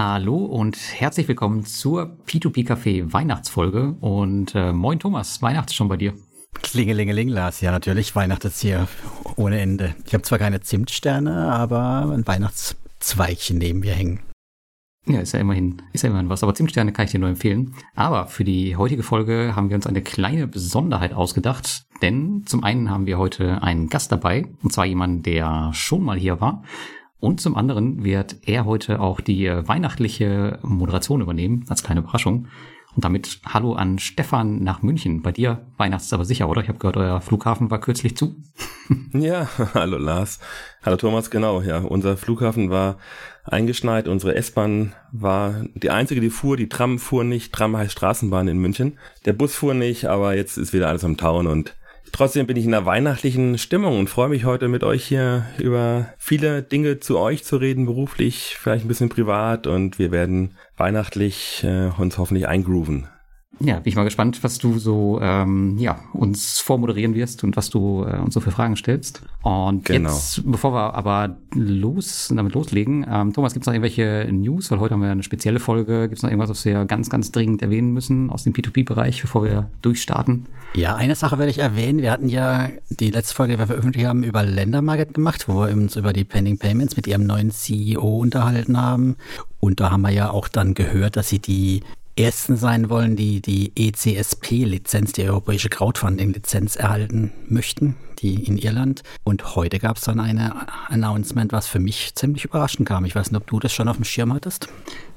Hallo und herzlich willkommen zur P2P Café Weihnachtsfolge. Und äh, moin Thomas, Weihnachts schon bei dir. Klingelingeling, Lars. Ja, natürlich, Weihnachten ist hier ohne Ende. Ich habe zwar keine Zimtsterne, aber ein Weihnachtszweigchen neben mir hängen. Ja, ist ja immerhin, ist ja immerhin was. Aber Zimtsterne kann ich dir nur empfehlen. Aber für die heutige Folge haben wir uns eine kleine Besonderheit ausgedacht. Denn zum einen haben wir heute einen Gast dabei. Und zwar jemanden, der schon mal hier war. Und zum anderen wird er heute auch die weihnachtliche Moderation übernehmen, als kleine Überraschung. Und damit Hallo an Stefan nach München. Bei dir Weihnachts aber sicher, oder? Ich habe gehört, euer Flughafen war kürzlich zu. Ja, hallo Lars. Hallo Thomas, genau. Ja, unser Flughafen war eingeschneit. Unsere S-Bahn war die einzige, die fuhr. Die Tram fuhr nicht. Tram heißt Straßenbahn in München. Der Bus fuhr nicht, aber jetzt ist wieder alles am Tauen und Trotzdem bin ich in einer weihnachtlichen Stimmung und freue mich heute mit euch hier über viele Dinge zu euch zu reden, beruflich, vielleicht ein bisschen privat und wir werden weihnachtlich äh, uns hoffentlich eingrooven. Ja, bin ich mal gespannt, was du so ähm, ja, uns vormoderieren wirst und was du äh, uns so für Fragen stellst. Und genau. jetzt, bevor wir aber los damit loslegen, ähm, Thomas, gibt es noch irgendwelche News? Weil heute haben wir eine spezielle Folge. Gibt es noch irgendwas, was wir ganz, ganz dringend erwähnen müssen aus dem P2P-Bereich, bevor wir durchstarten? Ja, eine Sache werde ich erwähnen. Wir hatten ja die letzte Folge, die wir veröffentlicht haben, über Ländermarket gemacht, wo wir uns über die Pending Payments mit ihrem neuen CEO unterhalten haben. Und da haben wir ja auch dann gehört, dass sie die ersten sein wollen, die die ECSP-Lizenz, die Europäische Crowdfunding-Lizenz erhalten möchten, die in Irland. Und heute gab es dann eine Announcement, was für mich ziemlich überraschend kam. Ich weiß nicht, ob du das schon auf dem Schirm hattest.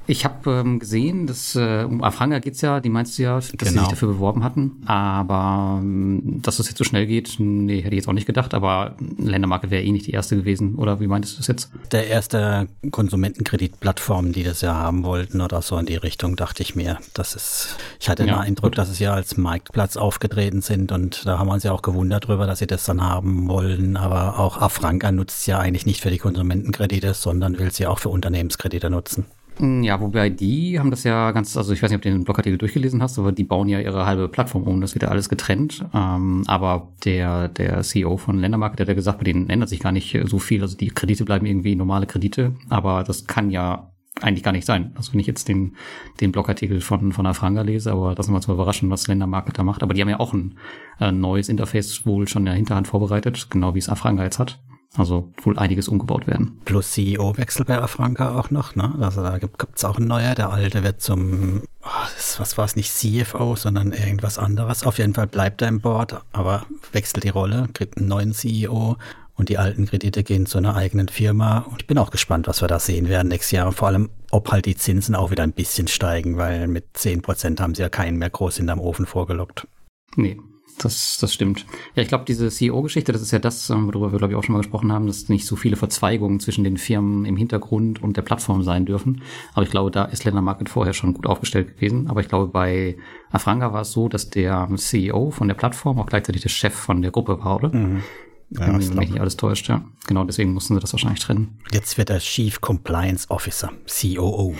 Ich habe ähm, gesehen, dass äh, um Afranga geht's ja, die meinst du ja, dass genau. sie sich dafür beworben hatten. Aber ähm, dass es jetzt so schnell geht, nee, hätte ich jetzt auch nicht gedacht. Aber Ländermarke wäre eh nicht die erste gewesen, oder wie meintest du das jetzt? Der erste Konsumentenkreditplattform, die das ja haben wollten oder so in die Richtung, dachte ich mir. Das ist, ich hatte ja, den Eindruck, gut. dass es ja als Marktplatz aufgetreten sind und da haben wir uns ja auch gewundert drüber, dass sie das dann haben wollen. Aber auch Afranca nutzt ja eigentlich nicht für die Konsumentenkredite, sondern will sie auch für Unternehmenskredite nutzen. Hm, ja, wobei die haben das ja ganz, also ich weiß nicht, ob du den Blogartikel durchgelesen hast, aber die bauen ja ihre halbe Plattform um, das wird ja alles getrennt. Ähm, aber der, der CEO von Ländermarket, der hat ja gesagt, bei denen ändert sich gar nicht so viel. Also die Kredite bleiben irgendwie normale Kredite, aber das kann ja eigentlich gar nicht sein. Also wenn ich jetzt den, den Blogartikel von, von Afranga lese, aber das ist mal zu überraschen, was Ländermarket da macht. Aber die haben ja auch ein äh, neues Interface wohl schon in der Hinterhand vorbereitet, genau wie es Afranga jetzt hat. Also wohl einiges umgebaut werden. Plus CEO-Wechsel bei Afranca auch noch, ne? Also da gibt es auch ein neuer. Der alte wird zum, oh, das, was war es nicht CFO, sondern irgendwas anderes. Auf jeden Fall bleibt er im Board, aber wechselt die Rolle, kriegt einen neuen CEO und die alten Kredite gehen zu einer eigenen Firma. Und ich bin auch gespannt, was wir da sehen werden nächstes Jahr. Und vor allem, ob halt die Zinsen auch wieder ein bisschen steigen, weil mit 10 Prozent haben sie ja keinen mehr groß hinterm Ofen vorgelockt. Nee, das, das stimmt. Ja, ich glaube, diese CEO-Geschichte, das ist ja das, ähm, worüber wir, glaube ich, auch schon mal gesprochen haben, dass nicht so viele Verzweigungen zwischen den Firmen im Hintergrund und der Plattform sein dürfen. Aber ich glaube, da ist Länder Market vorher schon gut aufgestellt gewesen. Aber ich glaube, bei Afranga war es so, dass der CEO von der Plattform auch gleichzeitig der Chef von der Gruppe war, oder? Mhm. Ja, wenn mich nicht alles täuscht, ja. Genau, deswegen mussten sie das wahrscheinlich trennen. Jetzt wird er Chief Compliance Officer, COO.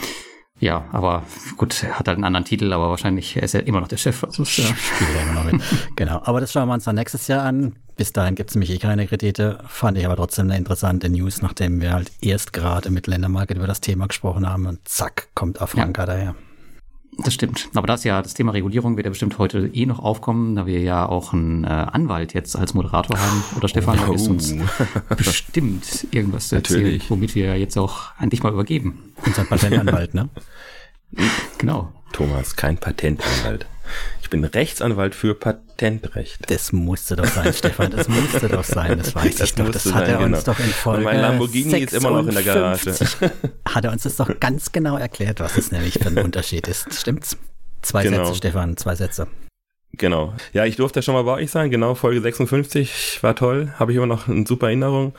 Ja, aber gut, er hat halt einen anderen Titel, aber wahrscheinlich ist er immer noch der Chef. Also, ja. Er immer noch mit. genau, aber das schauen wir uns dann nächstes Jahr an. Bis dahin gibt es nämlich eh keine Kredite. Fand ich aber trotzdem eine interessante News, nachdem wir halt erst gerade mit Ländermarket über das Thema gesprochen haben und zack, kommt Afranka ja. daher. Das stimmt. Aber das ja, das Thema Regulierung wird ja bestimmt heute eh noch aufkommen, da wir ja auch einen äh, Anwalt jetzt als Moderator haben. Oder Stefan, oh. da wirst uns bestimmt irgendwas zu erzählen, Natürlich. womit wir jetzt auch an dich mal übergeben. Unser Patentanwalt, ne? genau. Thomas, kein Patentanwalt. Ich bin Rechtsanwalt für Patentrecht. Das musste doch sein, Stefan, das musste doch sein, das weiß das ich doch. Das hat er sein, uns genau. doch in Folge Und mein Lamborghini ist immer noch in der Garage. Hat er uns das doch ganz genau erklärt, was es nämlich für ein Unterschied ist. Stimmt's? Zwei genau. Sätze, Stefan, zwei Sätze. Genau. Ja, ich durfte schon mal bei euch sein. Genau, Folge 56 war toll. Habe ich immer noch eine super Erinnerung.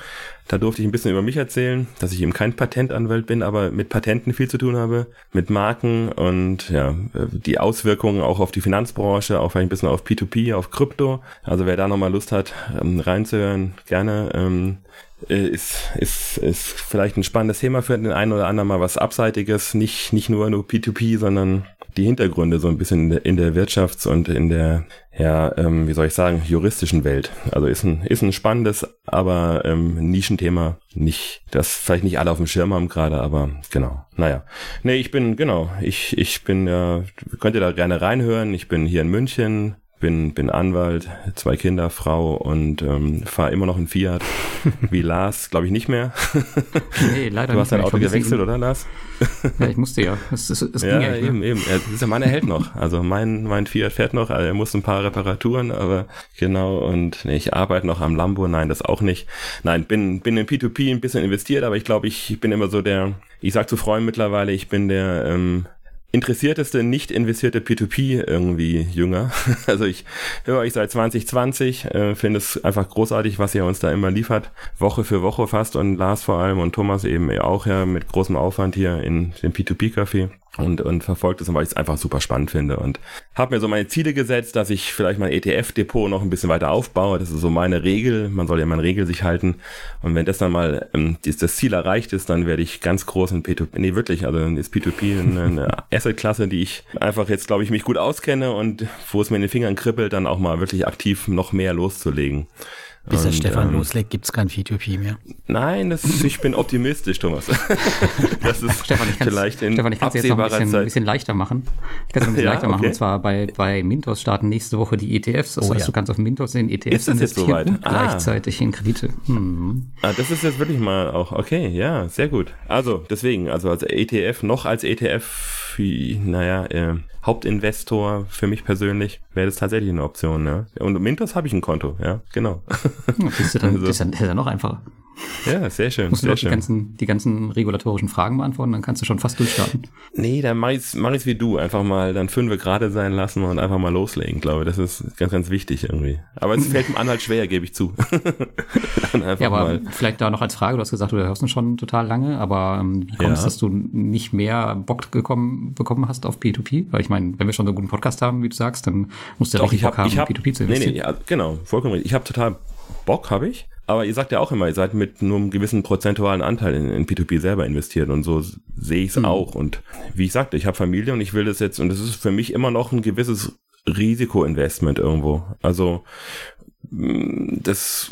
Da durfte ich ein bisschen über mich erzählen, dass ich eben kein Patentanwalt bin, aber mit Patenten viel zu tun habe, mit Marken und ja, die Auswirkungen auch auf die Finanzbranche, auch vielleicht ein bisschen auf P2P, auf Krypto. Also wer da nochmal Lust hat, ähm, reinzuhören, gerne. Äh, ist, ist, ist vielleicht ein spannendes Thema für den einen oder anderen mal was Abseitiges, nicht, nicht nur nur P2P, sondern die Hintergründe so ein bisschen in der, in der Wirtschafts- und in der, ja, ähm, wie soll ich sagen, juristischen Welt. Also ist ein, ist ein spannendes, aber ähm, Nischenthema. Nicht, das vielleicht nicht alle auf dem Schirm haben gerade, aber genau. Naja. Nee, ich bin, genau, ich, ich bin, äh, könnt ihr da gerne reinhören. Ich bin hier in München, bin, bin Anwalt, zwei Kinder, Frau und ähm, fahre immer noch ein Fiat. Wie Lars, glaube ich, nicht mehr. Nee, leider Du hast dein nicht Auto gewechselt, oder Lars? Ja, ich musste ja. Es, es, es ging Ja, ja nicht eben, eben. Das ist ja meiner hält noch. Also mein, mein Fiat fährt noch, also er muss ein paar Reparaturen, aber genau, und nee, ich arbeite noch am Lambo, nein, das auch nicht. Nein, bin, bin in P2P ein bisschen investiert, aber ich glaube, ich bin immer so der, ich sag zu Freunden mittlerweile, ich bin der ähm, interessierteste, nicht investierte P2P irgendwie Jünger. Also ich höre euch seit 2020, äh, finde es einfach großartig, was ihr uns da immer liefert. Woche für Woche fast und Lars vor allem und Thomas eben auch ja mit großem Aufwand hier in dem P2P-Café und, und verfolgt es, weil ich es einfach super spannend finde und habe mir so meine Ziele gesetzt, dass ich vielleicht mein ETF-Depot noch ein bisschen weiter aufbaue. Das ist so meine Regel. Man soll ja mal eine Regel sich halten. Und wenn das dann mal ähm, das, das Ziel erreicht ist, dann werde ich ganz groß in P2P, nee wirklich, also ist P2P eine, eine Asset-Klasse, die ich einfach jetzt, glaube ich, mich gut auskenne und wo es mir in den Fingern kribbelt, dann auch mal wirklich aktiv noch mehr loszulegen. Bis der Und, Stefan ähm, loslegt, gibt's kein P2P mehr. Nein, das, ich bin optimistisch, Thomas. das ist Stefan, ich kann vielleicht in Stefan, ich kann's jetzt noch ein absehbarer bisschen, ein bisschen leichter machen. Ich kann es ein bisschen Ja, leichter machen. okay. Und zwar bei, bei Mintos starten nächste Woche die ETFs. Das Oh heißt, ja. du kannst auf Mintos in ETFs Ist investieren und Ah. gleichzeitig in Kredite. Hm. Ah, das ist jetzt wirklich mal auch, okay, ja, sehr gut. Also, deswegen, also als ETF, noch als ETF, wie, naja, äh, Hauptinvestor für mich persönlich wäre das tatsächlich eine Option, ja. Und im Mintos habe ich ein Konto, ja, genau. Ja, siehst du, dann, Also- das, ist ja, das ist ja noch einfacher. Ja, sehr schön, Musst du sehr doch die schön. ganzen, die ganzen regulatorischen Fragen beantworten, dann kannst du schon fast durchstarten. Nee, dann mach ich's, mach ich's wie du, einfach mal dann fünfe gerade sein lassen und einfach mal loslegen, glaube ich. Das ist ganz, ganz wichtig irgendwie. Aber es fällt dem Anhalt schwer, gebe ich zu. Ja, aber mal. vielleicht da noch als Frage, du hast gesagt, du hörst ihn schon total lange, aber ähm, wie kommt es, Ja. dass du nicht mehr Bock gekommen, bekommen hast auf P2P? Weil ich meine, wenn wir schon so einen guten Podcast haben, wie du sagst, dann musst du ja Doch, richtig ich Bock habe, haben, hab, P2P zu nee, investieren. nee, ja, genau, vollkommen richtig. Ich habe total Bock, habe ich. Aber ihr sagt ja auch immer, ihr seid mit nur einem gewissen prozentualen Anteil in, in P2P selber investiert und so sehe ich es Hm. auch. Und wie ich sagte, ich habe Familie und ich will das jetzt, und das ist für mich immer noch ein gewisses Risikoinvestment irgendwo. Also mh, das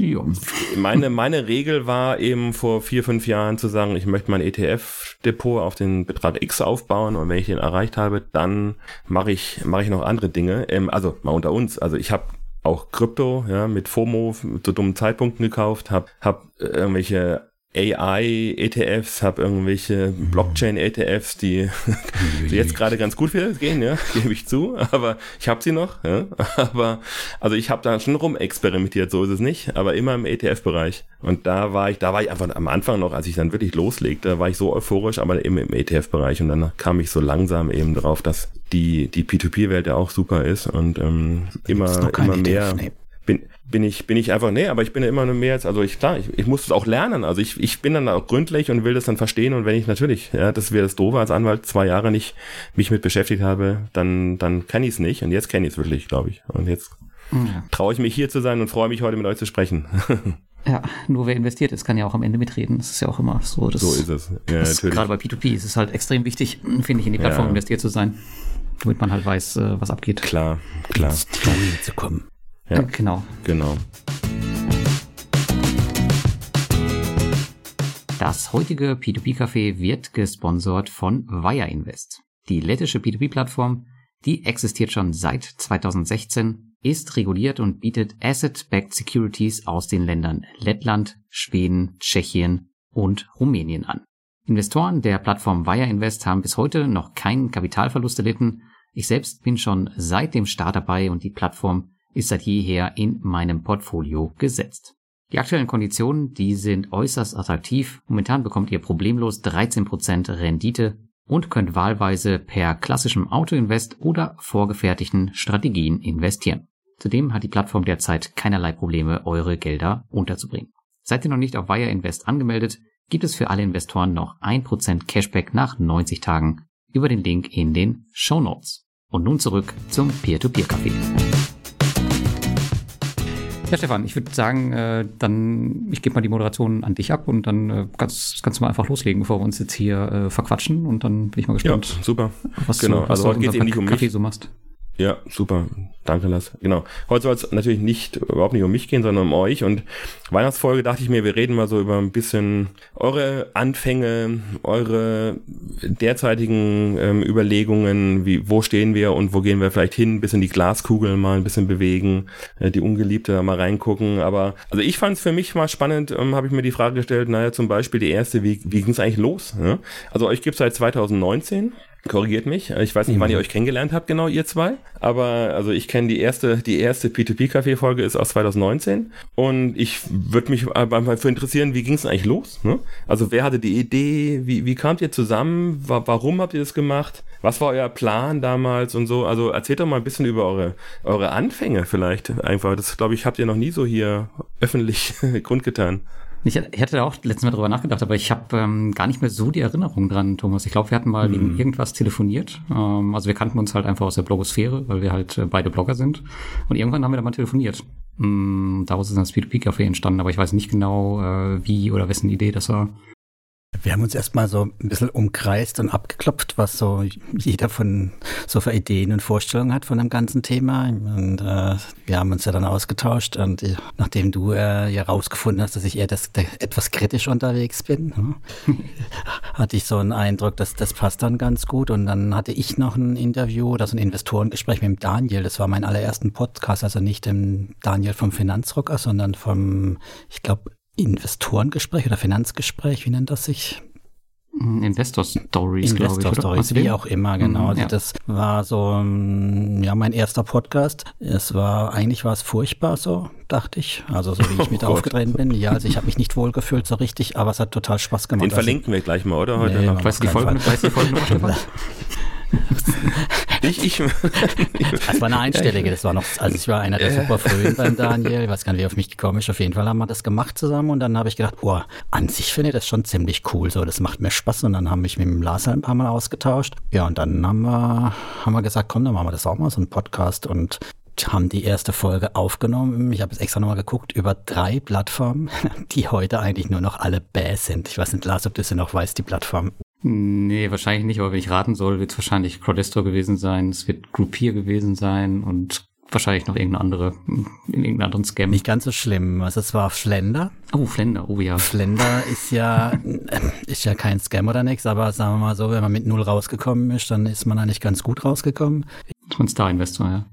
meine, meine Regel war eben vor vier, fünf Jahren zu sagen, ich möchte mein ETF-Depot auf den Betrag X aufbauen und wenn ich den erreicht habe, dann mache ich, mache ich noch andere Dinge. Ähm, also mal unter uns. Also ich habe auch Krypto, ja, mit FOMO zu dummen Zeitpunkten gekauft, habe hab äh, irgendwelche AI-ETFs, habe irgendwelche Blockchain-ETFs, die die jetzt gerade ganz gut für gehen, ja, gebe ich zu, aber ich habe sie noch, ja, aber also ich habe da schon rumexperimentiert, so ist es nicht, aber immer im ETF-Bereich und da war ich, da war ich einfach am Anfang noch, als ich dann wirklich loslegte, war ich so euphorisch, aber eben im ETF-Bereich und dann kam ich so langsam eben drauf, dass die die P2P-Welt ja auch super ist und ähm, immer immer ETF, mehr nee. Bin, bin ich, bin ich einfach, nee, aber ich bin ja immer nur mehr als, also ich, klar, ich, ich muss es auch lernen. Also ich, ich bin dann auch gründlich und will das dann verstehen und wenn ich natürlich, ja, das wäre das Doofe als Anwalt, zwei Jahre nicht mich mit beschäftigt habe, dann, dann kann ich es nicht und jetzt kenne ich es wirklich, glaube ich. Und jetzt Ja. traue ich mich hier zu sein und freue mich heute mit euch zu sprechen. ja, nur wer investiert ist, kann ja auch am Ende mitreden. Das ist ja auch immer so. Das, so ist es. Ja, das gerade bei P2P ist es halt extrem wichtig, finde ich, in die Plattform Ja. investiert zu sein, damit man halt weiß, äh, was abgeht. Klar, klar. ins Doing zu kommen. Ja. Genau. Genau. Das heutige P2P-Café wird gesponsert von Wire Invest. Die lettische P2P-Plattform, die existiert schon seit 2016, ist reguliert und bietet Asset-Backed Securities aus den Ländern Lettland, Schweden, Tschechien und Rumänien an. Investoren der Plattform Wire Invest haben bis heute noch keinen Kapitalverlust erlitten. Ich selbst bin schon seit dem Start dabei und die Plattform ist seit jeher in meinem Portfolio gesetzt. Die aktuellen Konditionen, die sind äußerst attraktiv. Momentan bekommt ihr problemlos 13% Rendite und könnt wahlweise per klassischem Autoinvest oder vorgefertigten Strategien investieren. Zudem hat die Plattform derzeit keinerlei Probleme, eure Gelder unterzubringen. Seid ihr noch nicht auf Wire Invest angemeldet, gibt es für alle Investoren noch 1% Cashback nach 90 Tagen über den Link in den Show Notes. Und nun zurück zum Peer-to-Peer-Café. Ja, Stefan, ich würde sagen, äh, dann, ich gebe mal die Moderation an dich ab und dann äh, kannst, kannst du mal einfach loslegen, bevor wir uns jetzt hier äh, verquatschen und dann bin ich mal gespannt. Ja, super. Was genau. du, also heute geht eben nicht um Kaffee mich. so machst. Ja, super. Danke, Lass. Genau. Heute soll es natürlich nicht, überhaupt nicht um mich gehen, sondern um euch. Und Weihnachtsfolge dachte ich mir, wir reden mal so über ein bisschen eure Anfänge, eure derzeitigen ähm, Überlegungen, wie, wo stehen wir und wo gehen wir vielleicht hin, ein bisschen die Glaskugel mal ein bisschen bewegen, äh, die Ungeliebte mal reingucken. Aber, also ich fand es für mich mal spannend, ähm, habe ich mir die Frage gestellt, naja, zum Beispiel die erste, wie, wie ging es eigentlich los? Ja? Also euch gibt seit 2019. Korrigiert mich. Ich weiß nicht, wann ihr euch kennengelernt habt, genau ihr zwei. Aber also ich kenne die erste, die erste P2P-Café-Folge ist aus 2019. Und ich würde mich einfach für interessieren, wie ging es eigentlich los? Ne? Also wer hatte die Idee? Wie, wie kamt ihr zusammen? Wa warum habt ihr das gemacht? Was war euer Plan damals und so? Also erzählt doch mal ein bisschen über eure, eure Anfänge vielleicht einfach. Das glaube ich, habt ihr noch nie so hier öffentlich kundgetan. Ich, ich hatte auch letztes Mal drüber nachgedacht, aber ich habe ähm, gar nicht mehr so die Erinnerung dran, Thomas. Ich glaube, wir hatten mal Hm. wegen irgendwas telefoniert. Ähm, also wir kannten uns halt einfach aus der Blogosphäre, weil wir halt äh, beide Blogger sind. Und irgendwann haben wir da mal telefoniert. Ähm, daraus ist dann das P2P-Café entstanden, aber ich weiß nicht genau, äh, wie oder wessen Idee das war. Wir haben uns erstmal so ein bisschen umkreist und abgeklopft, was so jeder von so für Ideen und Vorstellungen hat von dem ganzen Thema. Und äh, wir haben uns ja dann ausgetauscht und äh, nachdem du äh, ja rausgefunden hast, dass ich eher das, der, etwas kritisch unterwegs bin, ne, hatte ich so einen Eindruck, dass das passt dann ganz gut. Und dann hatte ich noch ein Interview, das ein Investorengespräch mit dem Daniel. Das war mein allerersten Podcast, also nicht dem Daniel vom Finanzrocker, sondern vom, ich glaube, Investorengespräch oder Finanzgespräch, wie nennt das sich? Mm, Investor Stories, glaube ich. Investor oder? Stories, wie auch immer, genau. Mhm, Also ja. das war so, ähm, ja, mein erster Podcast. Es war, eigentlich war es furchtbar so, dachte ich. Also so wie ich mit Oh aufgetreten bin. Ja, also ich habe mich nicht wohl gefühlt so richtig, aber es hat total Spaß gemacht. Den verlinken wir gleich mal, oder? Heute Nee, noch. Du die Folge, du die Folge noch? Ich, ich, Das war eine einstellige, das war noch, also ich war einer der super frühen beim Daniel, ich weiß gar nicht, wie er auf mich gekommen ist. Auf jeden Fall haben wir das gemacht zusammen und dann habe ich gedacht, boah, an sich finde ich das schon ziemlich cool, so, das macht mir Spaß und dann haben wir mich mit dem Lars ein paar Mal ausgetauscht. Ja, und dann haben wir, haben wir gesagt, komm, dann machen wir das auch mal, so ein Podcast und haben die erste Folge aufgenommen. Ich habe jetzt extra nochmal geguckt, über drei Plattformen, die heute eigentlich nur noch alle bäh sind. Ich weiß nicht, Lars, ob du sie noch weißt, die Plattform. Nee, wahrscheinlich nicht, aber wenn ich raten soll, wird es wahrscheinlich Crowdestro gewesen sein, es wird Groupier gewesen sein und wahrscheinlich noch irgendeine andere, in irgendeinen anderen Scam. Nicht ganz so schlimm. Also es war Flender. Oh, Flender, oh ja. Flender ist ja, ist ja kein Scam oder nichts, aber sagen wir mal so, wenn man mit Null rausgekommen ist, dann ist man eigentlich ganz gut rausgekommen. Das war ein Star-Investor, ja.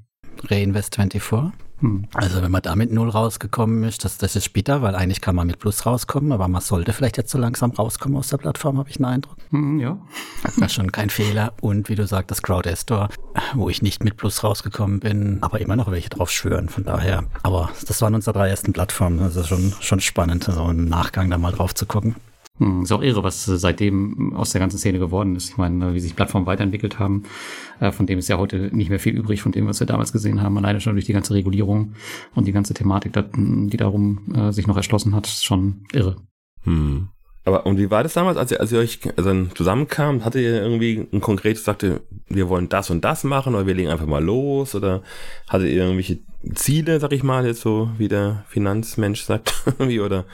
Reinvest24. Hm. Also wenn man da mit Null rausgekommen ist, das, das ist bitter, weil eigentlich kann man mit Plus rauskommen, aber man sollte vielleicht jetzt so langsam rauskommen aus der Plattform, habe ich einen Eindruck. Hm, ja. Das ist schon kein Fehler. Und wie du sagst, das Crowdestor, wo ich nicht mit Plus rausgekommen bin, aber immer noch welche drauf schwören. Von daher, aber das waren unsere drei ersten Plattformen. Das ist schon, schon spannend, so im Nachgang da mal drauf zu gucken. Hm, Ist auch irre, was äh, seitdem aus der ganzen Szene geworden ist. Ich meine, äh, wie sich Plattformen weiterentwickelt haben, äh, von dem ist ja heute nicht mehr viel übrig, von dem, was wir damals gesehen haben. Alleine schon durch die ganze Regulierung und die ganze Thematik, dat- die darum äh, sich noch erschlossen hat, ist schon irre. Hm. Aber und wie war das damals, als ihr, als ihr euch also dann zusammenkamt? Hattet ihr irgendwie ein konkretes, sagte, wir wollen das und das machen oder wir legen einfach mal los? Oder hattet ihr irgendwelche Ziele, sag ich mal, jetzt so wie der Finanzmensch sagt? wie, oder?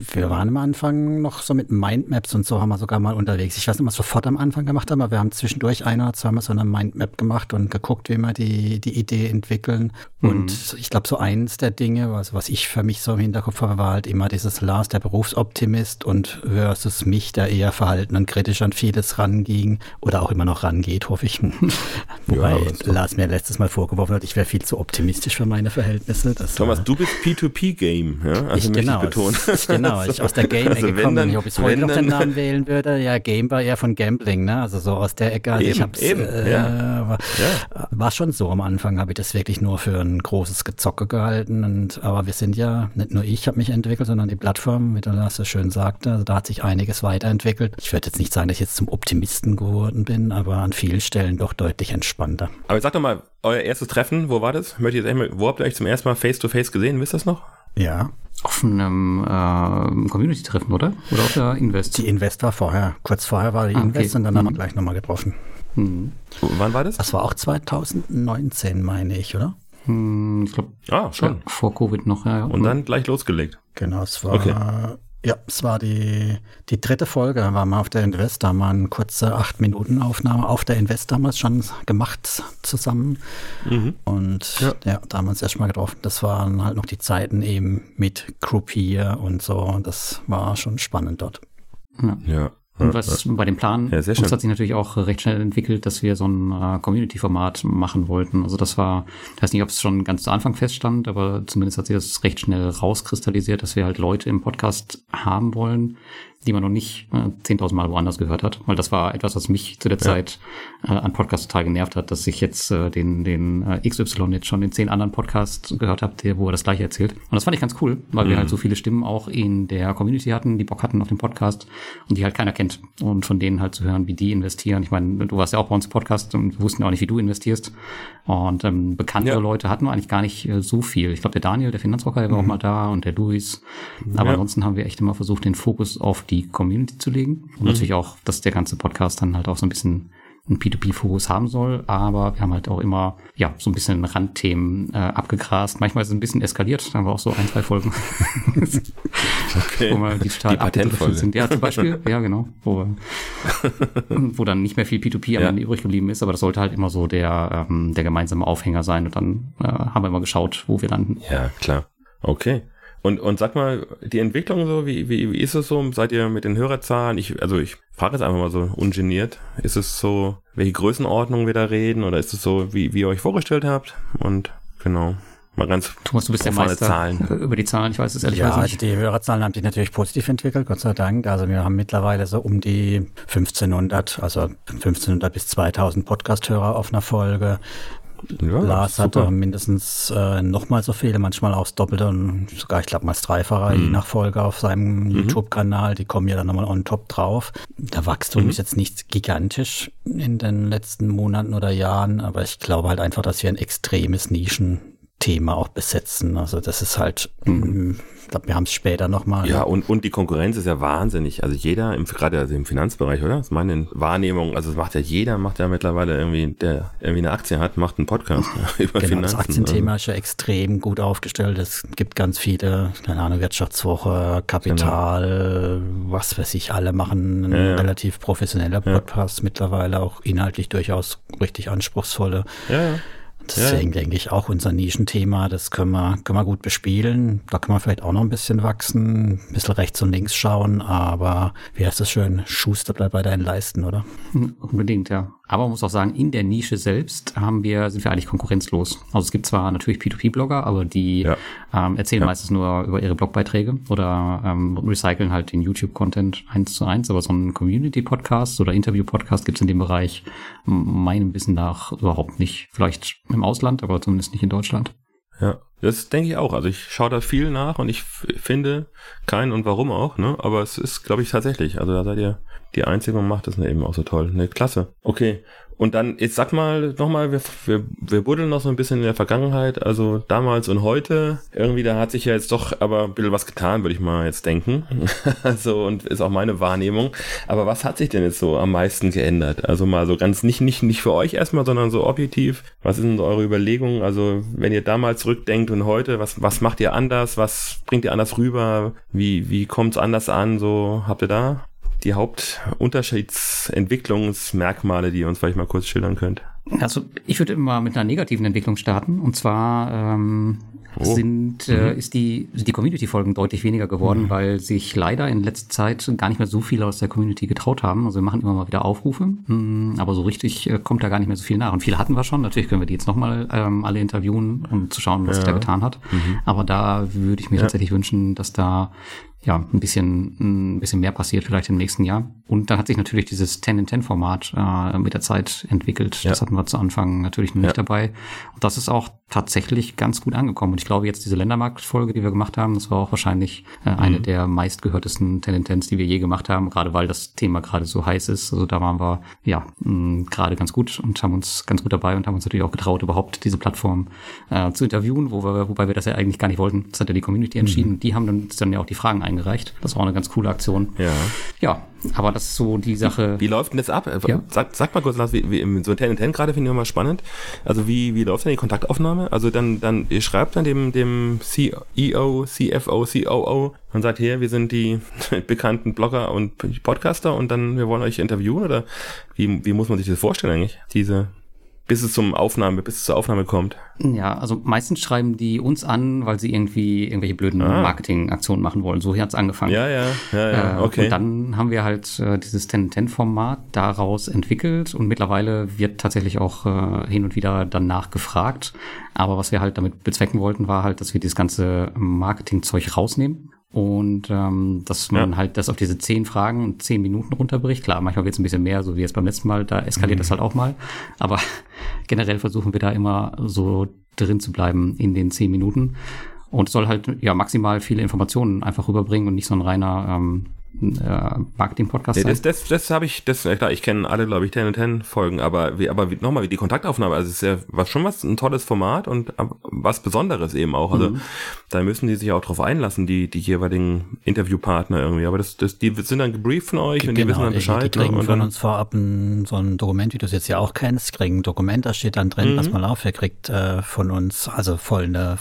Wir waren am Anfang noch so mit Mindmaps und so haben wir sogar mal unterwegs. Ich weiß nicht, was wir sofort am Anfang gemacht haben, aber wir haben zwischendurch ein oder zweimal so eine Mindmap gemacht und geguckt, wie wir die, die Idee entwickeln. Und ich glaube, so eins der Dinge, was, was ich für mich so im Hinterkopf habe, war halt immer dieses Lars, der Berufsoptimist und versus mich, der eher verhalten und kritisch an vieles ranging oder auch immer noch rangeht, hoffe ich. Wobei doch- Lars mir letztes Mal vorgeworfen hat, ich wäre viel zu optimistisch für meine Verhältnisse. Das, Thomas, du bist P2P-Game, ja? Also ich, möchte genau, ich betonen. genau, ich aus der Game-Ecke Also komme. dann- Ich, ob ich heute noch den Namen wählen würde, ja, Game war eher von Gambling, ne? Also so aus der Ecke. Also ich Eben, hab's, eben, äh, ja. war, war schon so. Am Anfang habe ich das wirklich nur für ein großes Gezocke gehalten. Und, aber wir sind ja, nicht nur ich habe mich entwickelt, sondern die Plattform, wie der Lars so schön sagte, also da hat sich einiges weiterentwickelt. Ich würde jetzt nicht sagen, dass ich jetzt zum Optimisten geworden bin, aber an vielen Stellen doch deutlich entspannter. Aber sag doch mal, euer erstes Treffen, wo war das? Möchte ich jetzt einmal, wo habt ihr euch zum ersten Mal face-to-face gesehen? Wisst ihr das noch? Ja. Auf einem äh, Community-Treffen, oder? Oder auf der Invest? Die Invest war vorher. Kurz vorher war die Ah, okay. Invest und dann haben wir Mhm. gleich nochmal getroffen. Hm. Wann war das? Das war auch 2019, meine ich, oder? Hm, ich glaube, Ah, schon. ja, vor Covid noch. Ja, ja. Und dann gleich losgelegt. Genau, es war, Okay. Ja, es war die, die dritte Folge, waren wir auf der Invest, da haben wir eine kurze 8-Minuten-Aufnahme auf der Invest damals schon gemacht zusammen. Mhm. Und Ja. ja. da haben wir uns erstmal getroffen. Das waren halt noch die Zeiten eben mit Groupier und so. Und das war schon spannend dort. ja. Ja. Und was bei dem Plan, Ja, sehr uns schön. hat sich natürlich auch recht schnell entwickelt, dass wir so ein äh, Community-Format machen wollten. Also das war, ich weiß nicht, ob es schon ganz zu Anfang feststand, aber zumindest hat sich das recht schnell rauskristallisiert, dass wir halt Leute im Podcast haben wollen, die man noch nicht äh, 10.000 Mal woanders gehört hat. Weil das war etwas, was mich zu der Zeit äh, an Podcasts total genervt hat, dass ich jetzt äh, den, den äh, XY jetzt schon in zehn anderen Podcasts gehört habe, der, wo er das gleiche erzählt. Und das fand ich ganz cool, weil wir halt so viele Stimmen auch in der Community hatten, die Bock hatten auf den Podcast und die halt keiner kennt. Und von denen halt zu hören, wie die investieren. Ich meine, du warst ja auch bei uns im Podcast und wir wussten ja auch nicht, wie du investierst. Und ähm, bekanntere Ja. Leute hatten wir eigentlich gar nicht äh, so viel. Ich glaube, der Daniel, der Finanzrocker, der war auch mal da und der Luis. Aber Ja. ansonsten haben wir echt immer versucht, den Fokus auf die Community zu legen. Und natürlich auch, dass der ganze Podcast dann halt auch so ein bisschen einen P2P-Fokus haben soll, aber wir haben halt auch immer, ja, so ein bisschen Randthemen äh, abgegrast. Manchmal ist es ein bisschen eskaliert, da haben wir auch so ein, zwei Folgen, Okay. wo wir Die abgedriftet sind. Ja, zum Beispiel, ja, genau. Wo, wo dann nicht mehr viel P2P am Ja. Ende übrig geblieben ist, aber das sollte halt immer so der, ähm, der gemeinsame Aufhänger sein und dann äh, haben wir immer geschaut, wo wir landen. Ja, klar. Okay. Und, und sag mal, die Entwicklung so, wie, wie, wie ist es so? Seid ihr mit den Hörerzahlen? Ich, also ich frage jetzt einfach mal so ungeniert. Ist es so, welche Größenordnung wir da reden? Oder ist es so, wie, wie ihr euch vorgestellt habt? Und genau, mal ganz Thomas, du bist der Meister Zahlen. über die Zahlen. Ich weiß es ehrlich Ja, gesagt also nicht. die Hörerzahlen haben sich natürlich positiv entwickelt, Gott sei Dank. Also wir haben mittlerweile so um die 1500, also 1500 bis 2000 Podcast-Hörer auf einer Folge. Ja, Lars super. hatte mindestens äh, nochmal so viele, manchmal auch das Doppelte und sogar, ich glaube, mal das Dreifache, Mhm. je nach Folge auf seinem YouTube-Kanal. Die kommen ja dann nochmal on top drauf. Der Wachstum Mhm. ist jetzt nicht gigantisch in den letzten Monaten oder Jahren, aber ich glaube halt einfach, dass wir ein extremes Nischenthema auch besetzen. Also das ist halt, ich glaube, wir haben es später nochmal. Ja, und, und die Konkurrenz ist ja wahnsinnig. Also jeder, im, gerade also im Finanzbereich, oder? Das ist meine Wahrnehmung. Also es macht ja jeder, macht ja mittlerweile irgendwie, der irgendwie eine Aktie hat, macht einen Podcast über Genau, Finanzen. das Aktienthema ist ja extrem gut aufgestellt. Es gibt ganz viele, keine Ahnung, Wirtschaftswoche, Kapital, was weiß ich, alle machen Ja, ja. relativ professioneller Podcast mittlerweile, auch inhaltlich durchaus richtig anspruchsvolle. Ja, ja. Deswegen denke ich auch unser Nischenthema, das können wir, können wir gut bespielen. Da können wir vielleicht auch noch ein bisschen wachsen, ein bisschen rechts und links schauen, aber wie heißt das schön? Schuster bleibt bei deinen Leisten, oder? Unbedingt, ja. Aber man muss auch sagen, in der Nische selbst haben wir, sind wir eigentlich konkurrenzlos. Also es gibt zwar natürlich P2P-Blogger, aber die Ja. ähm, erzählen meistens nur über ihre Blogbeiträge oder ähm, recyceln halt den YouTube-Content eins zu eins. Aber so ein Community-Podcast oder Interview-Podcast gibt es in dem Bereich meinem Wissen nach überhaupt nicht. Vielleicht im Ausland, aber zumindest nicht in Deutschland. Ja, das denke ich auch. Also ich schaue da viel nach und ich finde keinen und warum auch, ne? Aber es ist, glaube ich, tatsächlich. Also da seid ihr die Einzige und macht das eben auch so toll. Ne, klasse. Okay. Und dann, jetzt sag mal nochmal, wir, wir, wir buddeln noch so ein bisschen in der Vergangenheit, also damals und heute. Irgendwie, da hat sich ja jetzt doch aber ein bisschen was getan, würde ich mal jetzt denken. also, und ist auch meine Wahrnehmung. Aber was hat sich denn jetzt so am meisten geändert? Also mal so ganz, nicht, nicht, nicht für euch erstmal, sondern so objektiv. Was sind so eure Überlegungen? Also, wenn ihr damals zurückdenkt und heute, was, was macht ihr anders? Was bringt ihr anders rüber? Wie, wie kommt's anders an? So, habt ihr da die Hauptunterschiedsentwicklungsmerkmale, die ihr uns vielleicht mal kurz schildern könnt? Also ich würde immer mit einer negativen Entwicklung starten. Und zwar ähm, Oh. sind, äh, ist die, sind die Community-Folgen deutlich weniger geworden, weil sich leider in letzter Zeit gar nicht mehr so viele aus der Community getraut haben. Also wir machen immer mal wieder Aufrufe, mh, aber so richtig äh, kommt da gar nicht mehr so viel nach. Und viele hatten wir schon. Natürlich können wir die jetzt nochmal ähm, alle interviewen, um zu schauen, was sich da getan hat. Aber da würde ich mir tatsächlich wünschen, dass da ja, ein bisschen, ein bisschen mehr passiert vielleicht im nächsten Jahr. Und dann hat sich natürlich dieses 10 in 10 Format äh, mit der Zeit entwickelt. Das Ja. hatten wir zu Anfang natürlich noch nicht Ja. dabei. Und das ist auch tatsächlich ganz gut angekommen. Und ich glaube, jetzt diese Ländermarktfolge, die wir gemacht haben, das war auch wahrscheinlich äh, eine Mhm. der meistgehörtesten 10 in 10s, die wir je gemacht haben, gerade weil das Thema gerade so heiß ist. Also da waren wir ja mh, gerade ganz gut und haben uns ganz gut dabei und haben uns natürlich auch getraut, überhaupt diese Plattform äh, zu interviewen, wo wir, wobei wir das ja eigentlich gar nicht wollten. Das hat ja die Community entschieden. Die haben uns dann ja auch die Fragen eingereicht. Das war auch eine ganz coole Aktion. Ja. Ja, aber das ist so die Sache. Wie, wie läuft denn das ab? Ja. Sag, sag mal kurz, Lars, wie, wie, so ein 10 10 gerade finde ich immer spannend. Also wie, wie läuft denn die Kontaktaufnahme? Also dann, dann, ihr schreibt dann dem, dem CEO, CFO, COO und sagt, hier, wir sind die bekannten Blogger und Podcaster und dann, wir wollen euch interviewen oder wie, wie muss man sich das vorstellen eigentlich? Diese bis es zum Aufnahme, bis es zur Aufnahme kommt. Ja, also meistens schreiben die uns an, weil sie irgendwie irgendwelche blöden ah. Marketingaktionen machen wollen. So hat's angefangen. Ja, ja, ja, ja. Äh, okay. Und dann haben wir halt äh, dieses 10-10-Format daraus entwickelt und mittlerweile wird tatsächlich auch äh, hin und wieder danach gefragt. Aber was wir halt damit bezwecken wollten, war halt, dass wir dieses ganze Marketingzeug rausnehmen und ähm, dass man ja. halt das auf diese zehn Fragen und zehn Minuten runterbricht. Klar, manchmal wird es ein bisschen mehr, so wie jetzt beim letzten Mal, da eskaliert mhm. das halt auch mal. Aber generell versuchen wir da immer so drin zu bleiben in den zehn Minuten. Und soll halt ja maximal viele Informationen einfach rüberbringen und nicht so ein reiner ähm, äh, Marketing-Podcast nee, das, das, das habe ich, das, klar, ich kenne alle, glaube ich, 10 und 10 Folgen, aber wie, aber wie, nochmal, wie die Kontaktaufnahme, also es ist ja was, schon was, ein tolles Format und was Besonderes eben auch. Also mhm. da müssen die sich auch drauf einlassen, die, die jeweiligen Interviewpartner irgendwie. Aber das, das, die sind dann gebrieft von euch und die wissen dann Bescheid. Die, kriegen und von uns vorab ein, so ein Dokument, wie du es jetzt ja auch kennst, kriegen ein Dokument, da steht dann drin, mhm. pass mal auf, ihr kriegt äh, von uns, also voll eine,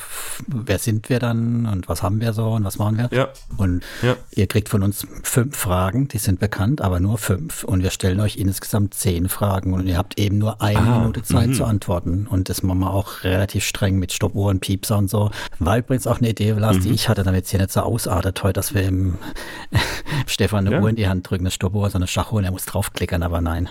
wer sind wir dann und was haben wir so und was machen wir? Ja. Und ja. ihr kriegt von uns fünf Fragen, die sind bekannt, aber nur fünf. Und wir stellen euch insgesamt zehn Fragen und ihr habt eben nur eine ah, Minute Zeit mh. zu antworten. Und das machen wir auch relativ streng mit Stoppuhren, Piepser und so. War übrigens auch eine Idee, Lars, mhm. die ich hatte, damit es hier nicht so ausartet heute, dass wir ihm Stefan eine ja. Uhr in die Hand drücken, eine Stoppuhr, so eine Schachuhr und er muss draufklickern, aber nein.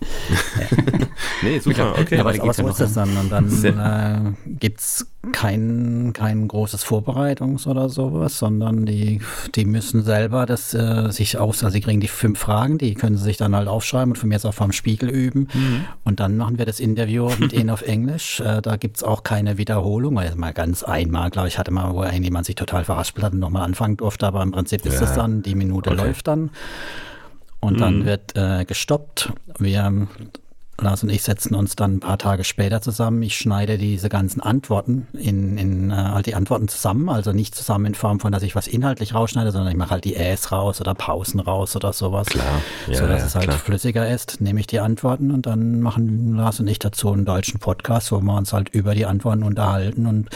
nee, super, okay. Ja, aber was ja ist das dann? Und dann äh, gibt es kein, kein großes Vorbereitungs- oder sowas, sondern die, die müssen selber das äh, sich aus, also sie kriegen die fünf Fragen, die können sie sich dann halt aufschreiben und von mir jetzt auch vom Spiegel üben. Mhm. Und dann machen wir das Interview mit ihnen auf Englisch. Äh, da gibt es auch keine Wiederholung, weil mal ganz einmal, glaube ich, hatte mal, wo irgendjemand sich total verhaspelt hat und nochmal anfangen durfte, aber im Prinzip ist es dann, die Minute okay. läuft dann. Und mhm. dann wird äh, gestoppt. Wir Lars und ich setzen uns dann ein paar Tage später zusammen. Ich schneide diese ganzen Antworten in, in äh, halt die Antworten zusammen, also nicht zusammen in Form von, dass ich was inhaltlich rausschneide, sondern ich mache halt die Äs raus oder Pausen raus oder sowas. Klar. Ja, so dass ja, es halt klar. flüssiger ist, nehme ich die Antworten und dann machen Lars und ich dazu einen deutschen Podcast, wo wir uns halt über die Antworten unterhalten und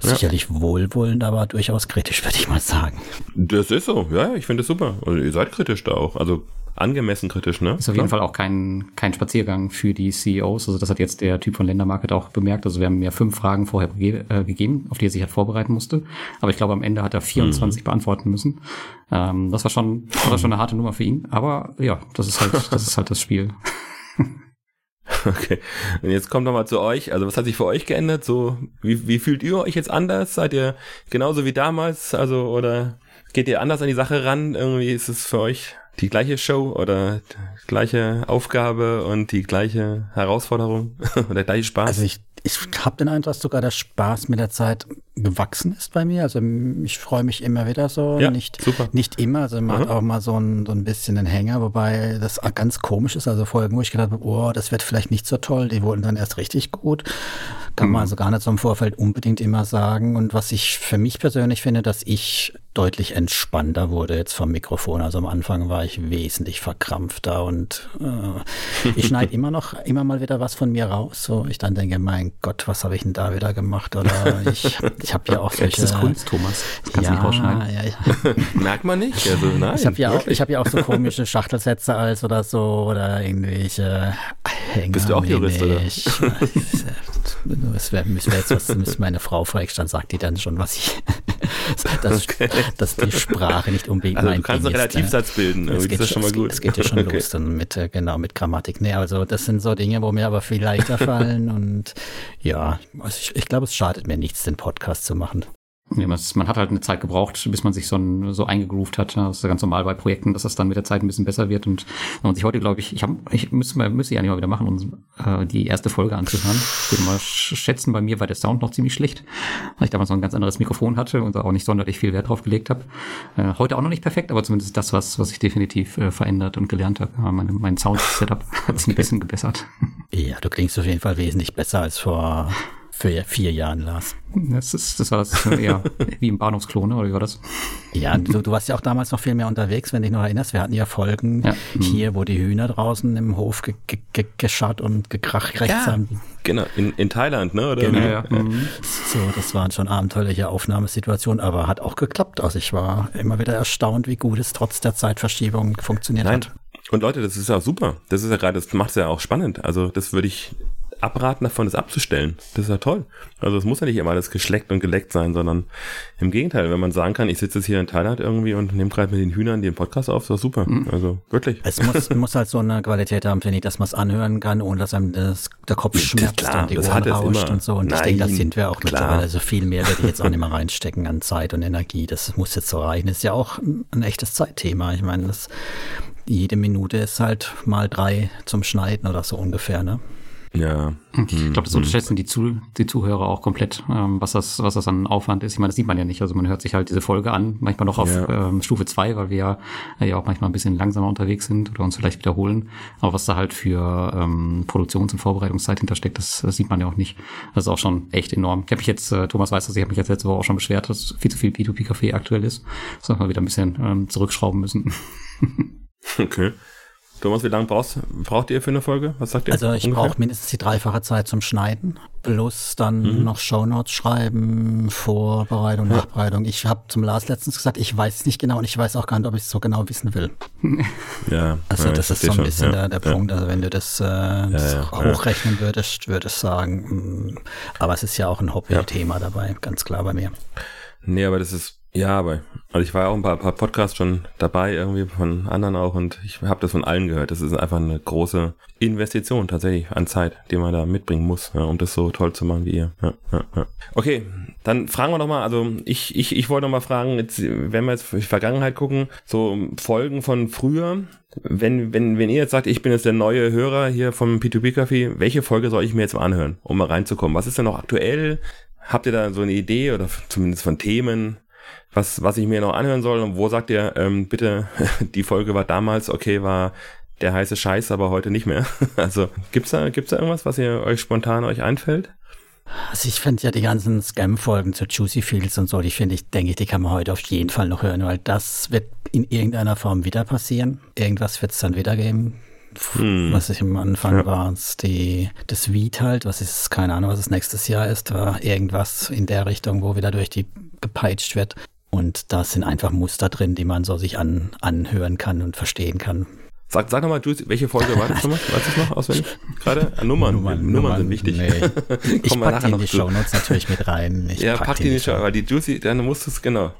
sicherlich ja. wohlwollend, aber durchaus kritisch, würde ich mal sagen. Das ist so, ja, ich finde es super. Also ihr seid kritisch da auch. Also angemessen kritisch, ne? Ist auf jeden Fall auch kein, kein Spaziergang für die CEOs. Also das hat jetzt der Typ von Ländermarket auch bemerkt. Also wir haben ja fünf Fragen vorher äh, gegeben, auf die er sich halt vorbereiten musste. Aber ich glaube, am Ende hat er 24 mhm. beantworten müssen. Ähm, das war schon, das war schon eine harte Nummer für ihn. Aber ja, das ist halt, das ist halt das Spiel. Okay. Und jetzt kommt nochmal zu euch. Also was hat sich für euch geändert? So, wie, wie fühlt ihr euch jetzt anders? Seid ihr genauso wie damals? Also, oder geht ihr anders an die Sache ran? Irgendwie ist es für euch die gleiche Show oder gleiche Aufgabe und die gleiche Herausforderung oder der gleiche Spaß? Also ich, ich habe den Eindruck, dass sogar der Spaß mit der Zeit gewachsen ist bei mir. Also ich freue mich immer wieder so. Ja, nicht, super. nicht immer, also macht auch mal so ein, so ein bisschen einen Hänger, wobei das ganz komisch ist. Also Folgen, wo ich gedacht habe, oh, das wird vielleicht nicht so toll, die wurden dann erst richtig gut. Kann mhm. man also gar nicht so im Vorfeld unbedingt immer sagen. Und was ich für mich persönlich finde, dass ich deutlich entspannter wurde jetzt vom Mikrofon. Also am Anfang war ich wesentlich verkrampfter und äh, ich schneide immer noch immer mal wieder was von mir raus. So ich dann denke, mein Gott, was habe ich denn da wieder gemacht? Oder ich, ich habe ja auch solche. Das ist Kunst, Thomas. Das kannst ja, du nicht rausschneiden. Ja, ja. Merkt man nicht. Also, nein, ich habe ja, auch, ich hab ja auch so komische Schachtelsätze als oder so oder irgendwelche Hänger. Bist du auch Jurist, oder? Das wäre wär jetzt was, müsste meine Frau fragen, dann sagt die dann schon, was ich, dass, okay. dass die Sprache nicht unbedingt also mein du kannst einen Relativsatz ist, bilden, das, geht, das schon mal gut. Es geht ja schon okay. los dann mit, äh, genau, mit Grammatik. Nee, also das sind so Dinge, wo mir aber viel leichter fallen und ja, also ich, ich glaube, es schadet mir nichts, den Podcast zu machen. Ja, man hat halt eine Zeit gebraucht, bis man sich so, ein, so eingegroovt hat. Das ist ja ganz normal bei Projekten, dass das dann mit der Zeit ein bisschen besser wird. Und wenn man sich heute, glaube ich, ich, hab, ich müsste, müsste ja nicht mal wieder machen, um äh, die erste Folge anzuhören. Ich würde mal schätzen, bei mir war der Sound noch ziemlich schlecht, weil ich damals noch ein ganz anderes Mikrofon hatte und auch nicht sonderlich viel Wert drauf gelegt habe. Äh, heute auch noch nicht perfekt, aber zumindest das, was, was ich definitiv äh, verändert und gelernt habe. Ja, meine, mein Sound-Setup hat sich ein bisschen gebessert. Ja, du klingst auf jeden Fall wesentlich besser als vor Für vier Jahren, Lars. Das, ist, das war das eher wie im Bahnhofsklon, oder wie war das? Ja, du, du warst ja auch damals noch viel mehr unterwegs, wenn du dich noch erinnerst. Wir hatten ja Folgen ja. hier, wo die Hühner draußen im Hof ge ge ge geschart und gekracht ja, haben. Genau, in, in Thailand, ne? Oder genau. Ja, mhm. So, das waren schon abenteuerliche Aufnahmesituationen, aber hat auch geklappt. Also ich war immer wieder erstaunt, wie gut es trotz der Zeitverschiebung funktioniert Nein. hat. Und Leute, das ist ja super. Das ist ja gerade, das macht es ja auch spannend. Also das würde ich abraten davon, das abzustellen. Das ist ja toll. Also es muss ja nicht immer alles geschleckt und geleckt sein, sondern im Gegenteil, wenn man sagen kann, ich sitze jetzt hier in Thailand irgendwie und nehme gerade mit den Hühnern den Podcast auf, ist doch super. Mhm. Also wirklich. Es muss, muss halt so eine Qualität haben, finde ich, dass man es anhören kann, ohne dass einem das, der Kopf schmerzt klar, und die Ohren rauscht und so. Und Nein, ich denke, das sind wir auch klar. mittlerweile. Also viel mehr werde ich jetzt auch nicht mehr reinstecken an Zeit und Energie. Das muss jetzt so reichen. Das ist ja auch ein echtes Zeitthema. Ich meine, das jede Minute ist halt mal drei zum Schneiden oder so ungefähr, ne? Ja. Ich glaube, das unterschätzen die, Zu die Zuhörer auch komplett, ähm, was, das, was das an Aufwand ist. Ich meine, das sieht man ja nicht. Also man hört sich halt diese Folge an, manchmal noch auf ja. ähm, Stufe zwei, weil wir ja, äh, ja auch manchmal ein bisschen langsamer unterwegs sind oder uns vielleicht wiederholen. Aber was da halt für ähm, Produktions- und Vorbereitungszeit hintersteckt, das, das sieht man ja auch nicht. Das ist auch schon echt enorm. Ich habe mich jetzt, äh, Thomas weiß das, ich habe mich jetzt letzte Woche auch schon beschwert, dass viel zu viel B2B-Café aktuell ist. Dass wir mal wieder ein bisschen ähm, zurückschrauben müssen. okay. Thomas, wie lange brauchst, braucht ihr für eine Folge? Was sagt ihr? Also ich brauche mindestens die dreifache Zeit zum Schneiden, plus dann mhm. noch Shownotes schreiben, Vorbereitung, ja. Nachbereitung. Ich habe zum Lars letztens gesagt, ich weiß es nicht genau und ich weiß auch gar nicht, ob ich es so genau wissen will. Ja. Also ja, das ist so ein bisschen ja. der, der Punkt. Also wenn du das, äh, das hochrechnen würdest, würdest du sagen, mh, mm, aber es ist ja auch ein Hobby-Thema dabei, ganz klar bei mir. Nee, aber das ist ja, aber also ich war ja auch ein paar, paar Podcasts schon dabei, irgendwie von anderen auch und ich habe das von allen gehört. Das ist einfach eine große Investition tatsächlich an Zeit, die man da mitbringen muss, ja, um das so toll zu machen wie ihr. Ja, ja. Okay, dann fragen wir nochmal, also ich, ich, ich wollte nochmal fragen, jetzt, wenn wir jetzt für die Vergangenheit gucken, so Folgen von früher, wenn, wenn, wenn ihr jetzt sagt, ich bin jetzt der neue Hörer hier vom P2P Café, welche Folge soll ich mir jetzt mal anhören, um mal reinzukommen? Was ist denn noch aktuell? Habt ihr da so eine Idee oder zumindest von Themen? Was, was ich mir noch anhören soll und wo sagt ihr, ähm, bitte, die Folge war damals, okay, war der heiße Scheiß, aber heute nicht mehr. Also gibt's da, gibt's da irgendwas, was ihr euch spontan euch einfällt? Also ich finde ja die ganzen Scam-Folgen zu Juicy Fields und so, die finde ich, denke ich, die kann man heute auf jeden Fall noch hören, weil das wird in irgendeiner Form wieder passieren. Irgendwas wird es dann wieder geben. Hm. Was ich am Anfang ja. war, die, das Weed halt, was ist, keine Ahnung, was es nächstes Jahr ist, war irgendwas in der Richtung, wo wieder durch die gepeitscht wird. Und da sind einfach Muster drin, die man so sich an, anhören kann und verstehen kann. Sag, sag nochmal, welche Folge war das nochmal? Weißt du es noch auswendig? Gerade? Ah, Nummern. Nummern. Nummern, Nummern sind wichtig. Nee. ich pack die in die Shownotes natürlich mit rein. Ich ja, pack, pack die in die Show, aber die Juicy, dann musst du es, genau.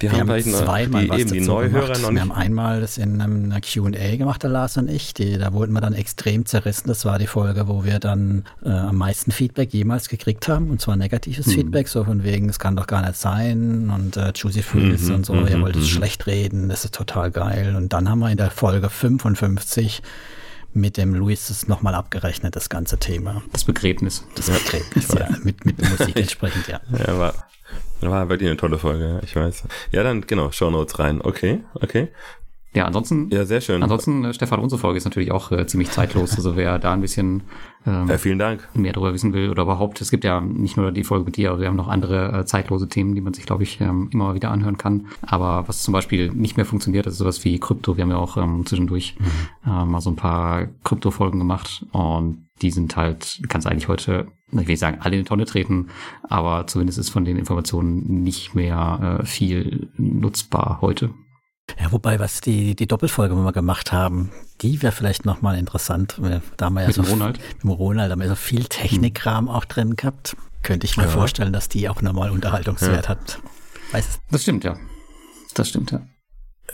Die wir haben, haben zweimal die, was eben die Neuhörer noch nicht. Wir haben einmal das in einer Q&A gemacht, der Lars und ich. Die, da wurden wir dann extrem zerrissen. Das war die Folge, wo wir dann äh, am meisten Feedback jemals gekriegt haben. Und zwar negatives mhm. Feedback, so von wegen, es kann doch gar nicht sein. Und äh, Juicy Frills mhm, und so, ihr wollt es mhm. schlecht reden, das ist total geil. Und dann haben wir in der Folge 55 mit dem Luis das nochmal abgerechnet, das ganze Thema. Das Begräbnis. Das Begräbnis, ja. Mit, mit Musik entsprechend, ja. Ja, war, war wirklich eine tolle Folge, ich weiß. Ja, dann genau, Show Notes rein. Okay, okay. Ja, ansonsten. Ja, sehr schön. Ansonsten, äh, Stefan, unsere Folge ist natürlich auch äh, ziemlich zeitlos. Also wer da ein bisschen ähm, ja, vielen Dank. mehr darüber wissen will oder überhaupt, es gibt ja nicht nur die Folge mit dir, aber wir haben noch andere äh, zeitlose Themen, die man sich, glaube ich, ähm, immer wieder anhören kann. Aber was zum Beispiel nicht mehr funktioniert, ist sowas wie Krypto. Wir haben ja auch ähm, zwischendurch mhm. äh, mal so ein paar Krypto-Folgen gemacht und die sind halt, kannst eigentlich heute, ich will nicht sagen, alle in die Tonne treten, aber zumindest ist von den Informationen nicht mehr äh, viel nutzbar heute. Ja, wobei, was die, die Doppelfolge, die wir gemacht haben, die wäre vielleicht nochmal interessant. Da haben wir ja mit so Ronald. Mit dem Ronald haben wir so viel Technikkram hm. auch drin gehabt. Könnte ich mir ja. vorstellen, dass die auch nochmal Unterhaltungswert ja. hat. Weiß Das stimmt, ja. Das stimmt, ja.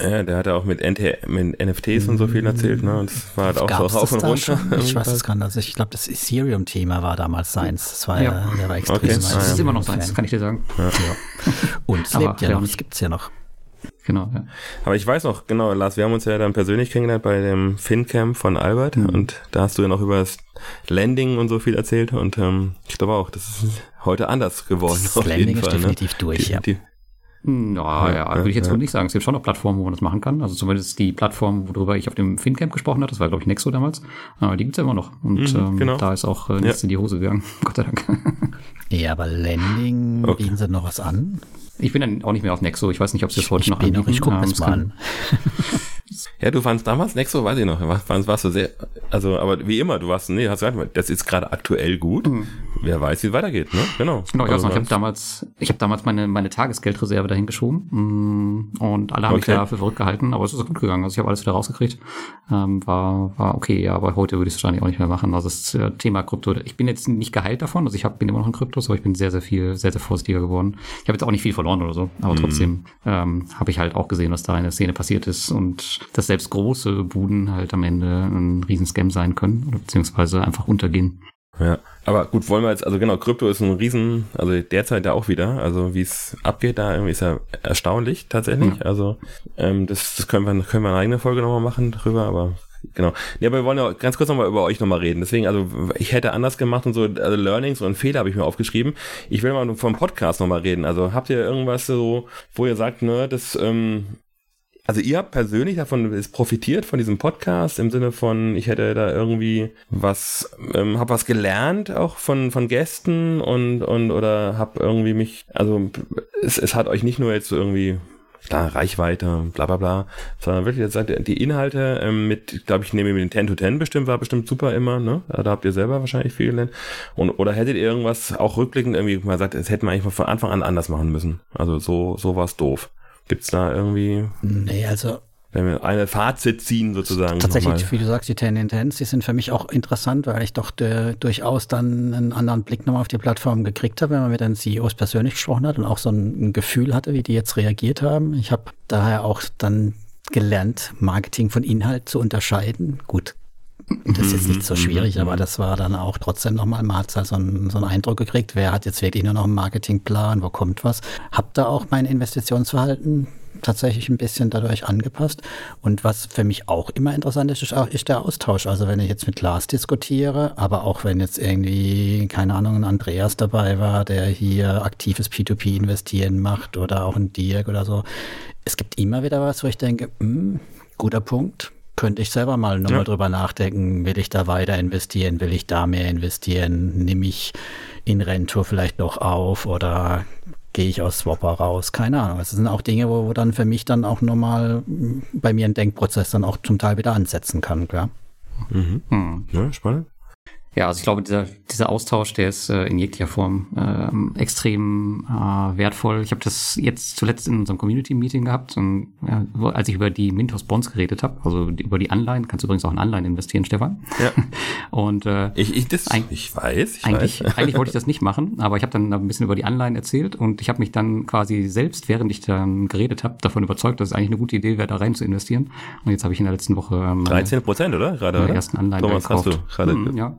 Ja, der hat ja auch mit, NT mit NFTs und so viel erzählt, ne? Und das war halt auch Gab's so auf und runter. Ich weiß es gar nicht. Also ich glaube, das Ethereum-Thema war damals seins. Das war ja, ja der war extrem. Okay. Das ist immer noch seins, kann ich dir sagen. Ja. Und es lebt ja noch, es gibt's ja noch. Genau, ja. Aber ich weiß noch, genau, Lars, wir haben uns ja dann persönlich kennengelernt bei dem FinCamp von Albert mhm. und da hast du ja noch über das Landing und so viel erzählt und ähm, ich glaube auch, das ist heute anders geworden. Das Landing ist Fall, ne? definitiv ne? durch, die, ja. Die, Na, ja, ja, würde ich jetzt ja. nicht sagen. Es gibt schon noch Plattformen, wo man das machen kann. Also zumindest die Plattform, worüber ich auf dem FinCamp gesprochen habe, das war, glaube ich, Nexo damals. Aber die gibt's ja immer noch. Und mhm, ähm, genau. da ist auch äh, nichts ja. in die Hose gegangen. Gott sei Dank. Ja, aber Landing, okay. bieten sie noch was an? Ich bin dann auch nicht mehr auf Nexo. Ich weiß nicht, ob sie es heute ich noch anbieten. Ich gucke mal an. Ja, du fandst damals Nexo, weiß ich noch. Warst, warst du sehr, also, aber wie immer, du warst, nee, hast gesagt, das ist gerade aktuell gut. Mhm. Wer weiß, wie es weitergeht, ne? Genau. Genau, ich, also, ich habe damals, ich habe damals meine, meine Tagesgeldreserve dahin geschoben mm, und alle haben okay. mich da für verrückt gehalten, aber es ist gut gegangen. Also ich habe alles wieder rausgekriegt. Ähm, war, war okay, ja, aber heute würde ich es wahrscheinlich auch nicht mehr machen. Also das äh, Thema Krypto, ich bin jetzt nicht geheilt davon, also ich hab, bin immer noch in Kryptos, aber ich bin sehr, sehr viel, sehr, sehr vorsichtiger geworden. Ich habe jetzt auch nicht viel verloren oder so, aber mhm. trotzdem ähm, habe ich halt auch gesehen, was da in der Szene passiert ist und dass selbst große Buden halt am Ende ein Riesenscam sein können oder beziehungsweise einfach untergehen. Ja, aber gut, wollen wir jetzt, also genau, Krypto ist ein Riesen, also derzeit ja auch wieder, also wie es abgeht, da irgendwie ist ja erstaunlich tatsächlich. Mhm. Also ähm, das, das können wir, können wir eine eigene Folge nochmal machen drüber, aber genau. Ja, aber wir wollen ja ganz kurz nochmal über euch nochmal reden. Deswegen, also ich hätte anders gemacht und so, also Learnings und Fehler habe ich mir aufgeschrieben. Ich will mal vom Podcast nochmal reden. Also habt ihr irgendwas so, wo ihr sagt, ne, das ähm, also ihr habt persönlich davon profitiert von diesem Podcast im Sinne von, ich hätte da irgendwie was, ähm, habe was gelernt auch von von Gästen und und oder habe irgendwie mich, also es, es hat euch nicht nur jetzt so irgendwie klar, Reichweite, bla bla bla, sondern wirklich jetzt die Inhalte ähm, mit, glaube ich, nehme mit den 10 to 10 bestimmt, war bestimmt super immer, ne? Da habt ihr selber wahrscheinlich viel gelernt. Und, oder hättet ihr irgendwas auch rückblickend irgendwie mal gesagt, das hätten wir eigentlich von Anfang an anders machen müssen. Also so, so war es doof. Gibt's da irgendwie? Nee, also wenn wir eine Fazit ziehen sozusagen. Tatsächlich, nochmal. wie du sagst, die Ten Intents, die sind für mich auch interessant, weil ich doch de, durchaus dann einen anderen Blick nochmal auf die Plattform gekriegt habe, wenn man mit den CEOs persönlich gesprochen hat und auch so ein, ein Gefühl hatte, wie die jetzt reagiert haben. Ich habe daher auch dann gelernt, Marketing von Inhalt zu unterscheiden. Gut, das ist jetzt nicht so mhm, schwierig, mhm, aber mhm. das war dann auch trotzdem nochmal, man hat so einen, so einen Eindruck gekriegt, wer hat jetzt wirklich nur noch einen Marketingplan, wo kommt was. Hab da auch mein Investitionsverhalten tatsächlich ein bisschen dadurch angepasst. Und was für mich auch immer interessant ist, ist, auch, ist der Austausch. Also wenn ich jetzt mit Lars diskutiere, aber auch wenn jetzt irgendwie, keine Ahnung, ein Andreas dabei war, der hier aktives P2P-Investieren macht oder auch ein Dirk oder so. Es gibt immer wieder was, wo ich denke, mh, hm, guter Punkt, könnte ich selber mal nochmal ja. drüber nachdenken, will ich da weiter investieren, will ich da mehr investieren, nehme ich in Rentour vielleicht noch auf oder gehe ich aus Swapper raus, keine Ahnung. Das sind auch Dinge, wo, wo dann für mich dann auch nochmal bei mir ein Denkprozess dann auch zum Teil wieder ansetzen kann, klar. Mhm. Hm. Ja, spannend. Ja, also ich glaube, dieser, dieser Austausch, der ist äh, in jeglicher Form äh, extrem äh, wertvoll. Ich habe das jetzt zuletzt in unserem Community-Meeting gehabt, und, ja, als ich über die Mintos Bonds geredet habe, also über die Anleihen. Kannst du übrigens auch in Anleihen investieren, Stefan. Ja. und äh, ich, ich, das, ich weiß. Ich eigentlich, weiß. eigentlich wollte ich das nicht machen, aber ich habe dann ein bisschen über die Anleihen erzählt und ich habe mich dann quasi selbst, während ich dann geredet habe, davon überzeugt, dass es eigentlich eine gute Idee wäre, da rein zu investieren. Und jetzt habe ich in der letzten Woche ähm, 13 Prozent, oder? Gerade, oder? ersten Anleihen Thomas, gekauft. hast du gerade. Hm, ja.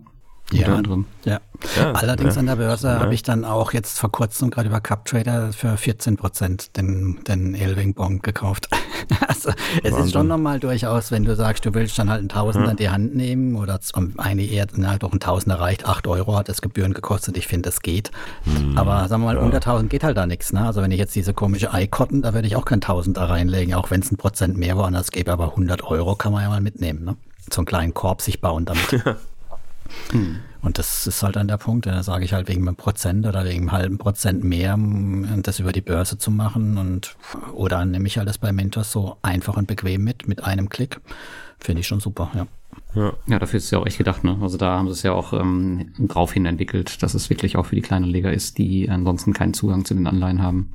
Ja, anderem. ja. ja. Allerdings ja. an der Börse ja. habe ich dann auch jetzt vor kurzem gerade über CupTrader für 14 Prozent den, den Elving Bond gekauft. also es Wahnsinn. ist schon nochmal durchaus, wenn du sagst, du willst dann halt einen Tausender in die Hand nehmen oder eine eher halt auch ein Tausender reicht, acht Euro hat das Gebühren gekostet. Ich finde, das geht. Hm. Aber sagen wir mal, unter 1000 geht halt da nichts. Ne? Also wenn ich jetzt diese komische iCotton, da würde ich auch kein Tausender reinlegen, auch wenn es ein Prozent mehr woanders gäbe, aber 100 Euro kann man ja mal mitnehmen. Ne? So einen kleinen Korb sich bauen damit. Hm. Und das ist halt dann der Punkt, da sage ich halt wegen einem Prozent oder wegen einem halben Prozent mehr, das über die Börse zu machen und oder nehme ich halt das bei Mentors so einfach und bequem mit, mit einem Klick. Finde ich schon super, ja. Ja. ja, dafür ist es ja auch echt gedacht, ne? Also da haben sie es ja auch ähm, drauf hin entwickelt, dass es wirklich auch für die kleinen Leger ist, die ansonsten keinen Zugang zu den Anleihen haben.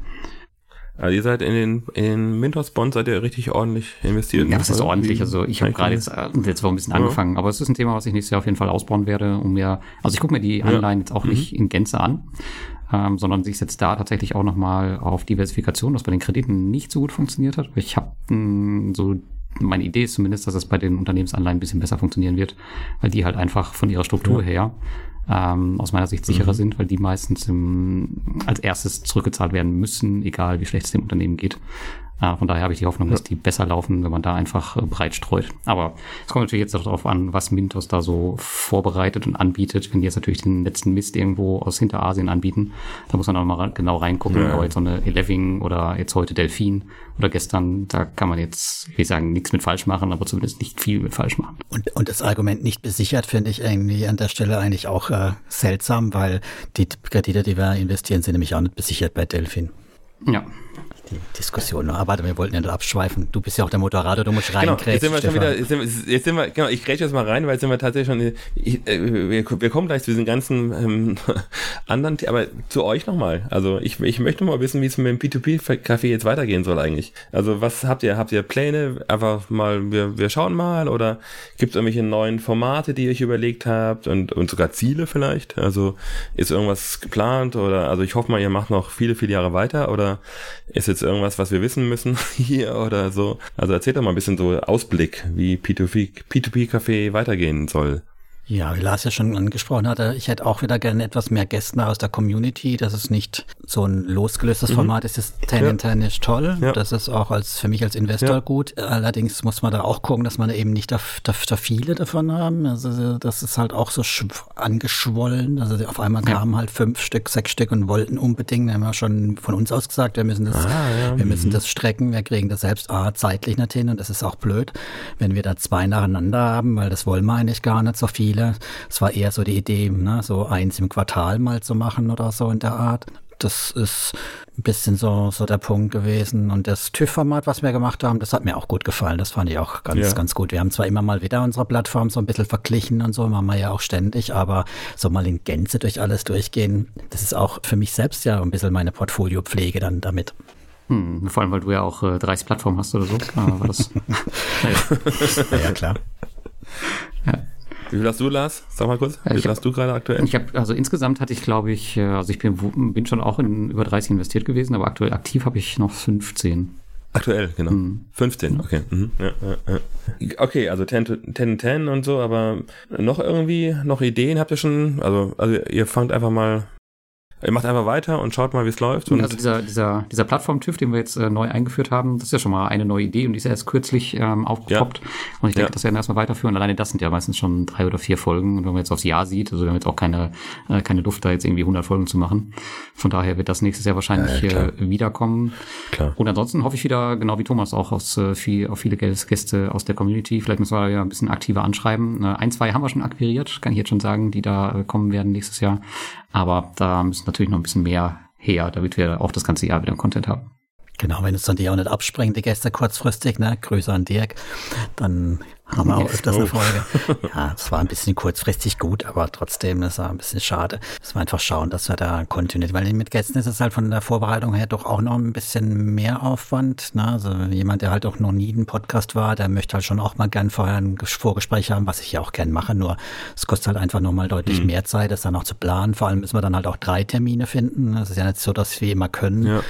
Also ihr seid in den, in Mintos Bond seid ihr richtig ordentlich investiert. Ja, das ist ordentlich. Also ich habe gerade jetzt, äh, jetzt war ein bisschen angefangen, ja. aber es ist ein Thema, was ich nächstes Jahr auf jeden Fall ausbauen werde, um mir, also ich gucke mir die Anleihen ja. jetzt auch mhm. nicht in Gänze an, ähm, sondern sich jetzt da tatsächlich auch nochmal auf Diversifikation, was bei den Krediten nicht so gut funktioniert hat. Ich habe hm, so meine Idee ist zumindest, dass es bei den Unternehmensanleihen ein bisschen besser funktionieren wird, weil die halt einfach von ihrer Struktur ja. her ähm, aus meiner Sicht sicherer mhm. sind, weil die meistens im, als erstes zurückgezahlt werden müssen, egal wie schlecht es dem Unternehmen geht. Äh, von daher habe ich die Hoffnung, dass die besser laufen, wenn man da einfach äh, breit streut. Aber es kommt natürlich jetzt darauf an, was Mintos da so vorbereitet und anbietet. Wenn die jetzt natürlich den letzten Mist irgendwo aus Hinterasien anbieten, da muss man auch mal genau reingucken. Ja. Aber jetzt so eine Eleving oder jetzt heute Delfin oder gestern, da kann man jetzt, ich will sagen, nichts mit falsch machen, aber zumindest nicht viel mit falsch machen. Und, und das Argument nicht besichert finde ich irgendwie an der Stelle eigentlich auch äh, seltsam, weil die Kredite, die wir investieren, sind nämlich auch nicht besichert bei Delfin. Ja, die Diskussion. Aber wir wollten ja nicht abschweifen. Du bist ja auch der Moderator, du musst rein. Genau, jetzt sind wir schon wieder, jetzt sind, wir, jetzt sind wir, genau, ich grätsche jetzt mal rein, weil jetzt sind wir tatsächlich schon, ich, äh, wir, wir kommen gleich zu diesen ganzen ähm, anderen, aber zu euch nochmal. Also ich, ich möchte mal wissen, wie es mit dem P2P-Café jetzt weitergehen soll eigentlich. Also was habt ihr? Habt ihr Pläne? Einfach mal, wir, wir schauen mal oder gibt es irgendwelche neuen Formate, die ihr euch überlegt habt und, und sogar Ziele vielleicht? Also ist irgendwas geplant oder, also ich hoffe mal, ihr macht noch viele, viele Jahre weiter oder ist jetzt irgendwas, was wir wissen müssen hier oder so? Also erzählt doch mal ein bisschen so Ausblick, wie P2P, P2P-Café weitergehen soll. Ja, wie Lars ja schon angesprochen hatte, ich hätte auch wieder gerne etwas mehr Gäste aus der Community, dass es nicht so ein losgelöstes mhm. Format ist. Das 10 in 10 ist toll. Ja. Das ist auch als, für mich als Investor ja. gut. Allerdings muss man da auch gucken, dass man eben nicht da, da, da viele davon haben. Also das ist halt auch so angeschwollen. Also auf einmal kamen ja. halt fünf Stück, sechs Stück und wollten unbedingt, haben wir schon von uns aus gesagt, wir müssen das, ah, wir müssen mhm. das strecken, wir kriegen das selbst ah, zeitlich nicht hin und das ist auch blöd, wenn wir da zwei nacheinander haben, weil das wollen wir eigentlich gar nicht so viel Spiele. Es war eher so die Idee, ne, so eins im Quartal mal zu machen oder so in der Art. Das ist ein bisschen so, so der Punkt gewesen. Und das TÜV-Format, was wir gemacht haben, das hat mir auch gut gefallen. Das fand ich auch ganz, ja. ganz gut. Wir haben zwar immer mal wieder unsere Plattform so ein bisschen verglichen und so, machen wir ja auch ständig, aber so mal in Gänze durch alles durchgehen, das ist auch für mich selbst ja ein bisschen meine Portfoliopflege dann damit. Hm, vor allem, weil du ja auch äh, 30 Plattformen hast oder so. Ah, war das, ja. ja, klar. Ja. Wie viel hast du, Lars? Sag mal kurz. Wie viel hast du gerade aktuell? Ich habe, also insgesamt hatte ich, glaube ich, äh, also ich bin, bin schon auch in über 30 investiert gewesen, aber aktuell aktiv habe ich noch 15. Aktuell, genau. Mhm. 15, okay. Mhm. Ja, ja, ja. Okay, also 10, 10, 10 und so, aber noch irgendwie, noch Ideen habt ihr schon? Also, also ihr fangt einfach mal Ihr macht einfach weiter und schaut mal, wie es läuft. Und also dieser, dieser, dieser Plattform-TÜV, den wir jetzt äh, neu eingeführt haben, das ist ja schon mal eine neue Idee und die ist ja erst kürzlich ähm, aufgepoppt. Ja. Und ich denke, ja. das werden wir erstmal weiterführen. Alleine das sind ja meistens schon drei oder vier Folgen. Und wenn man jetzt aufs Jahr sieht, also wir haben jetzt auch keine, äh, keine Luft, da jetzt irgendwie 100 Folgen zu machen. Von daher wird das nächstes Jahr wahrscheinlich ja, äh, wiederkommen. Klar. Und ansonsten hoffe ich wieder, genau wie Thomas, auch aus, äh, viel, auf viele Gäste aus der Community. Vielleicht müssen wir ja ein bisschen aktiver anschreiben. Äh, ein, zwei haben wir schon akquiriert, kann ich jetzt schon sagen, die da äh, kommen werden nächstes Jahr. Aber da müssen natürlich noch ein bisschen mehr her, damit wir auch das ganze Jahr wieder Content haben. Genau, wenn es dann die auch nicht abspringen, die Gäste kurzfristig, ne? Grüße an Dirk, dann haben wir auch öfters eine Folge. Ja, es war ein bisschen kurzfristig gut, aber trotzdem, das war ein bisschen schade. Dass wir einfach schauen, dass wir da kontinuierlich, weil mit Gästen ist es halt von der Vorbereitung her doch auch noch ein bisschen mehr Aufwand. Ne? Also jemand, der halt auch noch nie ein Podcast war, der möchte halt schon auch mal gern vorher ein Vorgespräch haben, was ich ja auch gern mache, nur es kostet halt einfach nochmal deutlich mhm. mehr Zeit, das dann auch zu planen. Vor allem müssen wir dann halt auch drei Termine finden. Es ist ja nicht so, dass wir immer können. Ja.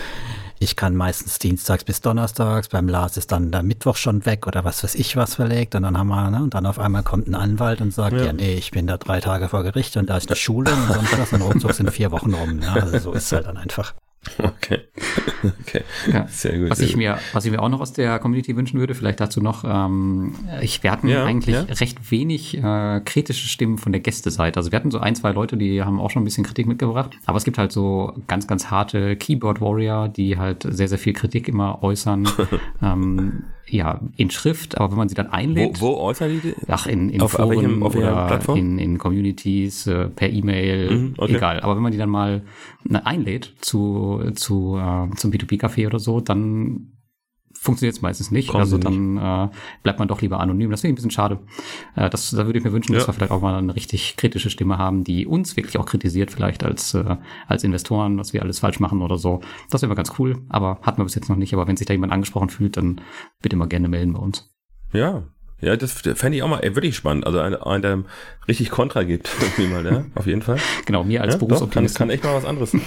Ich kann meistens dienstags bis donnerstags, beim Lars ist dann der Mittwoch schon weg oder was weiß ich was verlegt und dann haben wir, ne, und dann auf einmal kommt ein Anwalt und sagt, ja, ja nee, ich bin da drei Tage vor Gericht und da ist eine Schule und sonst was und ruckzuck sind vier Wochen rum. Ja, also so ist es halt dann einfach. Okay. okay. Ja. Sehr gut. Was ich mir, was ich mir auch noch aus der Community wünschen würde, vielleicht dazu noch, ähm, ich, wir hatten ja, eigentlich ja. recht wenig äh, kritische Stimmen von der Gästeseite. Also wir hatten so ein, zwei Leute, die haben auch schon ein bisschen Kritik mitgebracht. Aber es gibt halt so ganz, ganz harte Keyboard Warrior, die halt sehr, sehr viel Kritik immer äußern. ähm, ja, in Schrift, aber wenn man sie dann einlädt. Wo, wo äußern die? Ach, in, in auf, Foren welchem, auf oder in, in Communities, äh, per E-Mail, mhm, okay. egal. Aber wenn man die dann mal ne, einlädt zu, zu, äh, zum B2B-Café oder so, dann funktioniert es meistens nicht. Kommen also dann äh, bleibt man doch lieber anonym. Das finde ich ein bisschen schade. Äh, das, da würde ich mir wünschen, ja. dass wir vielleicht auch mal eine richtig kritische Stimme haben, die uns wirklich auch kritisiert, vielleicht als, äh, als Investoren, was wir alles falsch machen oder so. Das wäre ganz cool, aber hatten wir bis jetzt noch nicht. Aber wenn sich da jemand angesprochen fühlt, dann bitte mal gerne melden bei uns. Ja, ja, das fände ich auch mal ey, wirklich spannend. Also einer, ein, der richtig Kontra gibt, irgendwie mal, ja, auf jeden Fall. Genau, mir als ja, Berufsoptimist. Kann, kann echt mal was anderes.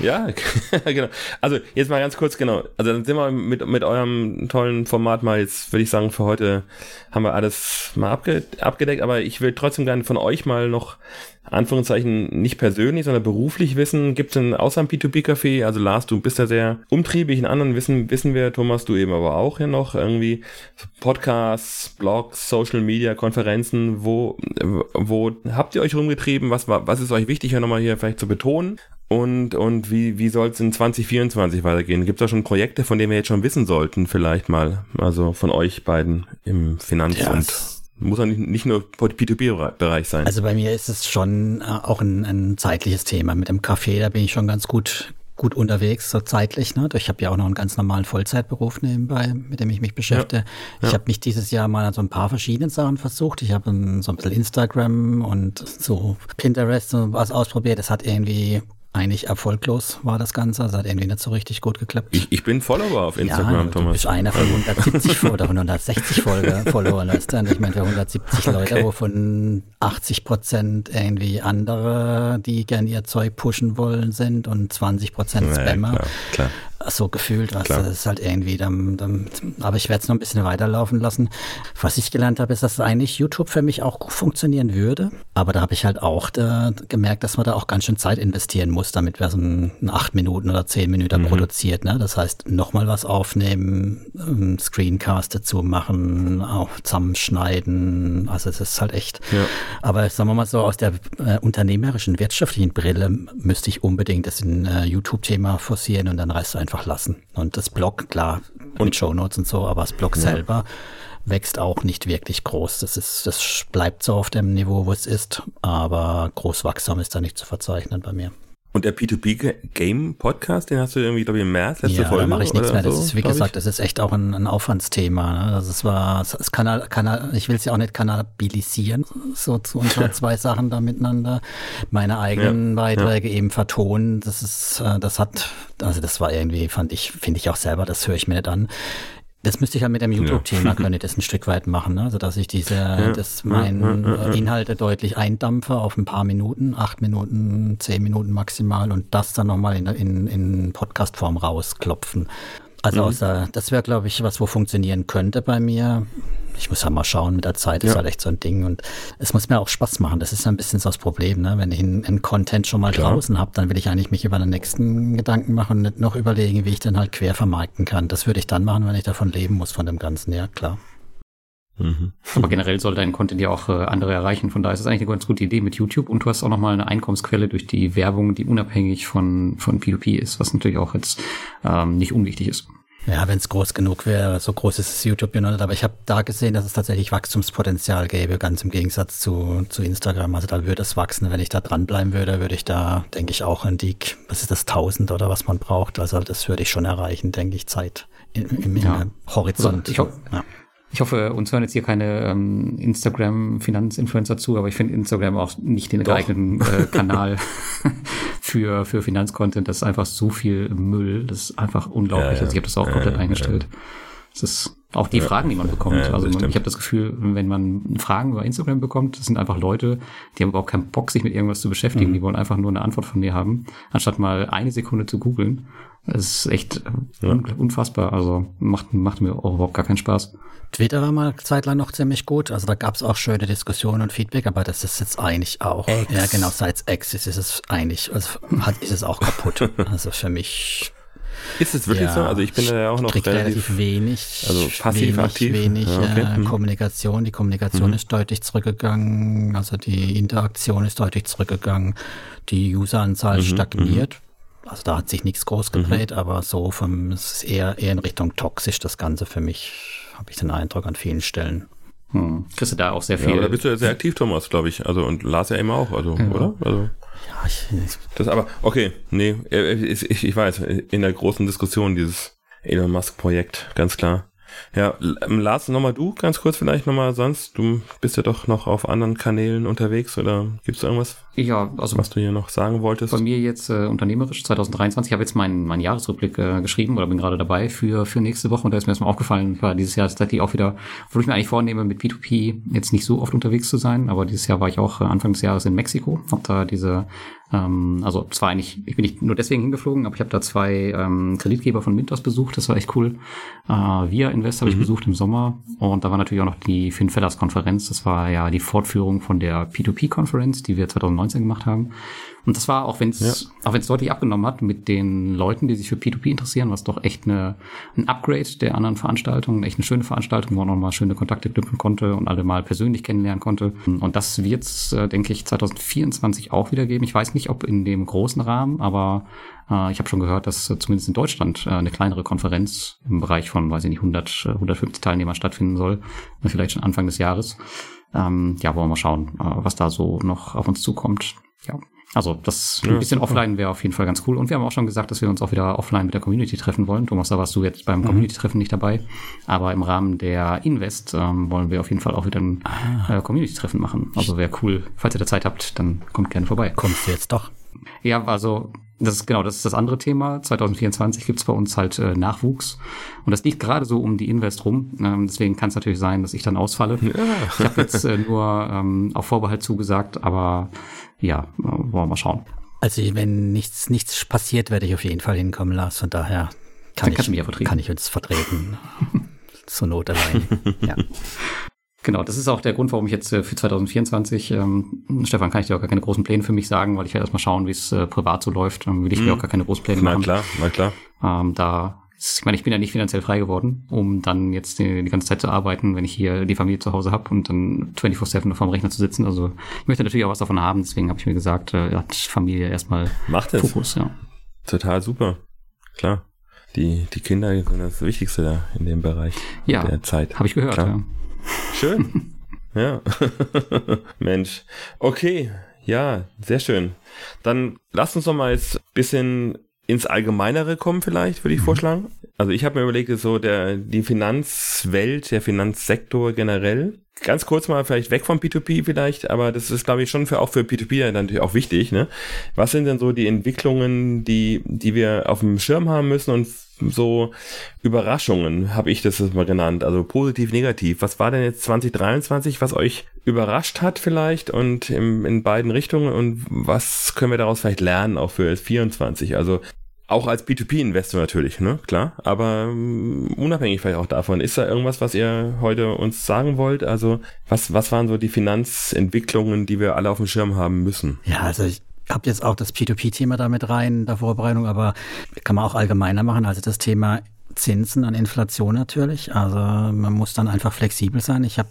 Ja, genau. Also jetzt mal ganz kurz, genau. Also dann sind wir mit, mit eurem tollen Format mal jetzt, würde ich sagen, für heute haben wir alles mal abge abgedeckt, aber ich will trotzdem gerne von euch mal noch Anführungszeichen nicht persönlich, sondern beruflich wissen. Gibt es denn außer dem B2B-Café, also Lars, du bist ja sehr umtriebig, in anderen wissen, wissen wir, Thomas, du eben aber auch ja noch irgendwie Podcasts, Blogs, Social Media, Konferenzen, wo, wo habt ihr euch rumgetrieben? Was, was ist euch wichtig, ja nochmal hier vielleicht zu betonen? Und, und wie, wie soll es in 2024 weitergehen? Gibt es da schon Projekte, von denen wir jetzt schon wissen sollten, vielleicht mal? Also von euch beiden im Finanz- ja, und muss ja nicht, nicht nur P2P-Bereich sein. Also bei mir ist es schon äh, auch ein, ein zeitliches Thema. Mit dem Café, da bin ich schon ganz gut gut unterwegs, so zeitlich. Ne? Ich habe ja auch noch einen ganz normalen Vollzeitberuf nebenbei, mit dem ich mich beschäftige. Ja, ja. Ich habe mich dieses Jahr mal an so ein paar verschiedenen Sachen versucht. Ich habe so ein bisschen Instagram und so Pinterest und was ausprobiert. Das hat irgendwie eigentlich erfolglos war das Ganze. Das hat irgendwie nicht so richtig gut geklappt. Ich, ich bin Follower auf Instagram, ja, Thomas. Du bist einer von 170 oder 160 Folge Follower. Weißt du? Ich meine, für 170 Leute, okay. wovon 80 Prozent irgendwie andere, die gern ihr Zeug pushen wollen, sind und 20 Prozent Spammer. Ja, klar, klar so gefühlt. Also das ist halt irgendwie, dann, dann, aber ich werde es noch ein bisschen weiterlaufen lassen. Was ich gelernt habe, ist, dass eigentlich YouTube für mich auch gut funktionieren würde. Aber da habe ich halt auch da, gemerkt, dass man da auch ganz schön Zeit investieren muss, damit wir so ein, acht Minuten oder zehn Minuten mhm. produziert. Ne? Das heißt, nochmal was aufnehmen, ähm, Screencast dazu machen, auch zusammenschneiden. Also es ist halt echt. Ja. Aber sagen wir mal so, aus der äh, unternehmerischen, wirtschaftlichen Brille müsste ich unbedingt das in äh, YouTube-Thema forcieren und dann reißt du einfach einfach lassen. Und das Blog, klar, und mit Shownotes und so, aber das Blog ja. selber wächst auch nicht wirklich groß. Das ist, das bleibt so auf dem Niveau, wo es ist, aber Großwachstum ist da nicht zu verzeichnen bei mir. Und der P2P-Game-Podcast, den hast du irgendwie, glaube ich, im März, letzte ja, Folge? da mache ich nichts mehr. Das so, ist, wie gesagt, ich? das ist echt auch ein, ein Aufwandsthema. Ne? Das ist war, es kann, kann, ich will es ja auch nicht kannabilisieren, so zu unseren zwei Sachen da miteinander. Meine eigenen ja, Beiträge ja. eben vertonen. Das ist, äh, das hat, also das war irgendwie, fand ich, finde ich auch selber, das höre ich mir nicht an. Das müsste ich ja mit dem YouTube-Thema, ja. könnte ich das ein Stück weit machen, ne? also dass ich diese, ja. dass meine Inhalte deutlich eindampfe auf ein paar Minuten, acht Minuten, zehn Minuten maximal und das dann nochmal in, in, in Podcast-Form rausklopfen. Also mhm. außer, das wäre, glaube ich, was, wo funktionieren könnte bei mir. Ich muss ja mal schauen, mit der Zeit ja. ist halt echt so ein Ding und es muss mir auch Spaß machen. Das ist ja ein bisschen so das Problem, ne? Wenn ich einen, Content schon mal Klar. draußen habe, dann will ich eigentlich mich über den nächsten Gedanken machen und nicht noch überlegen, wie ich den halt quer vermarkten kann. Das würde ich dann machen, wenn ich davon leben muss, von dem Ganzen, ja klar. Mhm. Aber generell soll dein Content ja auch äh, andere erreichen. Von daher ist es eigentlich eine ganz gute Idee mit YouTube. Und du hast auch nochmal eine Einkommensquelle durch die Werbung, die unabhängig von, von P2P ist, was natürlich auch jetzt ähm, nicht unwichtig ist. Ja, wenn es groß genug wäre, so groß ist es YouTube nicht. Aber ich habe da gesehen, dass es tatsächlich Wachstumspotenzial gäbe, ganz im Gegensatz zu, zu Instagram. Also da würde es wachsen. Wenn ich da dranbleiben würde, würde ich da, denke ich, auch in die, was ist das, 1000 oder was man braucht. Also das würde ich schon erreichen, denke ich, Zeit im, im, im ja. Horizont. Ich, ja. Ich hoffe, uns hören jetzt hier keine ähm, Instagram-Finanzinfluencer zu, aber ich finde Instagram auch nicht den Doch. geeigneten äh, Kanal für, für Finanzcontent. Das ist einfach so viel Müll. Das ist einfach unglaublich. Ja, ja. Also ich habe das auch komplett ja, eingestellt. Das ist auch die Fragen, die man bekommt. also man, ich habe das Gefühl, wenn man Fragen über Instagram bekommt, das sind einfach Leute, die haben überhaupt keinen Bock, sich mit irgendwas zu beschäftigen. Mhm. Die wollen einfach nur eine Antwort von mir haben, anstatt mal eine Sekunde zu googeln. Das ist echt ja. unfassbar. Also macht, macht mir auch überhaupt gar keinen Spaß. Twitter war mal zeitlang noch ziemlich gut. Also da gab es auch schöne Diskussionen und Feedback, aber das ist jetzt eigentlich auch. X. Ja, genau, seit X ist es eigentlich, also hat, ist es auch kaputt. also für mich. Ist es wirklich ja, so? Also ich bin da ja auch noch relativ, relativ wenig, also passiv wenig, aktiv. wenig ja, okay. äh, mhm. Kommunikation. Die Kommunikation mhm. ist deutlich zurückgegangen, also die Interaktion ist deutlich zurückgegangen, die Useranzahl mhm. stagniert. Mhm. Also da hat sich nichts groß gedreht, mhm. aber so vom, es ist eher, eher in Richtung toxisch das Ganze für mich, habe ich den Eindruck an vielen Stellen. Hm. Kriegst du da auch sehr viel? Ja, da bist du ja sehr aktiv, Thomas, glaube ich. Also und Lars ja immer auch, also, ja. oder? Also. Ja, ich, das aber, okay, nee, ich, ich, ich weiß, in der großen Diskussion dieses Elon Musk-Projekt, ganz klar. Ja, ähm, Lars, nochmal du, ganz kurz vielleicht nochmal sonst. Du bist ja doch noch auf anderen Kanälen unterwegs oder gibt es irgendwas, ja, also was du hier noch sagen wolltest? Bei mir jetzt äh, unternehmerisch 2023. Ich habe jetzt meinen mein Jahresrückblick äh, geschrieben oder bin gerade dabei für, für nächste Woche und da ist mir erstmal aufgefallen, war dieses Jahr tatsächlich auch wieder, obwohl ich mir eigentlich vornehme, mit P2P jetzt nicht so oft unterwegs zu sein, aber dieses Jahr war ich auch äh, Anfang des Jahres in Mexiko, habe da diese ähm, also zwar eigentlich, ich bin nicht nur deswegen hingeflogen, aber ich habe da zwei ähm, Kreditgeber von Mintos besucht, das war echt cool. Äh, Via Invest habe ich mhm. besucht im Sommer und da war natürlich auch noch die FinFellers-Konferenz, das war ja die Fortführung von der P2P-Konferenz, die wir 2019 gemacht haben. Und das war, auch wenn es ja. auch wenn es deutlich abgenommen hat mit den Leuten, die sich für P2P interessieren, was doch echt eine, ein Upgrade der anderen Veranstaltungen, echt eine schöne Veranstaltung, wo man nochmal schöne Kontakte knüpfen konnte und alle mal persönlich kennenlernen konnte. Und das wird es, äh, denke ich, 2024 auch wieder geben. Ich weiß nicht, ob in dem großen Rahmen, aber äh, ich habe schon gehört, dass äh, zumindest in Deutschland äh, eine kleinere Konferenz im Bereich von, weiß ich nicht, 100, 150 Teilnehmern stattfinden soll, vielleicht schon Anfang des Jahres. Ähm, ja, wollen wir mal schauen, äh, was da so noch auf uns zukommt. Ja. Also das ja, ein bisschen super. offline wäre auf jeden Fall ganz cool. Und wir haben auch schon gesagt, dass wir uns auch wieder offline mit der Community treffen wollen. Thomas, da warst du jetzt beim mhm. Community-Treffen nicht dabei. Aber im Rahmen der Invest ähm, wollen wir auf jeden Fall auch wieder ein ah. äh, Community-Treffen machen. Also wäre cool. Falls ihr da Zeit habt, dann kommt gerne vorbei. Kommst du jetzt doch? Ja, also das ist genau, das ist das andere Thema. 2024 gibt's bei uns halt äh, Nachwuchs. Und das liegt gerade so um die Invest rum. Ähm, deswegen kann es natürlich sein, dass ich dann ausfalle. Ja. Ich habe jetzt äh, nur ähm, auf Vorbehalt zugesagt, aber ja, wollen wir mal schauen. Also wenn nichts, nichts passiert, werde ich auf jeden Fall hinkommen, Lars. Von daher kann, ich, ja kann ich uns vertreten. Zur Not allein. ja. Genau, das ist auch der Grund, warum ich jetzt äh, für 2024, ähm, Stefan, kann ich dir auch gar keine großen Pläne für mich sagen, weil ich werde erstmal schauen, wie es äh, privat so läuft. Dann will ich mhm. mir auch gar keine großen Pläne na machen. Na klar, na klar. Ähm, da ich meine, ich bin ja nicht finanziell frei geworden, um dann jetzt die, die ganze Zeit zu arbeiten, wenn ich hier die Familie zu Hause habe und dann 24-7 vor dem Rechner zu sitzen. Also ich möchte natürlich auch was davon haben, deswegen habe ich mir gesagt, äh, hat Familie erstmal Macht es. Fokus, ja. Total super. Klar. Die, die Kinder sind das Wichtigste da in dem Bereich ja, der Zeit. Habe ich gehört, Klar. ja. Schön. ja. Mensch. Okay. Ja, sehr schön. Dann lass uns noch mal jetzt ein bisschen ins Allgemeinere kommen vielleicht, würde ich mhm. vorschlagen. Also ich habe mir überlegt, so der, die Finanzwelt, der Finanzsektor generell. Ganz kurz mal vielleicht weg vom P2P vielleicht, aber das ist, glaube ich, schon für, auch für P2P natürlich auch wichtig. Ne? Was sind denn so die Entwicklungen, die, die wir auf dem Schirm haben müssen und so Überraschungen, habe ich das mal genannt, also positiv, negativ. Was war denn jetzt 2023, was euch überrascht hat vielleicht und im, in beiden Richtungen und was können wir daraus vielleicht lernen auch für 24? Also auch als B2B-Investor natürlich, ne? Klar. Aber um, unabhängig vielleicht auch davon, ist da irgendwas, was ihr heute uns sagen wollt? Also, was, was waren so die Finanzentwicklungen, die wir alle auf dem Schirm haben müssen? Ja, also ich habe jetzt auch das P2P-Thema da mit rein in der Vorbereitung, aber kann man auch allgemeiner machen. Also das Thema Zinsen an Inflation natürlich. Also man muss dann einfach flexibel sein. Ich habe,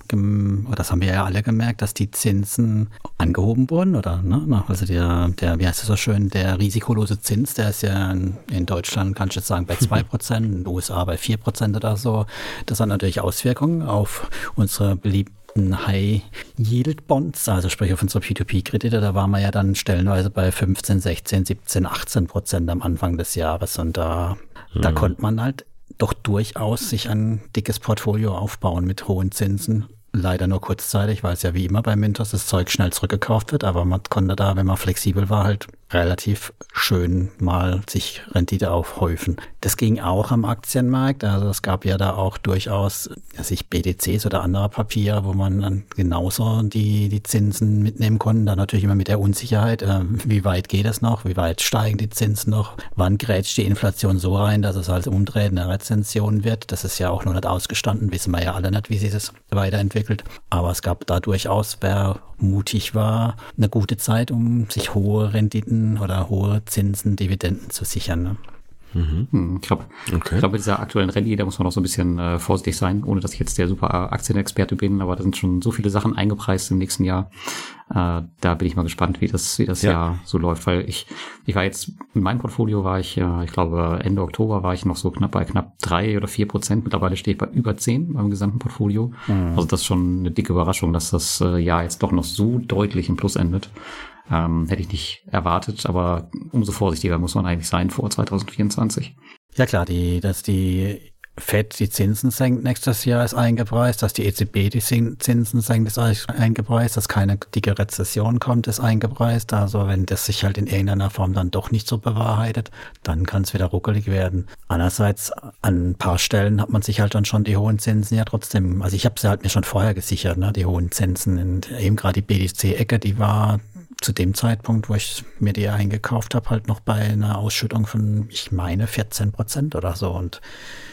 das haben wir ja alle gemerkt, dass die Zinsen angehoben wurden oder ne? Also der, der, wie heißt es so schön, der risikolose Zins, der ist ja in Deutschland, kann ich jetzt sagen, bei zwei Prozent, in den USA bei vier Prozent oder so. Das hat natürlich Auswirkungen auf unsere beliebten High-Yield-Bonds, also sprich auf unsere P2P-Kredite, da waren wir ja dann stellenweise bei 15, 16, 17, 18 Prozent am Anfang des Jahres und da, mhm. da konnte man halt doch durchaus sich ein dickes Portfolio aufbauen mit hohen Zinsen. Leider nur kurzzeitig, weil es ja wie immer bei Mintos das Zeug schnell zurückgekauft wird, aber man konnte da, wenn man flexibel war, halt relativ schön mal sich Rendite aufhäufen. Das ging auch am Aktienmarkt. Also es gab ja da auch durchaus sich BDCs oder andere Papiere, wo man dann genauso die, die Zinsen mitnehmen konnte. Dann natürlich immer mit der Unsicherheit, äh, wie weit geht es noch, wie weit steigen die Zinsen noch, wann grätscht die Inflation so rein, dass es halt umdreht, eine Rezension wird. Das ist ja auch noch nicht ausgestanden, wissen wir ja alle nicht, wie sich das weiterentwickelt. Aber es gab da durchaus, wer mutig war, eine gute Zeit, um sich hohe Renditen oder hohe Zinsen, Dividenden zu sichern. Ne? Mhm. Hm, ich glaube, okay. ich glaub, bei dieser aktuellen Rallye, da muss man auch so ein bisschen äh, vorsichtig sein, ohne dass ich jetzt der super Aktienexperte bin, aber da sind schon so viele Sachen eingepreist im nächsten Jahr. Äh, da bin ich mal gespannt, wie das, wie das ja. Jahr so läuft, weil ich, ich war jetzt, in meinem Portfolio war ich, äh, ich glaube, Ende Oktober war ich noch so knapp bei knapp drei oder vier Prozent. Mittlerweile stehe ich bei über zehn beim gesamten Portfolio. Mhm. Also das ist schon eine dicke Überraschung, dass das äh, Jahr jetzt doch noch so deutlich im Plus endet. Ähm, hätte ich nicht erwartet, aber umso vorsichtiger muss man eigentlich sein vor 2024. Ja klar, die, dass die Fed die Zinsen senkt nächstes Jahr ist eingepreist, dass die EZB die Zinsen senkt ist eingepreist, dass keine dicke Rezession kommt ist eingepreist. Also wenn das sich halt in irgendeiner Form dann doch nicht so bewahrheitet, dann kann es wieder ruckelig werden. Andererseits an ein paar Stellen hat man sich halt dann schon die hohen Zinsen ja trotzdem, also ich habe sie halt mir schon vorher gesichert, ne, die hohen Zinsen. Und eben gerade die BDC-Ecke, die war zu dem Zeitpunkt, wo ich mir die eingekauft habe, halt noch bei einer Ausschüttung von, ich meine, 14 Prozent oder so. Und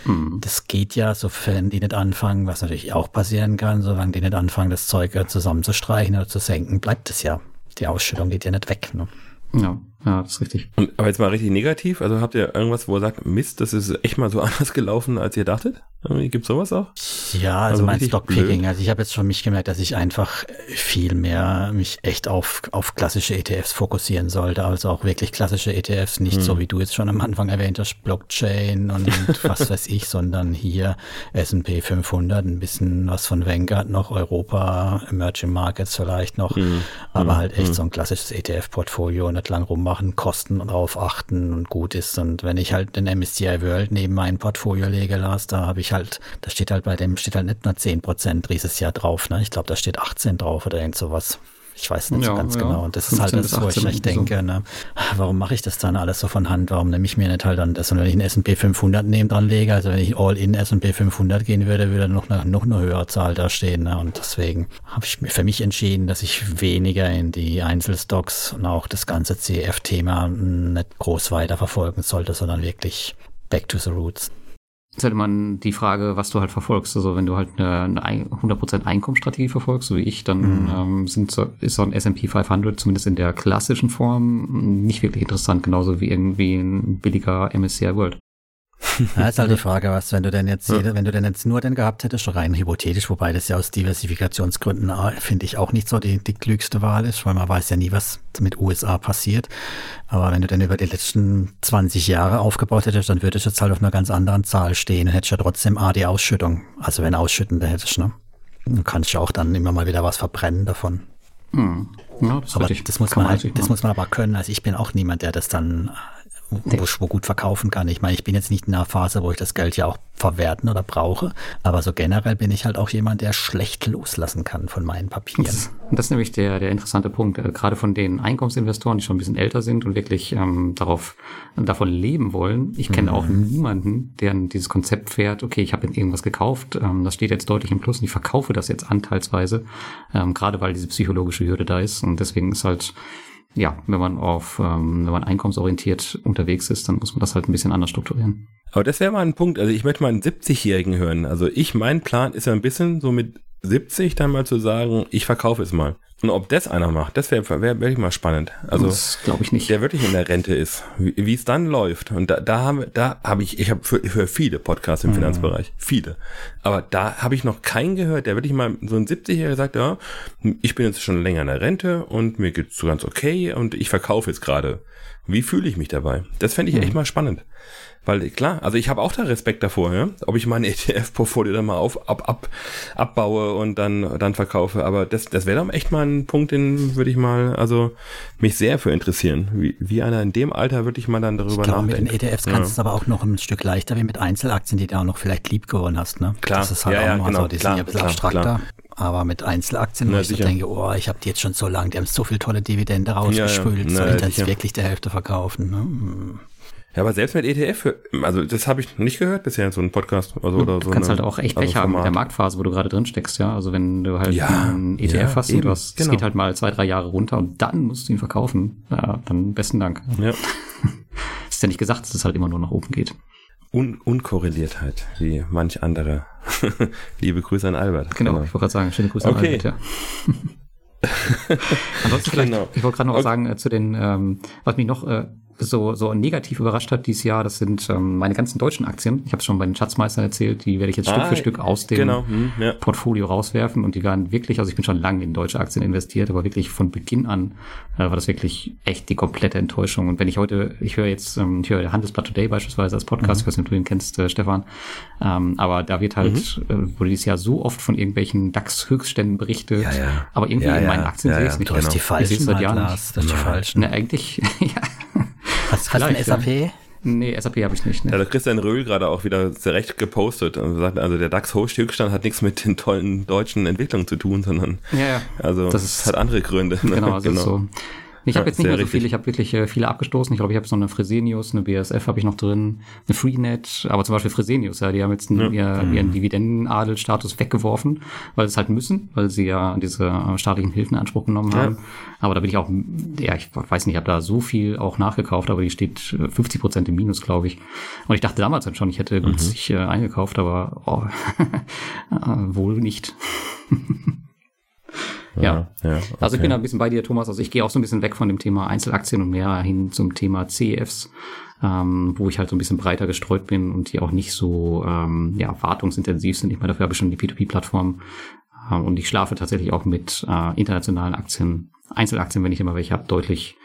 mhm. das geht ja, sofern die nicht anfangen, was natürlich auch passieren kann, solange die nicht anfangen, das Zeug zusammenzustreichen oder zu senken, bleibt es ja. Die Ausschüttung geht ja nicht weg. Ne? Ja, ja, das ist richtig. Und, aber jetzt mal richtig negativ, also habt ihr irgendwas, wo ihr sagt, Mist, das ist echt mal so anders gelaufen, als ihr dachtet? Gibt sowas auch? Ja, also, also mein Stockpicking. Also ich habe jetzt schon mich gemerkt, dass ich einfach viel mehr mich echt auf, auf klassische ETFs fokussieren sollte. Also auch wirklich klassische ETFs, nicht hm. so wie du jetzt schon am Anfang erwähnt hast, Blockchain und was weiß ich, sondern hier S&P 500, ein bisschen was von Vanguard noch, Europa, Emerging Markets vielleicht noch, hm. aber hm. halt echt hm. so ein klassisches ETF-Portfolio, nicht lang rummachen, Kosten drauf achten und gut ist. Und wenn ich halt den MSCI World neben mein Portfolio lege, Lars, da habe ich halt, da steht halt bei dem, steht halt nicht nur 10 Prozent dieses Jahr drauf, ne? Ich glaube, da steht 18 drauf oder irgend sowas. Ich weiß nicht ja, so ganz ja. genau. Und das ist halt das, wo ich echt denke, ne, warum mache ich das dann alles so von Hand? Warum nehme ich mir nicht halt dann das? Und wenn ich einen S&P 500 neben dran lege, also wenn ich All-in S&P 500 gehen würde, würde noch eine, noch eine höhere Zahl da stehen. Ne? Und deswegen habe ich für mich entschieden, dass ich weniger in die Einzelstocks und auch das ganze CF-Thema nicht groß weiterverfolgen sollte, sondern wirklich back to the roots ist halt immer die Frage, was du halt verfolgst. Also wenn du halt eine, eine 100% Einkommensstrategie verfolgst, so wie ich, dann mhm. ähm, sind so, ist so ein S&P 500 zumindest in der klassischen Form nicht wirklich interessant, genauso wie irgendwie ein billiger MSCI World. Ja, ist halt die Frage, was, wenn du denn jetzt, ja. wenn du denn jetzt nur den gehabt hättest, rein hypothetisch, wobei das ja aus Diversifikationsgründen, ah, finde ich, auch nicht so die, die klügste Wahl ist, weil man weiß ja nie, was mit USA passiert. Aber wenn du denn über die letzten 20 Jahre aufgebaut hättest, dann würdest du jetzt halt auf einer ganz anderen Zahl stehen und hättest ja trotzdem A, die Ausschüttung. Also wenn Ausschüttende hättest, ne? Du kannst ja auch dann immer mal wieder was verbrennen davon. Hm. Ja, das aber das muss man halt, das muss man aber können. Also ich bin auch niemand, der das dann wo gut verkaufen kann. Ich meine, ich bin jetzt nicht in einer Phase, wo ich das Geld ja auch verwerten oder brauche, aber so generell bin ich halt auch jemand, der schlecht loslassen kann von meinen Papieren. Das, das ist nämlich der, der interessante Punkt. Äh, gerade von den Einkommensinvestoren, die schon ein bisschen älter sind und wirklich ähm, darauf davon leben wollen. Ich kenne mhm. auch niemanden, der dieses Konzept fährt, okay, ich habe irgendwas gekauft, ähm, das steht jetzt deutlich im Plus und ich verkaufe das jetzt anteilsweise, ähm, gerade weil diese psychologische Hürde da ist. Und deswegen ist halt ja, wenn man auf, ähm, wenn man einkommensorientiert unterwegs ist, dann muss man das halt ein bisschen anders strukturieren. Aber das wäre mal ein Punkt. Also ich möchte mal einen 70-Jährigen hören. Also ich, mein Plan ist ja ein bisschen so mit 70 dann mal zu sagen, ich verkaufe es mal. Und ob das einer macht, das wäre wär, wär mal spannend. Also glaube ich nicht. Der wirklich in der Rente ist, wie es dann läuft. Und da, da haben da habe ich, ich habe für, für viele Podcasts im mhm. Finanzbereich, viele. Aber da habe ich noch keinen gehört, der wirklich mal so ein 70-Jähriger sagt, ja, ich bin jetzt schon länger in der Rente und mir geht's so ganz okay und ich verkaufe jetzt gerade. Wie fühle ich mich dabei? Das fände ich mhm. echt mal spannend. Weil klar, also ich habe auch da Respekt davor, ja? ob ich mein ETF-Portfolio dann mal auf, ab, ab, abbaue und dann, dann verkaufe. Aber das, das wäre dann echt mal ein Punkt, den würde ich mal, also mich sehr für interessieren. Wie, wie einer in dem Alter würde ich mal dann darüber ich glaube, nachdenken. Mit den ETFs kannst du es aber auch noch ein Stück leichter wie mit Einzelaktien, die du auch noch vielleicht lieb gewonnen hast. Ne? Klar, das ist halt ja, auch ja, genau, so, die klar, sind ja ein bisschen klar, abstrakter. Klar. Aber mit Einzelaktien, wo ich so denke, oh, ich habe die jetzt schon so lange, die haben so viel tolle Dividende rausgespült, ja, ja. soll ich jetzt wirklich der Hälfte verkaufen? Ne? Ja, aber selbst mit ETF, also das habe ich nicht gehört bisher, so ein Podcast. Also, oder du so kannst eine, halt auch echt Pech also haben mit der Marktphase, wo du gerade drin steckst, ja. Also wenn du halt ja, einen ETF ja, hast und du hast, genau. es geht halt mal zwei, drei Jahre runter und dann musst du ihn verkaufen, ja, dann besten Dank. Ja. ist ja nicht gesagt, dass es halt immer nur nach oben geht. Un Unkorreliert halt, wie manch andere. Liebe Grüße an Albert. Genau, genau. ich wollte gerade sagen, schöne Grüße okay. an Albert, ja. Ansonsten vielleicht, genau. ich wollte gerade noch okay. sagen äh, zu den, ähm, was mich noch äh, so, so negativ überrascht hat dieses Jahr, das sind ähm, meine ganzen deutschen Aktien. Ich habe es schon bei den Schatzmeistern erzählt, die werde ich jetzt ah, Stück für Stück aus dem genau. hm, ja. Portfolio rauswerfen und die waren wirklich, also ich bin schon lange in deutsche Aktien investiert, aber wirklich von Beginn an äh, war das wirklich echt die komplette Enttäuschung. Und wenn ich heute, ich höre jetzt, ähm, ich höre Handelsblatt Today beispielsweise als Podcast, mhm. ich weiß nicht, ob du den kennst, äh, Stefan, ähm, aber da wird halt, mhm. äh, wurde dieses Jahr so oft von irgendwelchen DAX-Höchstständen berichtet, ja, ja. aber irgendwie in meinen Aktien sehe ich es nicht. Du hast die falschen, ich seit Jahren nicht. Das ist die falschen. Ne, eigentlich, ja. Hast, hast du ein SAP? Nee, SAP habe ich nicht. Ne? Da hat Christian Röhl gerade auch wieder sehr recht gepostet und sagt, also der DAX-Höchststand hat nichts mit den tollen deutschen Entwicklungen zu tun, sondern ja, ja. also das ist, hat andere Gründe. Ne? Genau, also genau. so. Ich habe ja, jetzt nicht mehr so viel. Ich habe wirklich äh, viele abgestoßen. Ich glaube, ich habe so eine Fresenius, eine BSF habe ich noch drin, eine Freenet, aber zum Beispiel Fresenius, ja, die haben jetzt ja. ihr, mhm. ihren Dividendenadelstatus weggeworfen, weil sie es halt müssen, weil sie ja diese äh, staatlichen Hilfen in Anspruch genommen ja. haben. Aber da bin ich auch, ja, ich weiß nicht, ich habe da so viel auch nachgekauft, aber die steht 50 äh, Prozent im Minus, glaube ich. Und ich dachte damals dann schon, ich hätte günstig mhm. äh, eingekauft, aber oh, äh, wohl nicht. Ja. ja okay. Also ich bin da ein bisschen bei dir, Thomas. Also ich gehe auch so ein bisschen weg von dem Thema Einzelaktien und mehr hin zum Thema CEFs, ähm, wo ich halt so ein bisschen breiter gestreut bin und die auch nicht so ähm, ja, wartungsintensiv sind. Ich meine, dafür habe ich schon die P2P-Plattform. Äh, und ich schlafe tatsächlich auch mit äh, internationalen Aktien, Einzelaktien, wenn ich immer welche habe, deutlich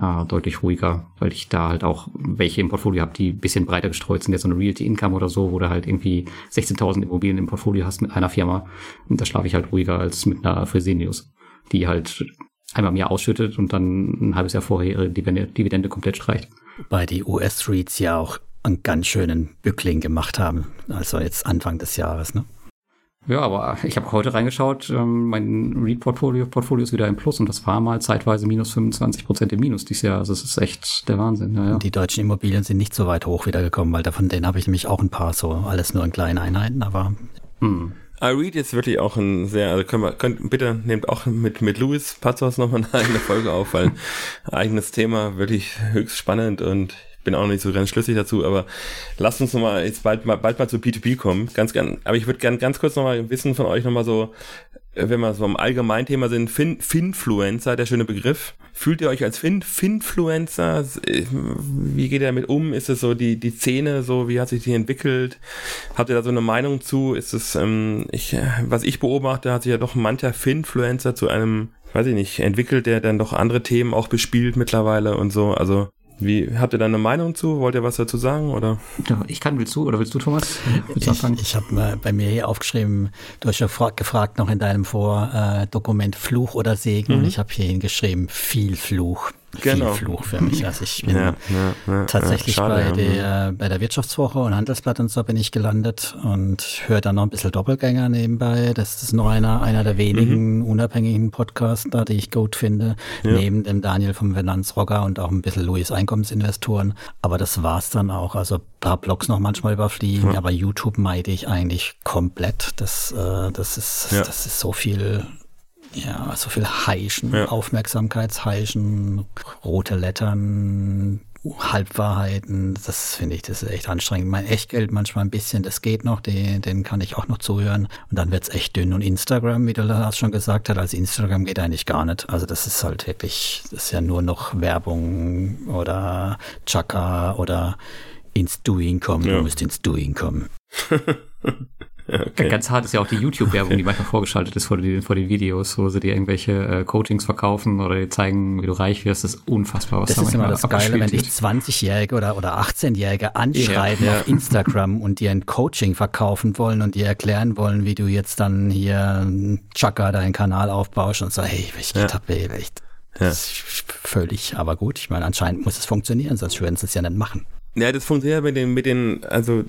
äh, deutlich ruhiger, weil ich da halt auch welche im Portfolio habe, die bisschen breiter gestreut sind, jetzt so eine Realty Income oder so, wo du halt irgendwie 16.000 Immobilien im Portfolio hast mit einer Firma. Und da schlafe ich halt ruhiger als mit einer Fresenius, die halt einmal mehr ausschüttet und dann ein halbes Jahr vorher ihre Dividende komplett streicht. Bei die US-REITs ja auch einen ganz schönen Bückling gemacht haben, also jetzt Anfang des Jahres, ne? Ja, aber ich habe heute reingeschaut, ähm, mein Read-Portfolio Portfolio ist wieder im Plus und das war mal zeitweise minus 25 Prozent im Minus dieses Jahr. Also es ist echt der Wahnsinn. Ja, ja. Die deutschen Immobilien sind nicht so weit hoch wiedergekommen, weil davon denen habe ich nämlich auch ein paar so, alles nur in kleinen Einheiten, aber. Hm. iRead ist wirklich auch ein sehr, also können wir, könnt, bitte nehmt auch mit, mit Louis Pazos nochmal eine eigene Folge auf, weil eigenes Thema, wirklich höchst spannend und bin auch noch nicht so ganz schlüssig dazu, aber lasst uns nochmal jetzt bald mal, bald mal zu P2P kommen. Ganz gern, aber ich würde gern ganz kurz nochmal wissen von euch nochmal so, äh, wenn wir so am Allgemeinthema sind, fin Finfluencer, der schöne Begriff. Fühlt ihr euch als fin Finfluencer? Äh, wie geht ihr damit um? Ist es so die, die Szene, so, wie hat sich die entwickelt? Habt ihr da so eine Meinung zu? Ist es, ähm, ich, äh, was ich beobachte, hat sich ja doch mancher Finfluencer zu einem, weiß ich nicht, entwickelt, der dann doch andere Themen auch bespielt mittlerweile und so. Also, wie, habt ihr da eine Meinung zu? Wollt ihr was dazu sagen? Oder? Ich kann, willst du oder willst du, Thomas? Ich, ich habe bei mir hier aufgeschrieben, du hast ja gefragt noch in deinem Vordokument äh, Fluch oder Segen mhm. und ich habe hier hingeschrieben viel Fluch genau. viel Fluch für mich. Also ich bin ja, ja, ja, tatsächlich schade, bei, der, bei der Wirtschaftswoche und Handelsblatt und so bin ich gelandet und höre dann noch ein bisschen Doppelgänger nebenbei. Das ist noch einer, einer der wenigen mhm. unabhängigen Podcasts, die ich gut finde, neben dem Daniel vom Finanzrocker und auch ein bisschen Louis Einkommensinvestoren. Aber das war's dann auch. Also ein paar Blogs noch manchmal überfliegen, aber YouTube meide ich eigentlich komplett. Das, äh, das ist, das ist so viel ja, so viel Heischen, ja. Aufmerksamkeitsheischen, rote Lettern, Halbwahrheiten, das finde ich, das ist echt anstrengend. Mein Echtgeld manchmal ein bisschen, das geht noch, den, den kann ich auch noch zuhören. Und dann wird's echt dünn. Und Instagram, wie du das schon gesagt hast, also Instagram geht eigentlich gar nicht. Also das ist halt wirklich, das ist ja nur noch Werbung oder Chaka oder ins Doing kommen. Ja. Du musst ins Doing kommen. Okay. Ganz hart ist ja auch die YouTube-Werbung, die manchmal vorgeschaltet ist vor den, vor den Videos, wo sie dir irgendwelche äh, Coachings verkaufen oder dir zeigen, wie du reich wirst. Das ist unfassbar, was das da ist immer das Geile, wenn dich 20-Jährige oder, oder 18-Jährige anschreiben ja, ja. auf Instagram und dir ein Coaching verkaufen wollen und dir erklären wollen, wie du jetzt dann hier Chaka deinen Kanal aufbaust und so, hey, ich ja. hab echt. Ja. völlig, aber gut. Ich meine, anscheinend muss es funktionieren, sonst würden sie es ja nicht machen. Ja, das funktioniert mit den, mit den, also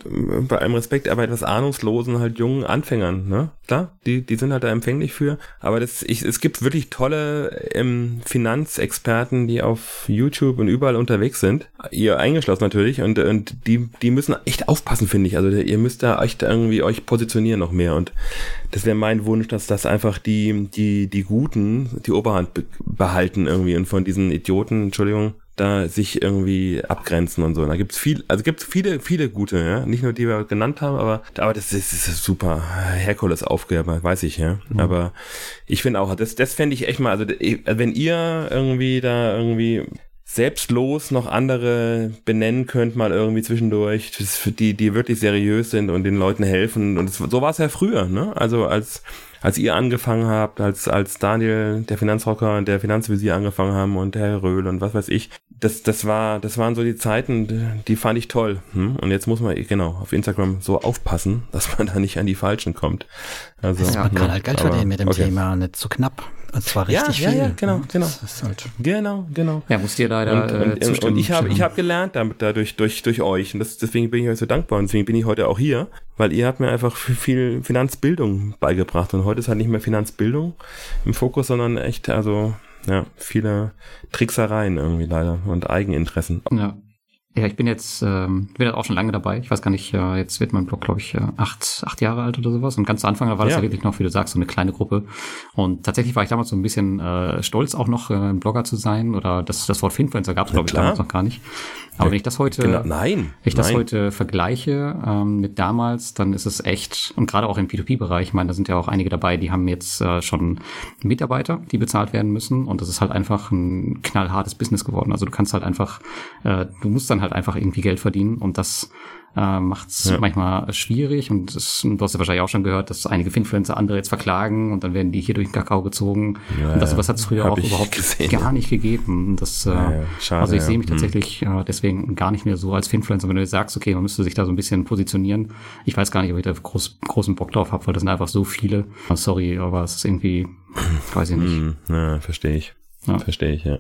bei allem Respekt, aber etwas ahnungslosen, halt jungen Anfängern, ne? Klar, die, die sind halt da empfänglich für. Aber das, ich, es gibt wirklich tolle ähm, Finanzexperten, die auf YouTube und überall unterwegs sind. Ihr eingeschlossen natürlich und, und die, die müssen echt aufpassen, finde ich. Also ihr müsst da echt irgendwie euch positionieren noch mehr. Und das wäre mein Wunsch, dass das einfach die, die, die Guten die Oberhand behalten irgendwie und von diesen Idioten, Entschuldigung, da sich irgendwie abgrenzen und so. Und da gibt's viel, also gibt's viele, viele gute, ja. Nicht nur die wir genannt haben, aber, aber das ist, das ist super. Herkules Aufgabe, weiß ich, ja. Mhm. Aber ich finde auch, das, das fände ich echt mal, also wenn ihr irgendwie da irgendwie selbstlos noch andere benennen könnt, mal irgendwie zwischendurch, die, die wirklich seriös sind und den Leuten helfen. Und das, so war es ja früher, ne? Also als als ihr angefangen habt, als, als Daniel, der Finanzrocker und der Finanzvisier angefangen haben und der Herr Röhl und was weiß ich, das, das war, das waren so die Zeiten, die fand ich toll. Hm? Und jetzt muss man, genau, auf Instagram so aufpassen, dass man da nicht an die Falschen kommt. Also, ja, man kann halt Geld verdienen mit dem okay. Thema, nicht zu knapp. Das war richtig ja, viel. Ja, ja, genau, genau. Halt genau, genau. Ja, musst dir leider und, und, äh, zustimmen. und ich habe ich hab gelernt damit, dadurch durch, durch euch. Und das, deswegen bin ich euch so dankbar. Und deswegen bin ich heute auch hier, weil ihr habt mir einfach viel Finanzbildung beigebracht. Und heute ist halt nicht mehr Finanzbildung im Fokus, sondern echt, also ja, viele Tricksereien irgendwie leider und Eigeninteressen. Ja. Ja, ich bin jetzt, ähm, bin jetzt auch schon lange dabei. Ich weiß gar nicht, äh, jetzt wird mein Blog, glaube ich, äh, acht, acht Jahre alt oder sowas. Und ganz zu Anfang war das ja. ja wirklich noch, wie du sagst, so eine kleine Gruppe. Und tatsächlich war ich damals so ein bisschen äh, stolz, auch noch äh, ein Blogger zu sein. Oder das, das Wort Finfluencer gab es, glaube ich, damals noch gar nicht. Aber wenn ich das heute, genau, nein, ich das nein. heute vergleiche ähm, mit damals, dann ist es echt, und gerade auch im P2P-Bereich, ich meine, da sind ja auch einige dabei, die haben jetzt äh, schon Mitarbeiter, die bezahlt werden müssen. Und das ist halt einfach ein knallhartes Business geworden. Also du kannst halt einfach, äh, du musst dann halt einfach irgendwie Geld verdienen und das äh, macht es ja. manchmal schwierig und das, du hast ja wahrscheinlich auch schon gehört, dass einige Finfluencer andere jetzt verklagen und dann werden die hier durch den Kakao gezogen. Ja, und das was hat es früher auch überhaupt gesehen, gar nicht gegeben. Das, äh, ja, schade, also ich sehe mich hm. tatsächlich äh, deswegen gar nicht mehr so als Finfluencer, wenn du jetzt sagst, okay, man müsste sich da so ein bisschen positionieren. Ich weiß gar nicht, ob ich da groß, großen Bock drauf habe, weil das sind einfach so viele. Oh, sorry, aber es ist irgendwie, weiß ich nicht. Hm, ja, verstehe ich. Verstehe ich, ja.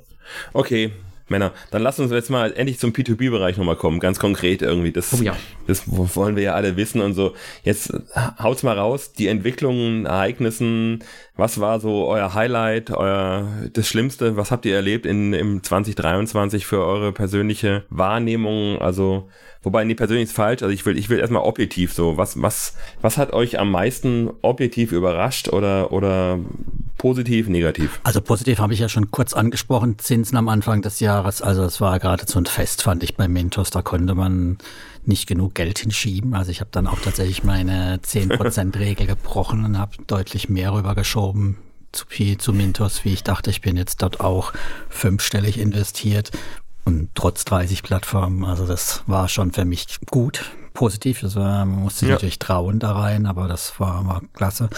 Okay, Männer, dann lasst uns jetzt mal endlich zum P2B-Bereich nochmal kommen, ganz konkret irgendwie. Das, oh ja. das wollen wir ja alle wissen und so. Jetzt haut's mal raus, die Entwicklungen, Ereignissen, was war so euer Highlight, euer das Schlimmste, was habt ihr erlebt in, im 2023 für eure persönliche Wahrnehmung? Also, wobei, nee, persönlich ist falsch, also ich will, ich will erstmal objektiv so, was, was, was hat euch am meisten objektiv überrascht oder, oder positiv, negativ? Also positiv habe ich ja schon kurz angesprochen, Zinsen am Anfang des Jahres. Also es war gerade so ein Fest, fand ich bei Mentos. Da konnte man nicht genug Geld hinschieben. Also ich habe dann auch tatsächlich meine 10%-Regel gebrochen und habe deutlich mehr rübergeschoben zu, zu Mintos, wie ich dachte. Ich bin jetzt dort auch fünfstellig investiert und trotz 30 Plattformen. Also das war schon für mich gut positiv. Das war, man musste ja. natürlich trauen da rein, aber das war, war klasse.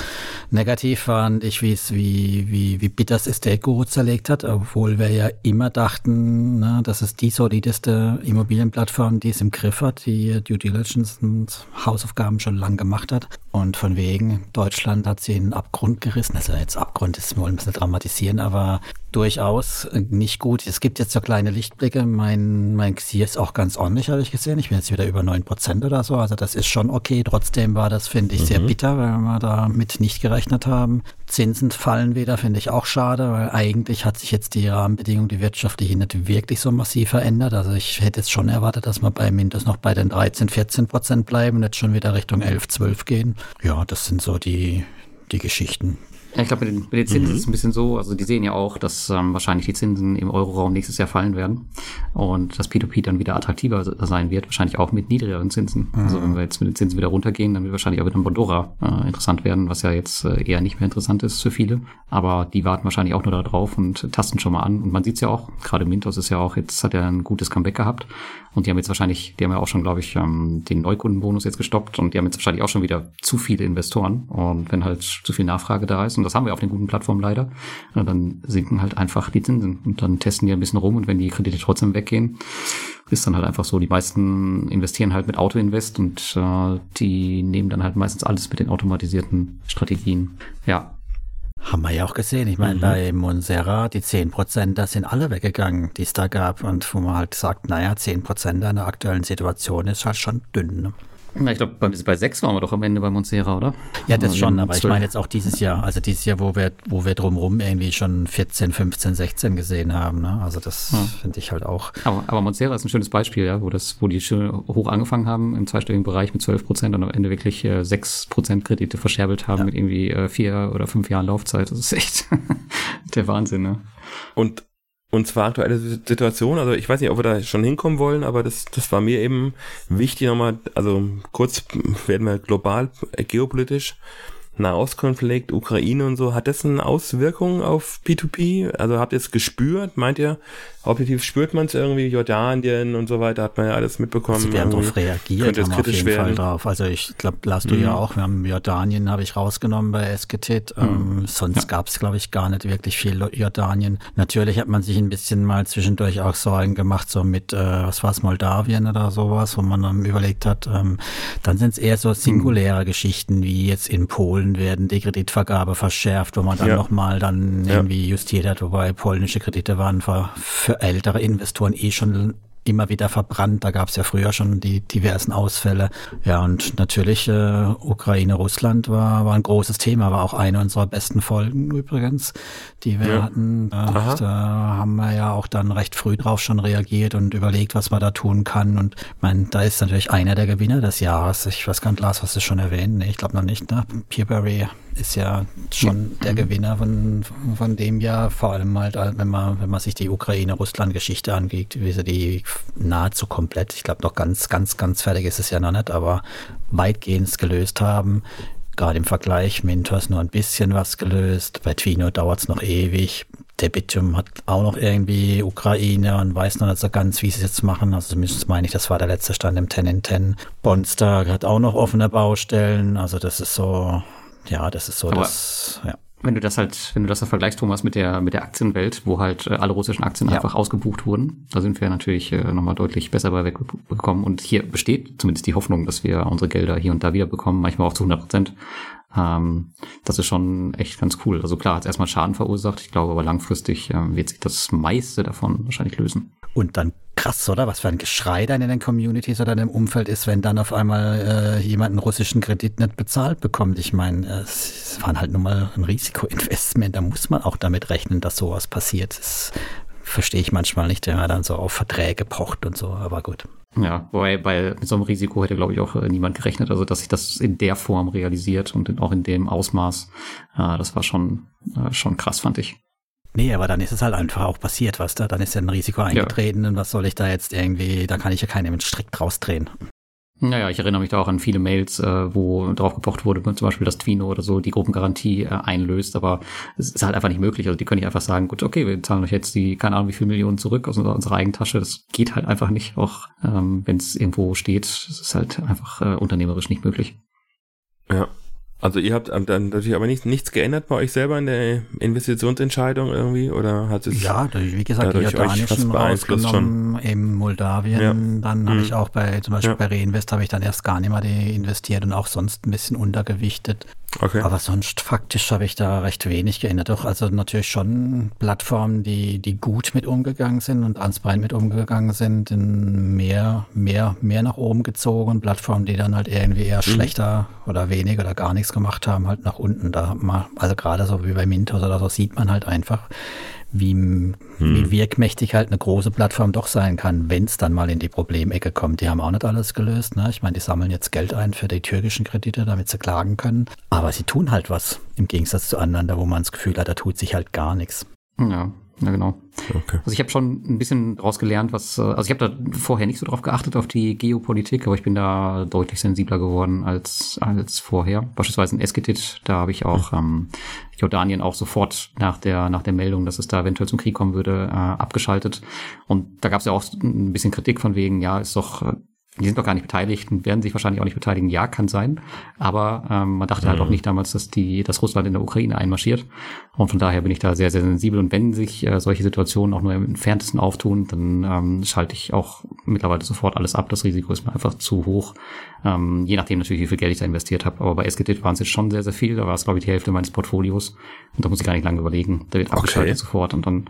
Negativ fand ich, wie es, wie, wie, wie bitter es Estate-Guru zerlegt hat, obwohl wir ja immer dachten, na, das ist die solideste Immobilienplattform, die es im Griff hat, die Due Diligence und Hausaufgaben schon lang gemacht hat. Und von wegen, Deutschland hat sie in den Abgrund gerissen. Also jetzt Abgrund ist, wir wollen ein bisschen dramatisieren, aber durchaus nicht gut. Es gibt jetzt so kleine Lichtblicke. Mein, mein Xier ist auch ganz ordentlich, habe ich gesehen. Ich bin jetzt wieder über neun Prozent oder so. Also das ist schon okay. Trotzdem war das, finde ich, mhm. sehr bitter, weil wir damit nicht gerechnet haben. Zinsen fallen wieder, finde ich auch schade, weil eigentlich hat sich jetzt die Rahmenbedingungen, die wirtschaftliche nicht wirklich so massiv verändert. Also ich hätte jetzt schon erwartet, dass wir bei Mintos noch bei den 13, 14 Prozent bleiben und jetzt schon wieder Richtung 11, 12 gehen. Ja, das sind so die, die Geschichten. Ja, ich glaube, mit, mit den, Zinsen mhm. ist es ein bisschen so, also die sehen ja auch, dass ähm, wahrscheinlich die Zinsen im Euroraum nächstes Jahr fallen werden und das P2P dann wieder attraktiver sein wird, wahrscheinlich auch mit niedrigeren Zinsen. Mhm. Also wenn wir jetzt mit den Zinsen wieder runtergehen, dann wird wahrscheinlich auch wieder ein Bondora äh, interessant werden, was ja jetzt äh, eher nicht mehr interessant ist für viele. Aber die warten wahrscheinlich auch nur darauf und tasten schon mal an. Und man sieht es ja auch, gerade Mintos ist ja auch, jetzt hat er ein gutes Comeback gehabt. Und die haben jetzt wahrscheinlich, die haben ja auch schon, glaube ich, ähm, den Neukundenbonus jetzt gestoppt und die haben jetzt wahrscheinlich auch schon wieder zu viele Investoren. Und wenn halt zu viel Nachfrage da ist, und das haben wir auf den guten Plattformen leider, dann sinken halt einfach die Zinsen. Und dann testen die ein bisschen rum und wenn die Kredite trotzdem weggehen, ist dann halt einfach so, die meisten investieren halt mit Autoinvest und äh, die nehmen dann halt meistens alles mit den automatisierten Strategien. Ja, haben wir ja auch gesehen. Ich meine, mhm. bei Monserra, die 10 Prozent, da sind alle weggegangen, die es da gab. Und wo man halt sagt, naja, 10 Prozent in der aktuellen Situation ist halt schon dünn. Ne? Ja, ich glaube, bei, bei sechs waren wir doch am Ende bei Monsera, oder? Ja, das also schon, aber 12. ich meine jetzt auch dieses Jahr. Also dieses Jahr, wo wir, wo wir drumherum irgendwie schon 14, 15, 16 gesehen haben. Ne? Also das ja. finde ich halt auch. Aber, aber Monsera ist ein schönes Beispiel, ja, wo das, wo die schön hoch angefangen haben im zweistelligen Bereich mit 12 Prozent und am Ende wirklich äh, 6 Prozent Kredite verscherbelt haben ja. mit irgendwie äh, vier oder fünf Jahren Laufzeit. Das ist echt der Wahnsinn, ne? Und und zwar aktuelle Situation, also ich weiß nicht, ob wir da schon hinkommen wollen, aber das, das war mir eben wichtig nochmal, also kurz werden wir global, äh, geopolitisch, Nahostkonflikt, Ukraine und so, hat das eine Auswirkung auf P2P? Also habt ihr es gespürt? Meint ihr, objektiv spürt man es irgendwie, Jordanien und so weiter, hat man ja alles mitbekommen. Sie werden darauf reagiert, könnte kritisch auf jeden werden. Fall drauf. Also ich glaube, lasst du mhm. ja auch, wir haben Jordanien, habe ich rausgenommen bei Esketit, mhm. ähm, sonst ja. gab es, glaube ich, gar nicht wirklich viel Jordanien. Natürlich hat man sich ein bisschen mal zwischendurch auch Sorgen gemacht, so mit, äh, was war es, Moldawien oder sowas, wo man dann überlegt hat, ähm, dann sind es eher so singuläre mhm. Geschichten, wie jetzt in Polen werden die Kreditvergabe verschärft, wo man dann ja. nochmal dann irgendwie justiert hat, wobei polnische Kredite waren für, für ältere Investoren eh schon immer wieder verbrannt. Da gab es ja früher schon die diversen Ausfälle. Ja, und natürlich äh, Ukraine, Russland war, war ein großes Thema, war auch eine unserer besten Folgen übrigens, die wir ja. hatten. Da, da haben wir ja auch dann recht früh drauf schon reagiert und überlegt, was man da tun kann. Und mein, da ist natürlich einer der Gewinner des Jahres. Ich weiß gar nicht, Lars, hast du schon erwähnt? Nee, ich glaube noch nicht, ne? Peerberry ist ja schon der Gewinner von, von dem Jahr, vor allem halt, wenn man, wenn man sich die Ukraine-Russland-Geschichte angeht, wie sie die nahezu komplett, ich glaube noch ganz, ganz, ganz fertig ist es ja noch nicht, aber weitgehend gelöst haben. Gerade im Vergleich, Mintos nur ein bisschen was gelöst, bei Twino dauert es noch ewig. Der Bitium hat auch noch irgendwie Ukraine und weiß noch nicht so ganz, wie sie es jetzt machen. Also zumindest meine ich, das war der letzte Stand im 10 in 10. Bonstar hat auch noch offene Baustellen. Also das ist so, ja, das ist so Aber das, ja. Wenn du das halt, wenn du das vergleichst, Thomas, mit der, mit der Aktienwelt, wo halt äh, alle russischen Aktien ja. einfach ausgebucht wurden, da sind wir natürlich äh, nochmal deutlich besser bei wegbekommen. Und hier besteht zumindest die Hoffnung, dass wir unsere Gelder hier und da wieder bekommen, manchmal auch zu 100 Prozent. Ähm, das ist schon echt ganz cool. Also klar, hat es erstmal Schaden verursacht. Ich glaube aber langfristig äh, wird sich das meiste davon wahrscheinlich lösen. Und dann krass, oder? Was für ein Geschrei dann in den Communities oder in dem Umfeld ist, wenn dann auf einmal äh, jemand einen russischen Kredit nicht bezahlt bekommt. Ich meine, es waren halt nun mal ein Risikoinvestment. Da muss man auch damit rechnen, dass sowas passiert. Das verstehe ich manchmal nicht, wenn man dann so auf Verträge pocht und so, aber gut. Ja, wobei bei mit so einem Risiko hätte, glaube ich, auch äh, niemand gerechnet. Also, dass sich das in der Form realisiert und auch in dem Ausmaß, äh, das war schon, äh, schon krass, fand ich. Nee, aber dann ist es halt einfach auch passiert, was da, dann ist ja ein Risiko eingetreten ja. und was soll ich da jetzt irgendwie, da kann ich ja keinen Strick draus drehen. Naja, ich erinnere mich da auch an viele Mails, äh, wo darauf gepocht wurde, zum Beispiel, dass Twino oder so die Gruppengarantie äh, einlöst, aber es ist halt einfach nicht möglich. Also die können nicht einfach sagen, gut, okay, wir zahlen euch jetzt die, keine Ahnung, wie viel Millionen zurück aus unserer, unserer Eigentasche. Das geht halt einfach nicht, auch ähm, wenn es irgendwo steht. Es ist halt einfach äh, unternehmerisch nicht möglich. Ja, also ihr habt dann natürlich aber nicht, nichts geändert bei euch selber in der Investitionsentscheidung irgendwie oder hat es ja wie gesagt die jordanischen rausgenommen schon. in Moldawien ja. dann habe mhm. ich auch bei zum Beispiel ja. bei Reinvest habe ich dann erst gar nicht mehr investiert und auch sonst ein bisschen untergewichtet Okay. Aber sonst faktisch habe ich da recht wenig geändert. Doch, also natürlich schon Plattformen, die, die gut mit umgegangen sind und transparent mit umgegangen sind, in mehr, mehr, mehr nach oben gezogen. Plattformen, die dann halt irgendwie eher mhm. schlechter oder wenig oder gar nichts gemacht haben, halt nach unten. Da mal, also gerade so wie bei Mintos oder so sieht man halt einfach, wie, hm. wie wirkmächtig halt eine große Plattform doch sein kann, wenn es dann mal in die Problemecke kommt. Die haben auch nicht alles gelöst. Ne? Ich meine, die sammeln jetzt Geld ein für die türkischen Kredite, damit sie klagen können. Aber sie tun halt was, im Gegensatz zu anderen, da wo man das Gefühl hat, da tut sich halt gar nichts. Ja, ja, genau. Okay. Also ich habe schon ein bisschen daraus gelernt, was, äh, also ich habe da vorher nicht so drauf geachtet, auf die Geopolitik, aber ich bin da deutlich sensibler geworden als, als vorher. Beispielsweise in Esketit, da habe ich auch ähm, Jordanien auch sofort nach der, nach der Meldung, dass es da eventuell zum Krieg kommen würde, äh, abgeschaltet. Und da gab es ja auch ein bisschen Kritik von wegen, ja, ist doch äh, die sind doch gar nicht beteiligt und werden sich wahrscheinlich auch nicht beteiligen. Ja, kann sein. Aber ähm, man dachte mhm. halt auch mhm. nicht damals, dass die, dass Russland in der Ukraine einmarschiert. Und von daher bin ich da sehr, sehr sensibel. Und wenn sich äh, solche Situationen auch nur im entferntesten auftun, dann ähm, schalte ich auch mittlerweile sofort alles ab. Das Risiko ist mir einfach zu hoch. Ähm, je nachdem natürlich, wie viel Geld ich da investiert habe. Aber bei SGT waren es jetzt schon sehr, sehr viel. Da war es, glaube ich, die Hälfte meines Portfolios. Und da muss ich gar nicht lange überlegen. Da wird abgeschaltet okay. sofort. Und dann,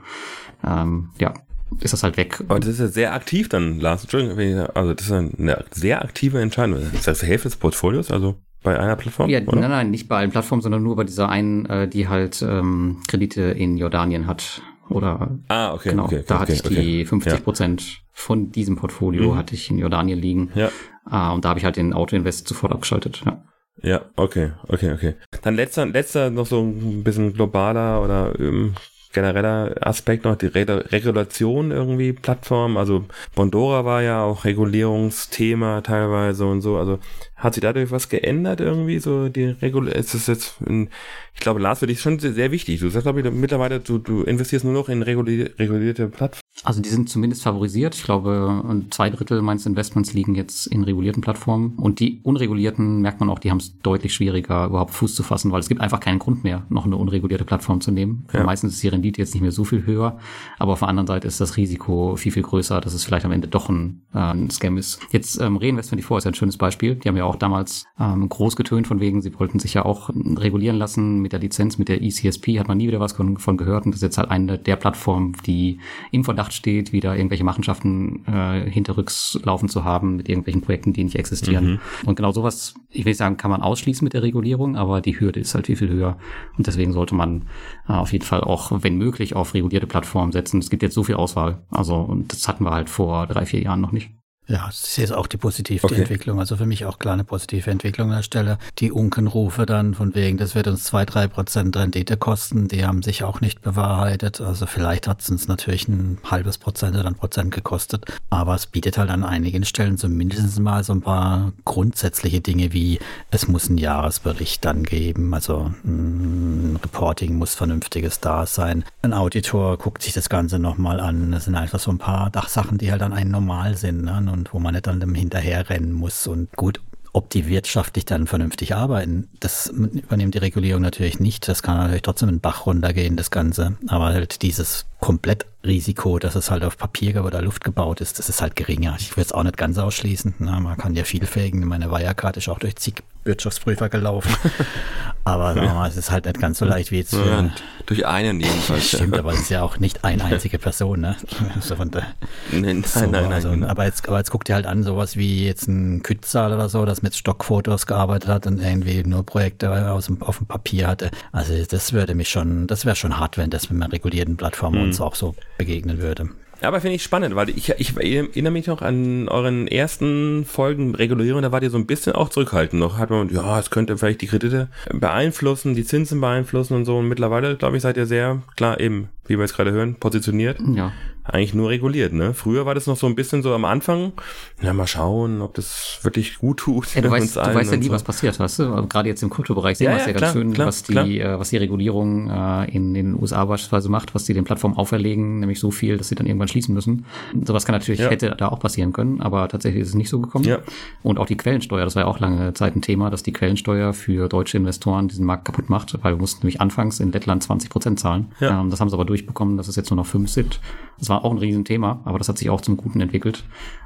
ähm, ja, ist das halt weg. Aber das ist ja sehr aktiv dann, Lars. Entschuldigung, also das ist eine sehr aktive Entscheidung. Das heißt, die Hälfte des Portfolios, also bei einer Plattform? Ja, oder? nein, nein, nicht bei allen Plattformen, sondern nur bei dieser einen, äh, die halt ähm, Kredite in Jordanien hat. Oder ah, okay, genau, okay, da okay, hatte ich okay. die 50 Prozent ja. von diesem Portfolio mhm. hatte ich in Jordanien liegen. Ja. Ah, und da habe ich halt den Autoinvest sofort abgeschaltet. Ja. Ja, okay, okay, okay. Dann letzter, letzter noch so ein bisschen globaler oder ähm, genereller Aspekt noch, die Re Regulation irgendwie, Plattform, also Bondora war ja auch Regulierungsthema teilweise und so, also hat sich dadurch was geändert irgendwie, so die Regul ist es jetzt, ein, ich glaube, Lars, für dich schon sehr, sehr wichtig. Du sagst, glaube ich, mittlerweile, du, du investierst nur noch in regulierte Plattformen. Also die sind zumindest favorisiert. Ich glaube, zwei Drittel meines Investments liegen jetzt in regulierten Plattformen. Und die unregulierten merkt man auch, die haben es deutlich schwieriger, überhaupt Fuß zu fassen, weil es gibt einfach keinen Grund mehr, noch eine unregulierte Plattform zu nehmen. Ja. Meistens ist die Rendite jetzt nicht mehr so viel höher, aber auf der anderen Seite ist das Risiko viel, viel größer, dass es vielleicht am Ende doch ein, äh, ein Scam ist. Jetzt ähm, Reinvest24 ist ja ein schönes Beispiel. Die haben ja auch damals ähm, groß getönt von wegen, sie wollten sich ja auch regulieren lassen mit der Lizenz, mit der ECSP, hat man nie wieder was von, von gehört. Und das ist jetzt halt eine der Plattformen, die im Verdacht steht, wieder irgendwelche Machenschaften äh, hinterrücks laufen zu haben mit irgendwelchen Projekten, die nicht existieren. Mhm. Und genau sowas, ich will sagen, kann man ausschließen mit der Regulierung, aber die Hürde ist halt viel, viel höher. Und deswegen sollte man äh, auf jeden Fall auch, wenn möglich, auf regulierte Plattformen setzen. Es gibt jetzt so viel Auswahl. Also, und das hatten wir halt vor drei, vier Jahren noch nicht. Ja, ich sehe es auch die positive okay. Entwicklung. Also für mich auch klar eine positive Entwicklung an der Stelle. Die Unkenrufe dann von wegen, das wird uns zwei, drei Prozent Rendite kosten, die haben sich auch nicht bewahrheitet. Also vielleicht hat es uns natürlich ein halbes Prozent oder ein Prozent gekostet. Aber es bietet halt an einigen Stellen zumindest mal so ein paar grundsätzliche Dinge wie, es muss einen Jahresbericht dann geben. Also ein Reporting muss vernünftiges da sein. Ein Auditor guckt sich das Ganze nochmal an. Das sind einfach so ein paar Dachsachen, die halt dann einen normal sind. Ne? und wo man nicht dann hinterherrennen muss. Und gut, ob die wirtschaftlich dann vernünftig arbeiten, das übernimmt die Regulierung natürlich nicht. Das kann natürlich trotzdem in den Bach runtergehen, das Ganze. Aber halt dieses Komplettrisiko, dass es halt auf Papier oder Luft gebaut ist, das ist halt geringer. Ich würde es auch nicht ganz ausschließen. Na, man kann ja viel fähigen. Meine Wirecard ist auch durch zig Wirtschaftsprüfer gelaufen. Aber wir mal, es ist halt nicht ganz so leicht wie jetzt. Ja, durch einen jedenfalls. Stimmt, aber es ist ja auch nicht eine einzige Person, ne? So von der, nein, so, nein, nein, also, nein, Aber, jetzt, aber jetzt guck dir halt an, sowas wie jetzt ein Kützal oder so, das mit Stockfotos gearbeitet hat und irgendwie nur Projekte aus dem, auf dem Papier hatte. Also das würde mich schon, das wäre schon hart, wenn das mit einer regulierten Plattform mhm. uns auch so begegnen würde. Aber finde ich spannend, weil ich, ich erinnere mich noch an euren ersten Folgen Regulierung, da wart ihr so ein bisschen auch zurückhaltend noch. Hat man, ja, es könnte vielleicht die Kredite beeinflussen, die Zinsen beeinflussen und so. Und mittlerweile, glaube ich, seid ihr sehr klar eben wie wir jetzt gerade hören, positioniert. Ja. Eigentlich nur reguliert, ne? Früher war das noch so ein bisschen so am Anfang, na mal schauen, ob das wirklich gut tut. Ja, du weißt, du weißt ja nie, so. was passiert, weißt du? Gerade jetzt im Kryptobereich sehen ja, wir es ja, ja ganz schön, klar, was, die, klar. Äh, was die Regulierung äh, in den USA beispielsweise macht, was die den Plattformen auferlegen, nämlich so viel, dass sie dann irgendwann schließen müssen. Sowas kann natürlich, ja. hätte da auch passieren können, aber tatsächlich ist es nicht so gekommen. Ja. Und auch die Quellensteuer, das war ja auch lange Zeit ein Thema, dass die Quellensteuer für deutsche Investoren diesen Markt kaputt macht, weil wir mussten nämlich anfangs in Lettland 20 Prozent zahlen. Ja. Ähm, das haben sie aber durchbekommen, dass es jetzt nur noch fünf sind. Das war auch ein Riesenthema, aber das hat sich auch zum Guten entwickelt.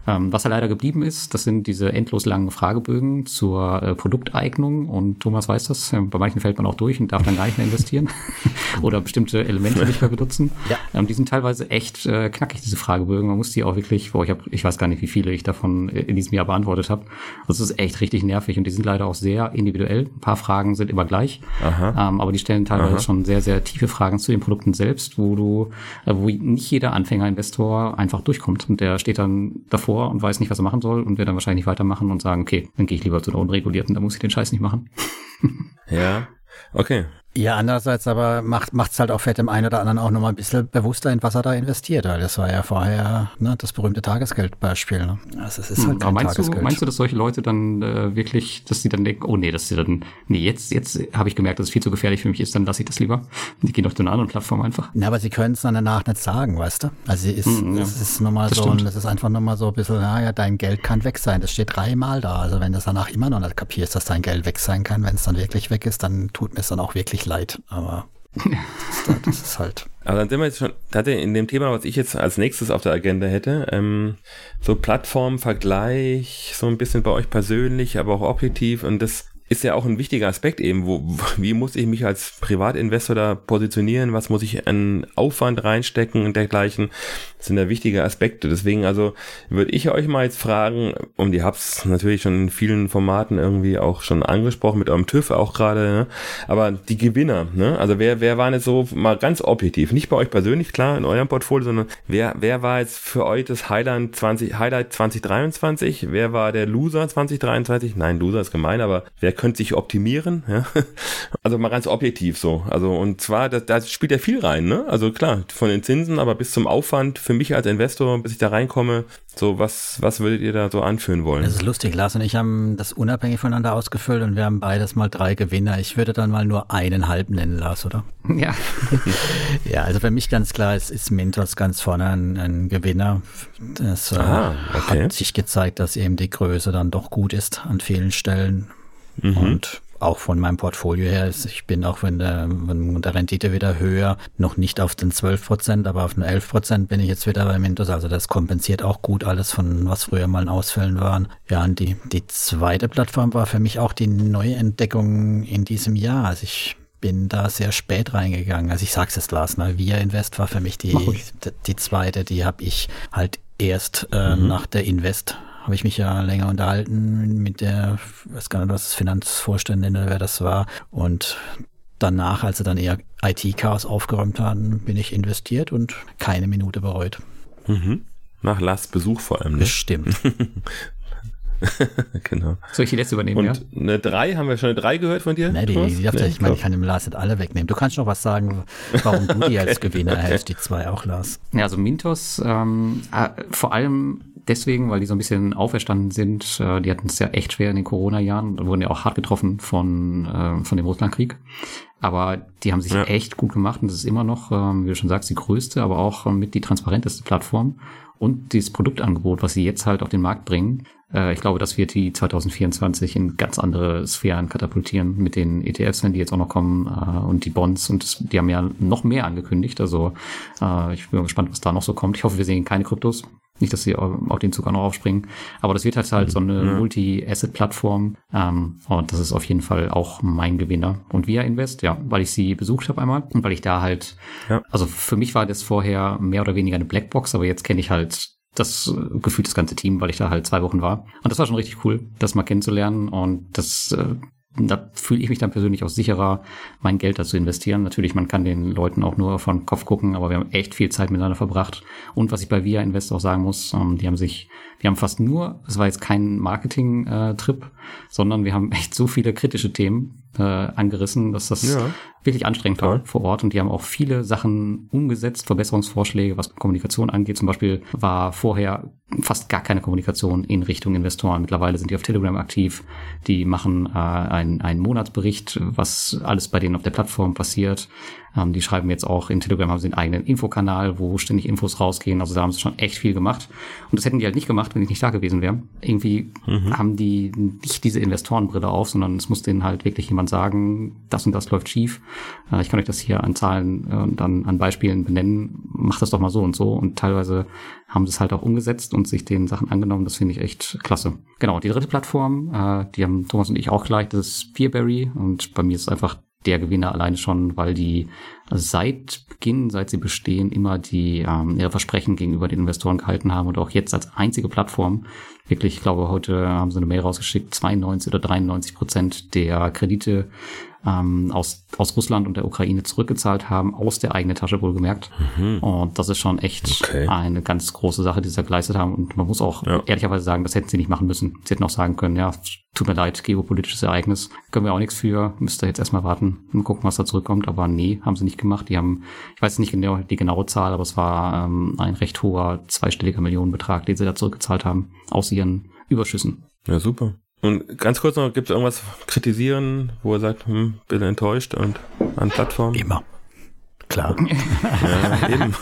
Ähm, was ja leider geblieben ist, das sind diese endlos langen Fragebögen zur äh, Produkteignung und Thomas weiß das, äh, bei manchen fällt man auch durch und darf dann gar nicht mehr investieren oder bestimmte Elemente nicht mehr benutzen. Ja. Ähm, die sind teilweise echt äh, knackig, diese Fragebögen. Man muss die auch wirklich, boah, ich, hab, ich weiß gar nicht, wie viele ich davon in diesem Jahr beantwortet habe. Das ist echt richtig nervig und die sind leider auch sehr individuell. Ein paar Fragen sind immer gleich, ähm, aber die stellen teilweise Aha. schon sehr, sehr tiefe Fragen zu den Produkten selbst, wo du, äh, wo nicht jeder Anfängerinvestor einfach durchkommt und der steht dann davor und weiß nicht, was er machen soll und wird dann wahrscheinlich weitermachen und sagen, okay, dann gehe ich lieber zu einer unregulierten, da muss ich den Scheiß nicht machen. ja, okay. Ja, andererseits aber macht es halt auch fett dem einen oder anderen auch nochmal ein bisschen bewusster, in was er da investiert, weil das war ja vorher ne, das berühmte Tagesgeldbeispiel. Ne? Also es ist hm, halt kein meinst Tagesgeld. Du, meinst du, dass solche Leute dann äh, wirklich, dass sie dann denken, oh nee, dass sie dann, nee, jetzt, jetzt habe ich gemerkt, dass es viel zu gefährlich für mich ist, dann lasse ich das lieber. Die gehen doch zu einer anderen Plattform einfach. Ja, aber sie können es dann danach nicht sagen, weißt du? Also ist, hm, ja. das ist nochmal so, und das ist einfach nochmal so ein bisschen, naja, dein Geld kann weg sein. Das steht dreimal da. Also wenn du das danach immer noch nicht kapierst, dass dein Geld weg sein kann, wenn es dann wirklich weg ist, dann tut mir es dann auch wirklich leid. Aber das ist halt. Aber dann sind wir jetzt schon, in dem Thema, was ich jetzt als nächstes auf der Agenda hätte, ähm, so Plattformvergleich, so ein bisschen bei euch persönlich, aber auch objektiv und das ist ja auch ein wichtiger Aspekt eben, wo, wie muss ich mich als Privatinvestor da positionieren, was muss ich an Aufwand reinstecken und dergleichen, das sind ja wichtige Aspekte. Deswegen also würde ich euch mal jetzt fragen, und ihr habt es natürlich schon in vielen Formaten irgendwie auch schon angesprochen, mit eurem TÜV auch gerade, ne? aber die Gewinner, ne? also wer, wer waren jetzt so mal ganz objektiv, nicht bei euch persönlich, klar, in eurem Portfolio, sondern wer, wer war jetzt für euch das Highlight 20, Highlight 2023, wer war der Loser 2023, nein, Loser ist gemein, aber wer könnte sich optimieren. Ja? Also mal ganz objektiv so. Also und zwar, da, da spielt ja viel rein. Ne? Also klar, von den Zinsen, aber bis zum Aufwand für mich als Investor, bis ich da reinkomme, so was, was würdet ihr da so anführen wollen? Das ist lustig. Lars und ich haben das unabhängig voneinander ausgefüllt und wir haben beides mal drei Gewinner. Ich würde dann mal nur einen halb nennen, Lars, oder? Ja. ja, also für mich ganz klar ist, ist Mentos ganz vorne ein, ein Gewinner. Das äh, ah, okay. hat sich gezeigt, dass eben die Größe dann doch gut ist an vielen Stellen. Mhm. Und auch von meinem Portfolio her ist, ich bin auch wenn der, wenn der Rendite wieder höher, noch nicht auf den 12 Prozent, aber auf den 11 Prozent bin ich jetzt wieder bei Mintos. Also das kompensiert auch gut alles von, was früher mal in Ausfällen waren. Ja, und die, die zweite Plattform war für mich auch die neue Entdeckung in diesem Jahr. Also ich bin da sehr spät reingegangen. Also ich sag's jetzt Lars, ne? Via Invest war für mich die, die zweite, die habe ich halt erst äh, mhm. nach der Invest habe ich mich ja länger unterhalten mit der, ich weiß gar nicht, was Finanzvorständin oder wer das war. Und danach, als sie dann eher IT-Chaos aufgeräumt haben, bin ich investiert und keine Minute bereut. Mhm. Nach Last Besuch vor allem. Ne? Bestimmt. genau. Soll ich die letzte übernehmen? Und ja? eine 3, haben wir schon eine 3 gehört von dir? Nee, die, die darf nee, ich meine, ich kann dem Lars nicht alle wegnehmen. Du kannst noch was sagen, warum du die okay. als Gewinner erhältst, die zwei auch, Lars. Ja, also Mintos, ähm, äh, vor allem deswegen, weil die so ein bisschen auferstanden sind. Äh, die hatten es ja echt schwer in den Corona-Jahren und wurden ja auch hart getroffen von, äh, von dem Russlandkrieg. Aber die haben sich ja. echt gut gemacht und das ist immer noch, ähm, wie du schon sagst, die größte, aber auch mit die transparenteste Plattform. Und dieses Produktangebot, was sie jetzt halt auf den Markt bringen, äh, ich glaube, das wird die 2024 in ganz andere Sphären katapultieren mit den ETFs, wenn die jetzt auch noch kommen äh, und die Bonds und das, die haben ja noch mehr angekündigt. Also äh, ich bin gespannt, was da noch so kommt. Ich hoffe, wir sehen keine Kryptos. Nicht, dass sie auf den Zug auch noch aufspringen. Aber das wird halt halt so eine ja. Multi-Asset-Plattform. Ähm, und das ist auf jeden Fall auch mein Gewinner. Und Via Invest, ja, weil ich sie besucht habe einmal und weil ich da halt, ja. also für mich war das vorher mehr oder weniger eine Blackbox, aber jetzt kenne ich halt das äh, gefühlt das ganze Team, weil ich da halt zwei Wochen war. Und das war schon richtig cool, das mal kennenzulernen. Und das äh, da fühle ich mich dann persönlich auch sicherer, mein Geld dazu investieren. Natürlich, man kann den Leuten auch nur von Kopf gucken, aber wir haben echt viel Zeit miteinander verbracht. Und was ich bei Via Invest auch sagen muss, ähm, die haben sich, wir haben fast nur, es war jetzt kein Marketing-Trip, sondern wir haben echt so viele kritische Themen äh, angerissen, dass das ja. wirklich anstrengend war vor Ort. Und die haben auch viele Sachen umgesetzt, Verbesserungsvorschläge, was Kommunikation angeht. Zum Beispiel war vorher fast gar keine Kommunikation in Richtung Investoren. Mittlerweile sind die auf Telegram aktiv. Die machen äh, einen, einen Monatsbericht, was alles bei denen auf der Plattform passiert. Ähm, die schreiben jetzt auch in Telegram haben sie einen eigenen Infokanal, wo ständig Infos rausgehen. Also da haben sie schon echt viel gemacht. Und das hätten die halt nicht gemacht, wenn ich nicht da gewesen wäre. Irgendwie mhm. haben die nicht diese Investorenbrille auf, sondern es muss denen halt wirklich jemand sagen, das und das läuft schief. Äh, ich kann euch das hier an Zahlen äh, und dann an Beispielen benennen. Macht das doch mal so und so. Und teilweise haben sie es halt auch umgesetzt und sich den Sachen angenommen. Das finde ich echt klasse. Genau, die dritte Plattform, äh, die haben Thomas und ich auch gleich, das ist Fearberry. Und bei mir ist einfach der Gewinner alleine schon, weil die seit Beginn, seit sie bestehen, immer die ähm, ihre Versprechen gegenüber den Investoren gehalten haben und auch jetzt als einzige Plattform wirklich, ich glaube, heute haben sie eine Mail rausgeschickt, 92 oder 93 Prozent der Kredite ähm, aus, aus Russland und der Ukraine zurückgezahlt haben, aus der eigenen Tasche wohlgemerkt. Mhm. Und das ist schon echt okay. eine ganz große Sache, die sie da geleistet haben. Und man muss auch ja. ehrlicherweise sagen, das hätten sie nicht machen müssen. Sie hätten auch sagen können, ja, tut mir leid, geopolitisches Ereignis, können wir auch nichts für, müsst ihr jetzt erstmal warten und gucken, was da zurückkommt. Aber nee, haben sie nicht gemacht. Die haben, ich weiß nicht genau die genaue Zahl, aber es war ähm, ein recht hoher zweistelliger Millionenbetrag, den sie da zurückgezahlt haben, aus ihren Überschüssen. Ja, super. Und ganz kurz noch, gibt es irgendwas kritisieren, wo er sagt, hm, bin enttäuscht und an Plattformen? Immer. Klar. ja, eben.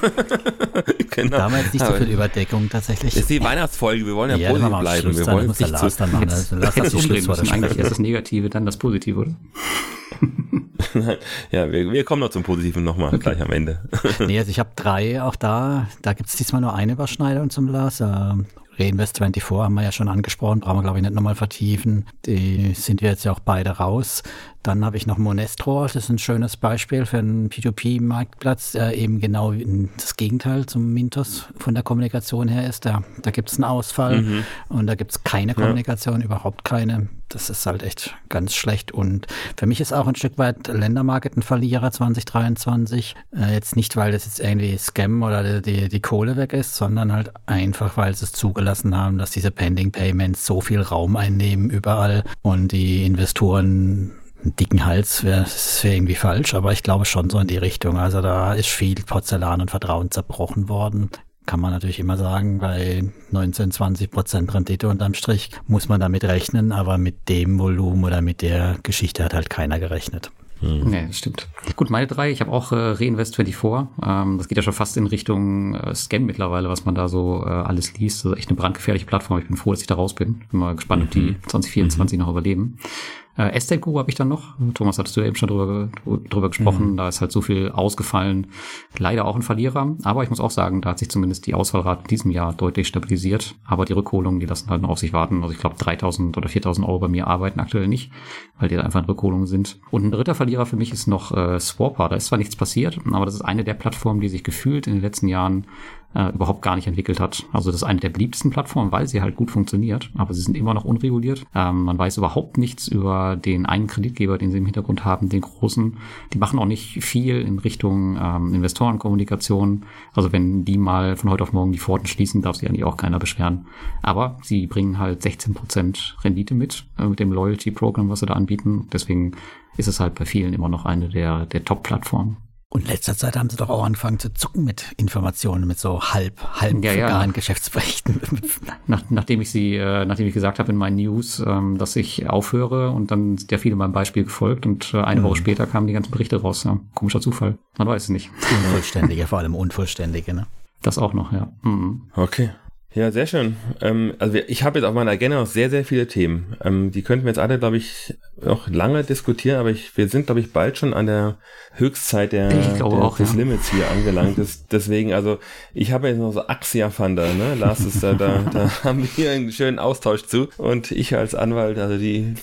genau. Damals nicht so viel Überdeckung tatsächlich. Ist die Weihnachtsfolge, wir wollen ja, ja positiv bleiben. Wir dann wollen muss nicht Lars dann machen. Also, Lars die Schlussworte Eigentlich erst das Negative, dann das Positive, oder? Nein. Ja, wir, wir, kommen noch zum Positiven nochmal okay. gleich am Ende. nee, also ich habe drei auch da. Da gibt es diesmal nur eine Überschneidung zum Lars. Ähm, Reinvest24 haben wir ja schon angesprochen, brauchen wir glaube ich nicht nochmal vertiefen. Die sind ja jetzt ja auch beide raus. Dann habe ich noch Monestro, das ist ein schönes Beispiel für einen P2P-Marktplatz, der eben genau das Gegenteil zum Mintos von der Kommunikation her ist. Da, da gibt es einen Ausfall mhm. und da gibt es keine Kommunikation, ja. überhaupt keine. Das ist halt echt ganz schlecht. Und für mich ist auch ein Stück weit Ländermarket ein Verlierer 2023. Äh, jetzt nicht, weil das jetzt irgendwie Scam oder die, die, die Kohle weg ist, sondern halt einfach, weil sie es zugelassen haben, dass diese Pending Payments so viel Raum einnehmen überall und die Investoren einen dicken Hals wäre wär irgendwie falsch, aber ich glaube schon so in die Richtung. Also da ist viel Porzellan und Vertrauen zerbrochen worden. Kann man natürlich immer sagen, bei 19, 20 Prozent Rendite unterm Strich muss man damit rechnen, aber mit dem Volumen oder mit der Geschichte hat halt keiner gerechnet. Hm. Nee, das stimmt. Gut, meine drei, ich habe auch äh, Reinvest24. Ähm, das geht ja schon fast in Richtung äh, Scam mittlerweile, was man da so äh, alles liest. Das ist echt eine brandgefährliche Plattform. Ich bin froh, dass ich da raus bin. Bin mal gespannt, mhm. ob die 2024 mhm. noch überleben. Äh, Estate Guru habe ich dann noch. Thomas, hattest du ja eben schon drüber, drüber gesprochen. Mhm. Da ist halt so viel ausgefallen. Leider auch ein Verlierer. Aber ich muss auch sagen, da hat sich zumindest die Ausfallrate in diesem Jahr deutlich stabilisiert. Aber die Rückholungen, die lassen halt noch auf sich warten. Also ich glaube, 3000 oder 4000 Euro bei mir arbeiten aktuell nicht, weil die da einfach in Rückholungen sind. Und ein dritter Verlierer für mich ist noch äh, Swapper. Da ist zwar nichts passiert, aber das ist eine der Plattformen, die sich gefühlt in den letzten Jahren äh, überhaupt gar nicht entwickelt hat. Also das ist eine der beliebtesten Plattformen, weil sie halt gut funktioniert, aber sie sind immer noch unreguliert. Ähm, man weiß überhaupt nichts über den einen Kreditgeber, den sie im Hintergrund haben, den großen. Die machen auch nicht viel in Richtung ähm, Investorenkommunikation. Also wenn die mal von heute auf morgen die Pforten schließen, darf sich eigentlich auch keiner beschweren. Aber sie bringen halt 16% Rendite mit, äh, mit dem Loyalty-Programm, was sie da anbieten. Deswegen ist es halt bei vielen immer noch eine der, der Top-Plattformen. Und letzter Zeit haben sie doch auch angefangen zu zucken mit Informationen, mit so halb, halb ja, ja. Geschäftsberichten. Nach, nachdem ich sie, äh, nachdem ich gesagt habe in meinen News, ähm, dass ich aufhöre und dann sind ja viele meinem Beispiel gefolgt und äh, eine mhm. Woche später kamen die ganzen Berichte raus. Ja. Komischer Zufall. Man weiß es nicht. Unvollständige, vor allem Unvollständige, ne? Das auch noch, ja. Mhm. Okay. Ja, sehr schön. Ähm, also ich habe jetzt auf meiner Agenda noch sehr, sehr viele Themen. Ähm, die könnten wir jetzt alle, glaube ich, noch lange diskutieren, aber ich, wir sind, glaube ich, bald schon an der Höchstzeit der, der auch, des ja. Limits hier angelangt. Das, deswegen, also ich habe jetzt noch so Axia Funder, ne? Lars ist da, da, da haben wir einen schönen Austausch zu. Und ich als Anwalt, also die,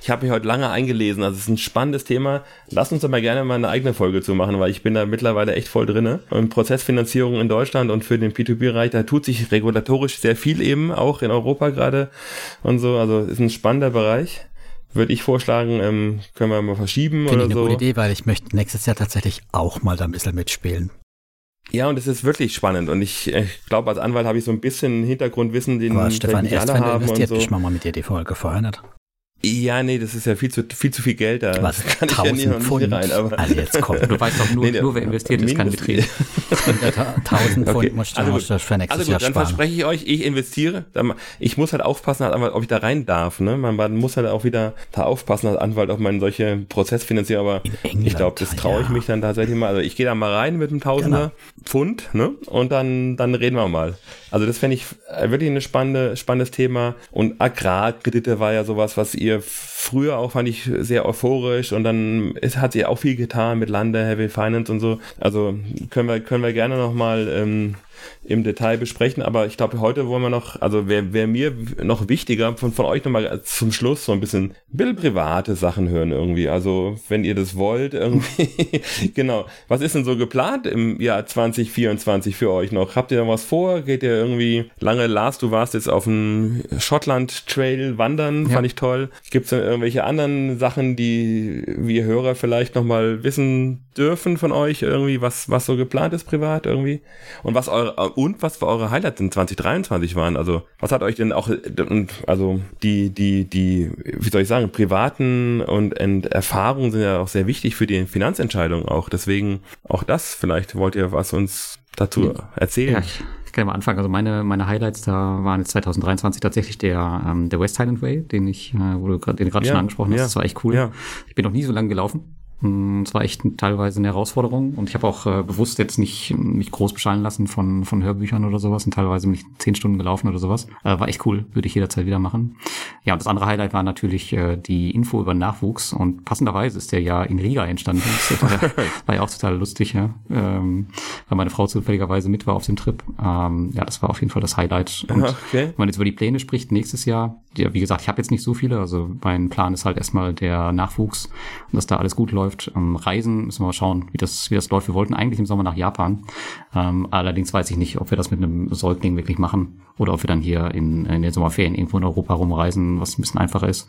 ich habe mich heute lange eingelesen. Also es ist ein spannendes Thema. Lass uns da mal gerne mal eine eigene Folge zu machen, weil ich bin da mittlerweile echt voll drinne. Und Prozessfinanzierung in Deutschland und für den P2P-Bereich, da tut sich regulatorisch sehr viel eben, auch in Europa gerade und so. Also ist ein spannender Bereich würde ich vorschlagen, ähm, können wir mal verschieben Finde oder ich eine so. gute Idee, weil ich möchte nächstes Jahr tatsächlich auch mal da ein bisschen mitspielen. Ja, und es ist wirklich spannend. Und ich, ich glaube, als Anwalt habe ich so ein bisschen Hintergrundwissen, den Aber Stefan, erst wenn haben. Investiert, und so. ich mal mit dir die Folge verhindert. Ja, nee, das ist ja viel zu, viel zu viel Geld da. Was, kann ich ja nie, Pfund? rein. Aber also jetzt komm. Du weißt doch nur, nee, nur wer investiert ist, kann mitreden. 1000 Pfund okay. musst du also gut, für nächstes also gut, Jahr dann sparen. verspreche ich euch, ich investiere. Ich muss halt aufpassen, ob ich da rein darf. Ne? Man, muss halt auch wieder da aufpassen als Anwalt, ob man solche Prozessfinanzierung, aber England, ich glaube, das traue ich ja. mich dann tatsächlich mal. Also ich gehe da mal rein mit einem Tausender genau. Pfund ne? und dann, dann reden wir mal. Also das fände ich wirklich ein spannende, spannendes Thema. Und Agrarkredite war ja sowas, was ihr früher auch fand ich sehr euphorisch und dann es hat sie auch viel getan mit Lande, Heavy Finance und so. Also können wir, können wir gerne nochmal ähm, im Detail besprechen, aber ich glaube, heute wollen wir noch, also wäre wär mir noch wichtiger, von, von euch nochmal zum Schluss so ein bisschen, ein bisschen private Sachen hören irgendwie. Also, wenn ihr das wollt, irgendwie, genau. Was ist denn so geplant im Jahr 2024 für euch noch? Habt ihr da was vor? Geht ihr irgendwie lange, Lars, du warst jetzt auf dem Schottland-Trail wandern, ja. fand ich toll. Gibt es denn irgendwelche anderen Sachen, die wir Hörer vielleicht nochmal wissen dürfen von euch irgendwie, was, was so geplant ist privat irgendwie? Und was eure und was für eure Highlights in 2023 waren. Also, was hat euch denn auch, also die, die, die, wie soll ich sagen, privaten und, und Erfahrungen sind ja auch sehr wichtig für die Finanzentscheidung auch. Deswegen auch das, vielleicht wollt ihr was uns dazu erzählen. Ja, ich, kann ja mal anfangen. Also meine, meine Highlights da waren jetzt 2023 tatsächlich der, ähm, der West Highland Way, den ich, äh, wo du grad, den du gerade ja, schon angesprochen hast. Ja, das war echt cool. Ja. Ich bin noch nie so lange gelaufen. Mm, es war echt teilweise eine Herausforderung und ich habe auch äh, bewusst jetzt nicht mich groß beschallen lassen von, von Hörbüchern oder sowas und teilweise mich zehn Stunden gelaufen oder sowas. Äh, war echt cool, würde ich jederzeit wieder machen. Ja, und das andere Highlight war natürlich äh, die Info über Nachwuchs und passenderweise ist der ja in Riga entstanden. Das war, war ja auch total lustig, ja. Ähm, weil meine Frau zufälligerweise mit war auf dem Trip. Ähm, ja, das war auf jeden Fall das Highlight. Und okay. wenn man jetzt über die Pläne spricht, nächstes Jahr, ja, wie gesagt, ich habe jetzt nicht so viele, also mein Plan ist halt erstmal der Nachwuchs und dass da alles gut läuft. Ähm, Reisen müssen wir mal schauen, wie das, wie das läuft. Wir wollten eigentlich im Sommer nach Japan. Ähm, allerdings weiß ich nicht, ob wir das mit einem Säugling wirklich machen oder ob wir dann hier in, in den Sommerferien irgendwo in Europa rumreisen, was ein bisschen einfacher ist.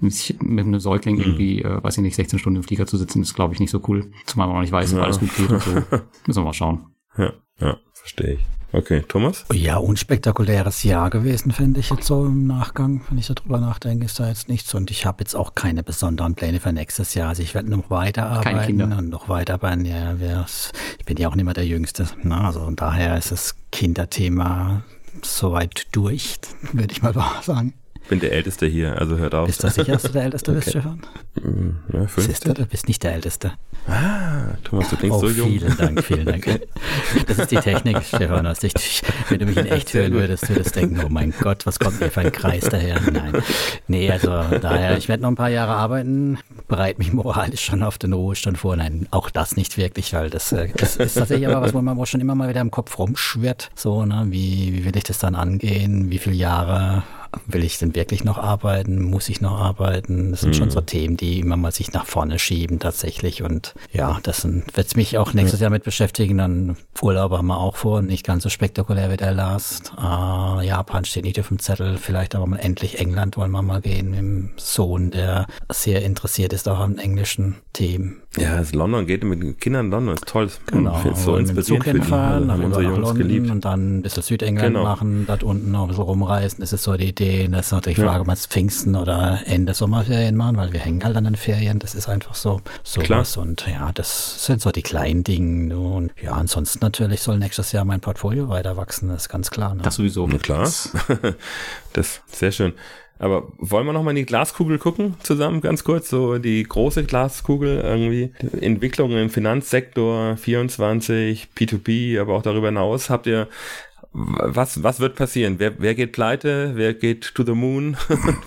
Mit einem Säugling mhm. irgendwie, äh, weiß ich nicht, 16 Stunden im Flieger zu sitzen, ist, glaube ich, nicht so cool. Zumal man auch nicht weiß, ob ja. alles gut geht und so. Müssen wir mal schauen. Ja, ja, verstehe ich. Okay, Thomas? Ja, unspektakuläres Jahr gewesen, finde ich jetzt so im Nachgang. Wenn ich darüber nachdenke, ist da jetzt nichts. Und ich habe jetzt auch keine besonderen Pläne für nächstes Jahr. Also ich werde noch weiterarbeiten und noch weiter bei, ja, ich bin ja auch nicht mehr der Jüngste. Na, also und daher ist das Kinderthema soweit durch, würde ich mal sagen bin der Älteste hier, also hört auf. Bist du sicher, dass du der Älteste okay. bist, Stefan? Mm, ja, Siehst du, du bist nicht der Älteste. Ah, Thomas, du klingst oh, so jung. vielen Dank, vielen Dank. Das ist die Technik, Stefan. Also ich, wenn du mich in echt hören würdest, würdest du denken, oh mein Gott, was kommt mir für ein Kreis daher? Nein. Nee, also daher, ich werde noch ein paar Jahre arbeiten, bereite mich moralisch schon auf den Ruhestand vor. Nein, auch das nicht wirklich, weil das, äh, das ist tatsächlich aber was, wo man schon immer mal wieder im Kopf rumschwirrt. So, ne, wie, wie will ich das dann angehen? Wie viele Jahre will ich denn wirklich noch arbeiten? Muss ich noch arbeiten? Das sind mhm. schon so Themen, die immer mal sich nach vorne schieben tatsächlich. Und ja, das wird es mich auch nächstes Jahr mit beschäftigen. Dann Urlaub haben wir auch vor, nicht ganz so spektakulär wie der Last. Äh, Japan steht nicht auf dem Zettel, vielleicht aber mal endlich England wollen wir mal gehen mit dem Sohn, der sehr interessiert ist auch an englischen Themen. Ja, also London geht mit den Kindern London, ist toll. Genau, so mit dem Zug hinfahren, also haben unsere Jungs London geliebt. und dann ein bisschen Südengland genau. machen, dort unten noch ein bisschen rumreisen, das ist so die Idee. Das ist natürlich die Frage, ob man es Pfingsten oder Ende Sommerferien machen, weil wir hängen halt an den Ferien, das ist einfach so sowas. Und ja, das sind so die kleinen Dinge. Und ja, ansonsten natürlich soll nächstes Jahr mein Portfolio weiter wachsen, das ist ganz klar. Ne? Das sowieso. Ja, klar. das sehr schön. Aber wollen wir noch mal in die Glaskugel gucken zusammen, ganz kurz? So die große Glaskugel irgendwie. Entwicklungen im Finanzsektor 24, P2P, aber auch darüber hinaus. Habt ihr, was, was wird passieren? Wer, wer geht pleite? Wer geht to the moon?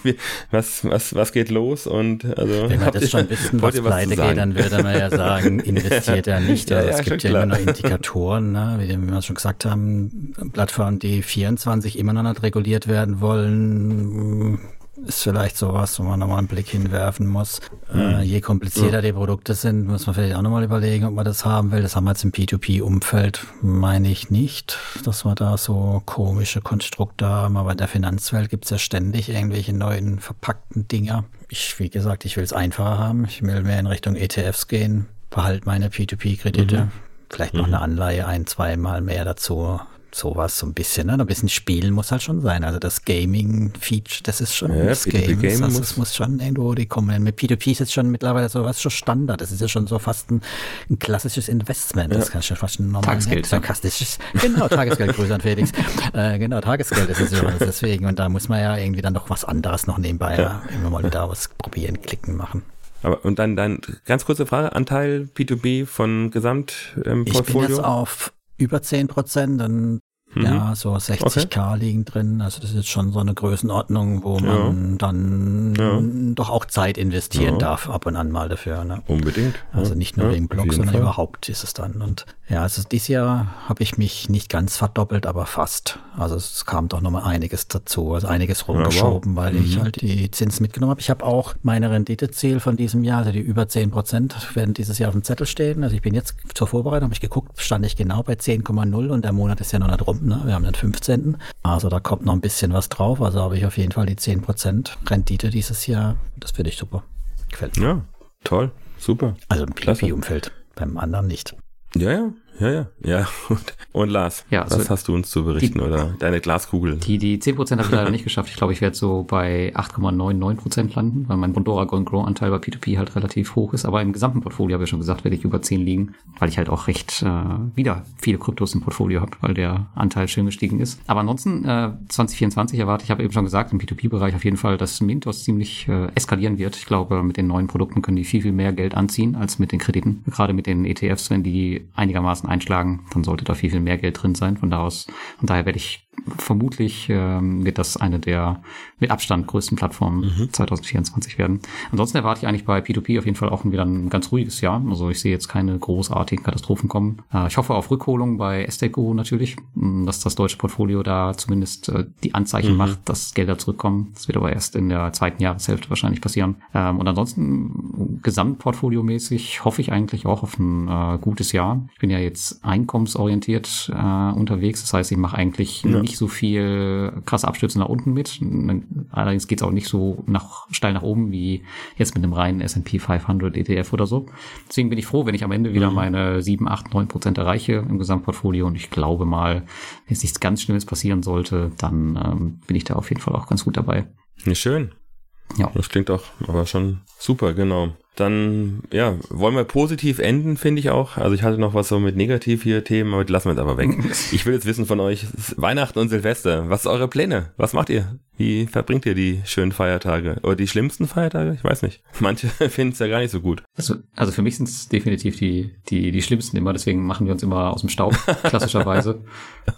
was, was, was geht los? Und also, Wenn wir das schon wissen, was pleite was geht, dann würde man ja sagen, investiert er nicht. ja, es gibt ja klar. immer noch Indikatoren, ne? wie, wie wir schon gesagt haben, Plattformen, die 24 immer noch nicht reguliert werden wollen, ist vielleicht sowas, wo man nochmal einen Blick hinwerfen muss. Mhm. Äh, je komplizierter ja. die Produkte sind, muss man vielleicht auch nochmal überlegen, ob man das haben will. Das haben wir jetzt im P2P-Umfeld, meine ich nicht, dass wir da so komische Konstrukte haben. Aber in der Finanzwelt gibt es ja ständig irgendwelche neuen verpackten Dinger. Ich, wie gesagt, ich will es einfacher haben. Ich will mehr in Richtung ETFs gehen, behalte meine P2P-Kredite. Mhm. Vielleicht noch mhm. eine Anleihe ein, zweimal mehr dazu sowas so ein bisschen, ne? Ein bisschen spielen muss halt schon sein. Also das Gaming-Feature, das ist schon ja, das Game. Game also muss, muss schon irgendwo die kommen. Mit P2P ist jetzt schon mittlerweile so was schon Standard. Das ist ja schon so fast ein, ein klassisches Investment. Ja. Das kann schon fast ein normales, sarkastisches. Genau, Tagesgeld, Grüße an Felix. Äh, genau, Tagesgeld ist es ja deswegen. Und da muss man ja irgendwie dann noch was anderes noch nebenbei ja. immer mal wieder was probieren, klicken, machen. Aber und dann dann ganz kurze Frage, Anteil P2B von Gesamtportfolio? Ähm, ich bin jetzt auf über 10 Prozent, dann Mhm. Ja, so 60k okay. liegen drin. Also das ist schon so eine Größenordnung, wo man ja. dann ja. doch auch Zeit investieren ja. darf, ab und an mal dafür. Ne? Unbedingt. Also nicht nur wegen Blog, sondern Fall. überhaupt ist es dann. Und ja, also dieses Jahr habe ich mich nicht ganz verdoppelt, aber fast. Also es kam doch nochmal einiges dazu, also einiges rumgeschoben, wow. weil mhm. ich halt die Zinsen mitgenommen habe. Ich habe auch meine Renditeziel von diesem Jahr, also die über 10 Prozent, werden dieses Jahr auf dem Zettel stehen. Also ich bin jetzt zur Vorbereitung, habe ich geguckt, stand ich genau bei 10,0 und der Monat ist ja noch nicht rum. Ne? Wir haben den 15. Also da kommt noch ein bisschen was drauf. Also habe ich auf jeden Fall die 10 Prozent Rendite dieses Jahr. Das finde ich super. Gefällt mir. Ja, toll, super. Also im PvP-Umfeld, beim anderen nicht. Ja, ja, Ja, ja, ja. Und, und Lars, Ja, was also hast du uns zu berichten die- oder deine Glaskugel? Die, die 10% habe ich leider nicht geschafft. Ich glaube, ich werde so bei 8,99% landen, weil mein Bondora Golden Grow Anteil bei P2P halt relativ hoch ist. Aber im gesamten Portfolio, habe ich schon gesagt, werde ich über 10 liegen, weil ich halt auch recht äh, wieder viele Kryptos im Portfolio habe, weil der Anteil schön gestiegen ist. Aber ansonsten äh, 2024 erwarte ich, habe eben schon gesagt, im P2P-Bereich auf jeden Fall, dass Mintos ziemlich äh, eskalieren wird. Ich glaube, mit den neuen Produkten können die viel, viel mehr Geld anziehen als mit den Krediten. Gerade mit den ETFs, wenn die einigermaßen einschlagen, dann sollte da viel, viel mehr Geld drin sein. Von da aus, von daher werde ich vermutlich ähm, wird das eine der mit Abstand größten Plattformen 2024 werden. Ansonsten erwarte ich eigentlich bei P2P auf jeden Fall auch wieder ein ganz ruhiges Jahr. Also ich sehe jetzt keine großartigen Katastrophen kommen. Äh, ich hoffe auf Rückholung bei Esteco natürlich, mh, dass das deutsche Portfolio da zumindest äh, die Anzeichen macht, dass Gelder zurückkommen. Das wird aber erst in der zweiten Jahreshälfte wahrscheinlich passieren. Ähm, und ansonsten gesamtportfoliomäßig hoffe ich eigentlich auch auf ein äh, gutes Jahr. Ich bin ja jetzt einkommensorientiert äh, unterwegs. Das heißt, ich mache eigentlich Ja. Nicht so viel krasse Abstürze nach unten mit. Allerdings geht es auch nicht so nach, steil nach oben wie jetzt mit einem reinen S&P 500 ETF oder so. Deswegen bin ich froh, wenn ich am Ende wieder meine 7, 8, 9 Prozent erreiche im Gesamtportfolio. Und ich glaube mal, wenn jetzt nichts ganz Schlimmes passieren sollte, dann ähm, bin ich da auf jeden Fall auch ganz gut dabei. Ja, schön. Ja. Das klingt doch aber schon super, genau. Dann, ja, wollen wir positiv enden, finde ich auch. Also ich hatte noch was so mit negativ hier Themen, aber die lassen wir jetzt aber weg. Ich will jetzt wissen von euch, Weihnachten und Silvester, was sind eure Pläne? Was macht ihr? Wie verbringt ihr die schönen Feiertage? Oder die schlimmsten Feiertage? Ich weiß nicht. Manche finden es ja gar nicht so gut. Also, also für mich sind es definitiv die, die, die schlimmsten immer, deswegen machen wir uns immer aus dem Staub, klassischerweise.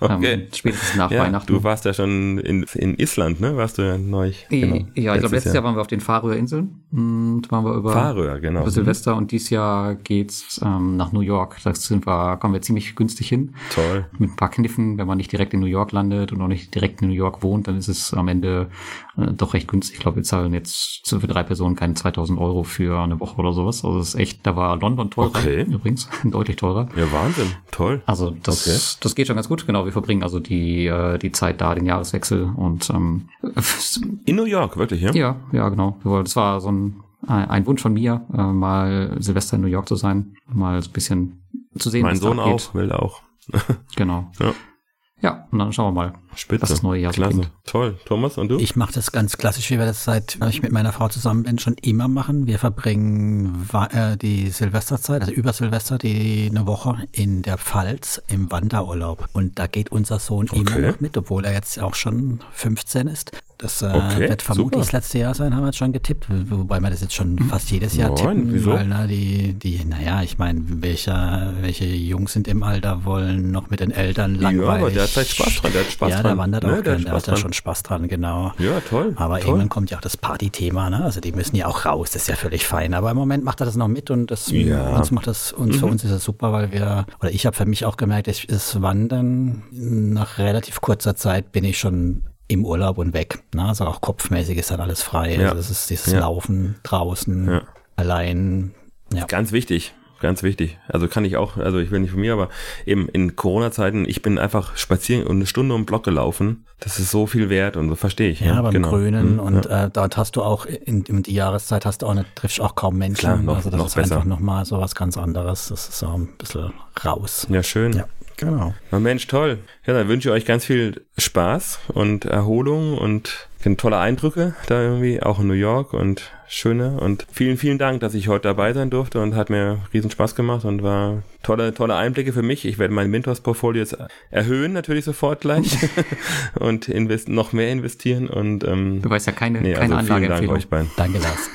Okay. ähm, spätestens nach Ja, Weihnachten. du warst ja schon in, in Island, ne? Warst du ja neu. Genau. Ja, ich glaube, letztes Jahr waren wir auf den Färöerinseln und waren wir über, Färöer, genau. über Silvester und dieses Jahr geht's ähm, nach New York. Da sind wir, kommen wir ziemlich günstig hin. Toll. Mit ein paar Kniffen, wenn man nicht direkt in New York landet und auch nicht direkt in New York wohnt, dann ist es am Ende äh, doch recht günstig. Ich glaube, wir zahlen jetzt für drei Personen keine 2000 Euro für eine Woche oder sowas. Also das ist echt, da war London teurer Okay. übrigens, deutlich teurer. Ja, Wahnsinn. Toll. Also das, Okay. das geht schon ganz gut. Genau, wir verbringen also die, äh, die Zeit da, den Jahreswechsel und ähm, In New York, wirklich, ja? ja, ja, genau. Das war so ein, ein Wunsch von mir, äh, mal Silvester in New York zu sein, mal so ein bisschen zu sehen, Mein was da Sohn auch, will auch. Genau. Ja. Ja, und dann schauen wir mal. Spitze. Was das neue Jahr Klasse. bringt. Toll. Thomas, und du? Ich mache das ganz klassisch, wie wir das seit ich mit meiner Frau zusammen bin, schon immer machen. Wir verbringen äh, die Silvesterzeit, also über Silvester, die eine Woche in der Pfalz im Wanderurlaub. Und da geht unser Sohn Okay. immer noch mit, obwohl er jetzt auch schon 15 ist. Das äh, Okay, wird vermutlich super. das letzte Jahr sein, haben wir jetzt schon getippt. Wobei wir das jetzt schon fast jedes Jahr Nein, tippen. wieso? Weil na, die, die, naja, ich meine, welche, welche Jungs sind im Alter, wollen noch mit den Eltern langweilig. Ja, aber der hat halt Spaß dran. Der hat Spaß ja, dran. der wandert Ne, auch der gern, hat der Spaß hat da dran. schon Spaß dran, genau. Ja, toll. Aber toll. irgendwann kommt ja auch das Partythema, ne? Also die müssen ja auch raus, das ist ja völlig fein. Aber im Moment macht er das noch mit und das Ja. Mhm. uns macht das uns für uns ist das super, weil wir oder ich habe für mich auch gemerkt, ich, das Wandern nach relativ kurzer Zeit bin ich schon im Urlaub und weg. Ne? Also auch kopfmäßig ist dann alles frei. Ja. Also das ist dieses Ja. Laufen draußen Ja. allein. Ja. Ganz wichtig. Ganz wichtig. Also kann ich auch, also ich will nicht von mir, aber eben in Corona-Zeiten, ich bin einfach spazieren und eine Stunde um Block gelaufen. Das ist so viel wert und das verstehe ich. Ja, beim genau. Grünen Hm, und ja. äh, dort hast du auch in, in die Jahreszeit hast du auch nicht, triffst auch kaum Menschen. Klar, noch- also das noch ist besser. einfach nochmal so was ganz anderes. Das ist so ein bisschen raus. ja, schön. Ja, genau. Na Mensch, toll. Ja, dann wünsche ich euch ganz viel Spaß und Erholung und tolle Eindrücke da irgendwie, auch in New York und schöne. Und vielen, vielen Dank, dass ich heute dabei sein durfte und hat mir riesen Spaß gemacht und war tolle, tolle Einblicke für mich. Ich werde mein Mintos-Portfolio jetzt erhöhen, natürlich sofort gleich und invest noch mehr investieren und ähm, Du weißt ja keine, nee, keine also vielen Dank Anlageempfehlung. euch beiden. Danke, Lars.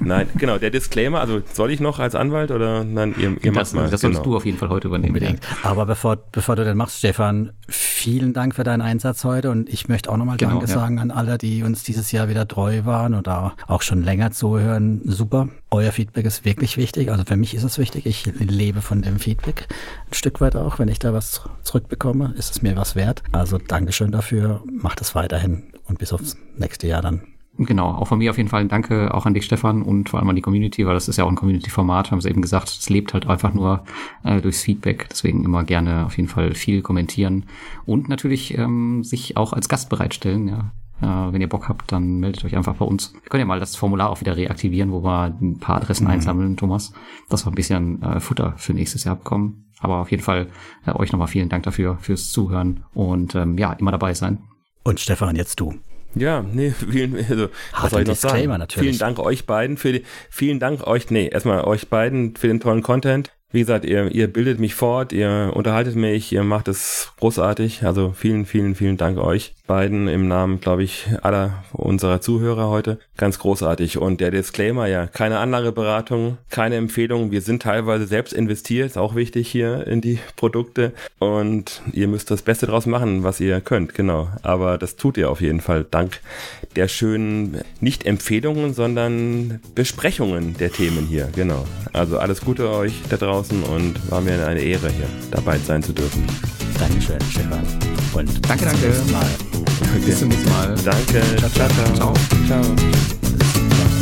Nein, genau, der Disclaimer, also soll ich noch als Anwalt oder nein, ihr, ihr Das, macht mal. das solltest genau. du auf jeden Fall heute übernehmen. Unbedingt. Aber bevor, bevor du den machst, Stefan, vielen Dank für deinen Einsatz heute und ich möchte auch nochmal Genau, Danke ja. sagen an alle, die uns dieses Jahr wieder treu waren oder auch schon länger zuhören. Super. Euer Feedback ist wirklich wichtig. Also für mich ist es wichtig. Ich lebe von dem Feedback ein Stück weit auch. Wenn ich da was zurückbekomme, ist es mir was wert. Also Dankeschön dafür. Macht es weiterhin und bis aufs nächste Jahr dann. Genau, auch von mir auf jeden Fall ein Danke auch an dich, Stefan, und vor allem an die Community, weil das ist ja auch ein Community-Format, haben es eben gesagt, es lebt halt einfach nur äh, durchs Feedback, deswegen immer gerne auf jeden Fall viel kommentieren und natürlich ähm, sich auch als Gast bereitstellen, ja. Äh, wenn ihr Bock habt, dann meldet euch einfach bei uns. Wir können ja mal das Formular auch wieder reaktivieren, wo wir ein paar Adressen mhm. einsammeln, Thomas, dass wir ein bisschen äh, Futter für nächstes Jahr bekommen. Aber auf jeden Fall äh, euch nochmal vielen Dank dafür, fürs Zuhören und ähm, ja, immer dabei sein. Und Stefan, jetzt du. Ja, nee, vielen, also, was soll ich noch sagen? Natürlich. Vielen Dank euch beiden für die, vielen Dank euch, nee, erstmal euch beiden für den tollen Content. Wie gesagt, ihr, ihr bildet mich fort, ihr unterhaltet mich, ihr macht es großartig. Also vielen, vielen, vielen Dank euch beiden im Namen, glaube ich, aller unserer Zuhörer heute. Ganz großartig. Und der Disclaimer, ja, keine andere Beratung, keine Empfehlung. Wir sind teilweise selbst investiert, ist auch wichtig hier in die Produkte. Und ihr müsst das Beste draus machen, was ihr könnt, genau. Aber das tut ihr auf jeden Fall dank der schönen, nicht Empfehlungen, sondern Besprechungen der Themen hier, genau. Also alles Gute euch da draußen und war mir eine Ehre hier dabei sein zu dürfen. Dankeschön, Stefan. Und danke, danke. Bis zum nächsten Mal. Danke. ciao. ciao. ciao. ciao.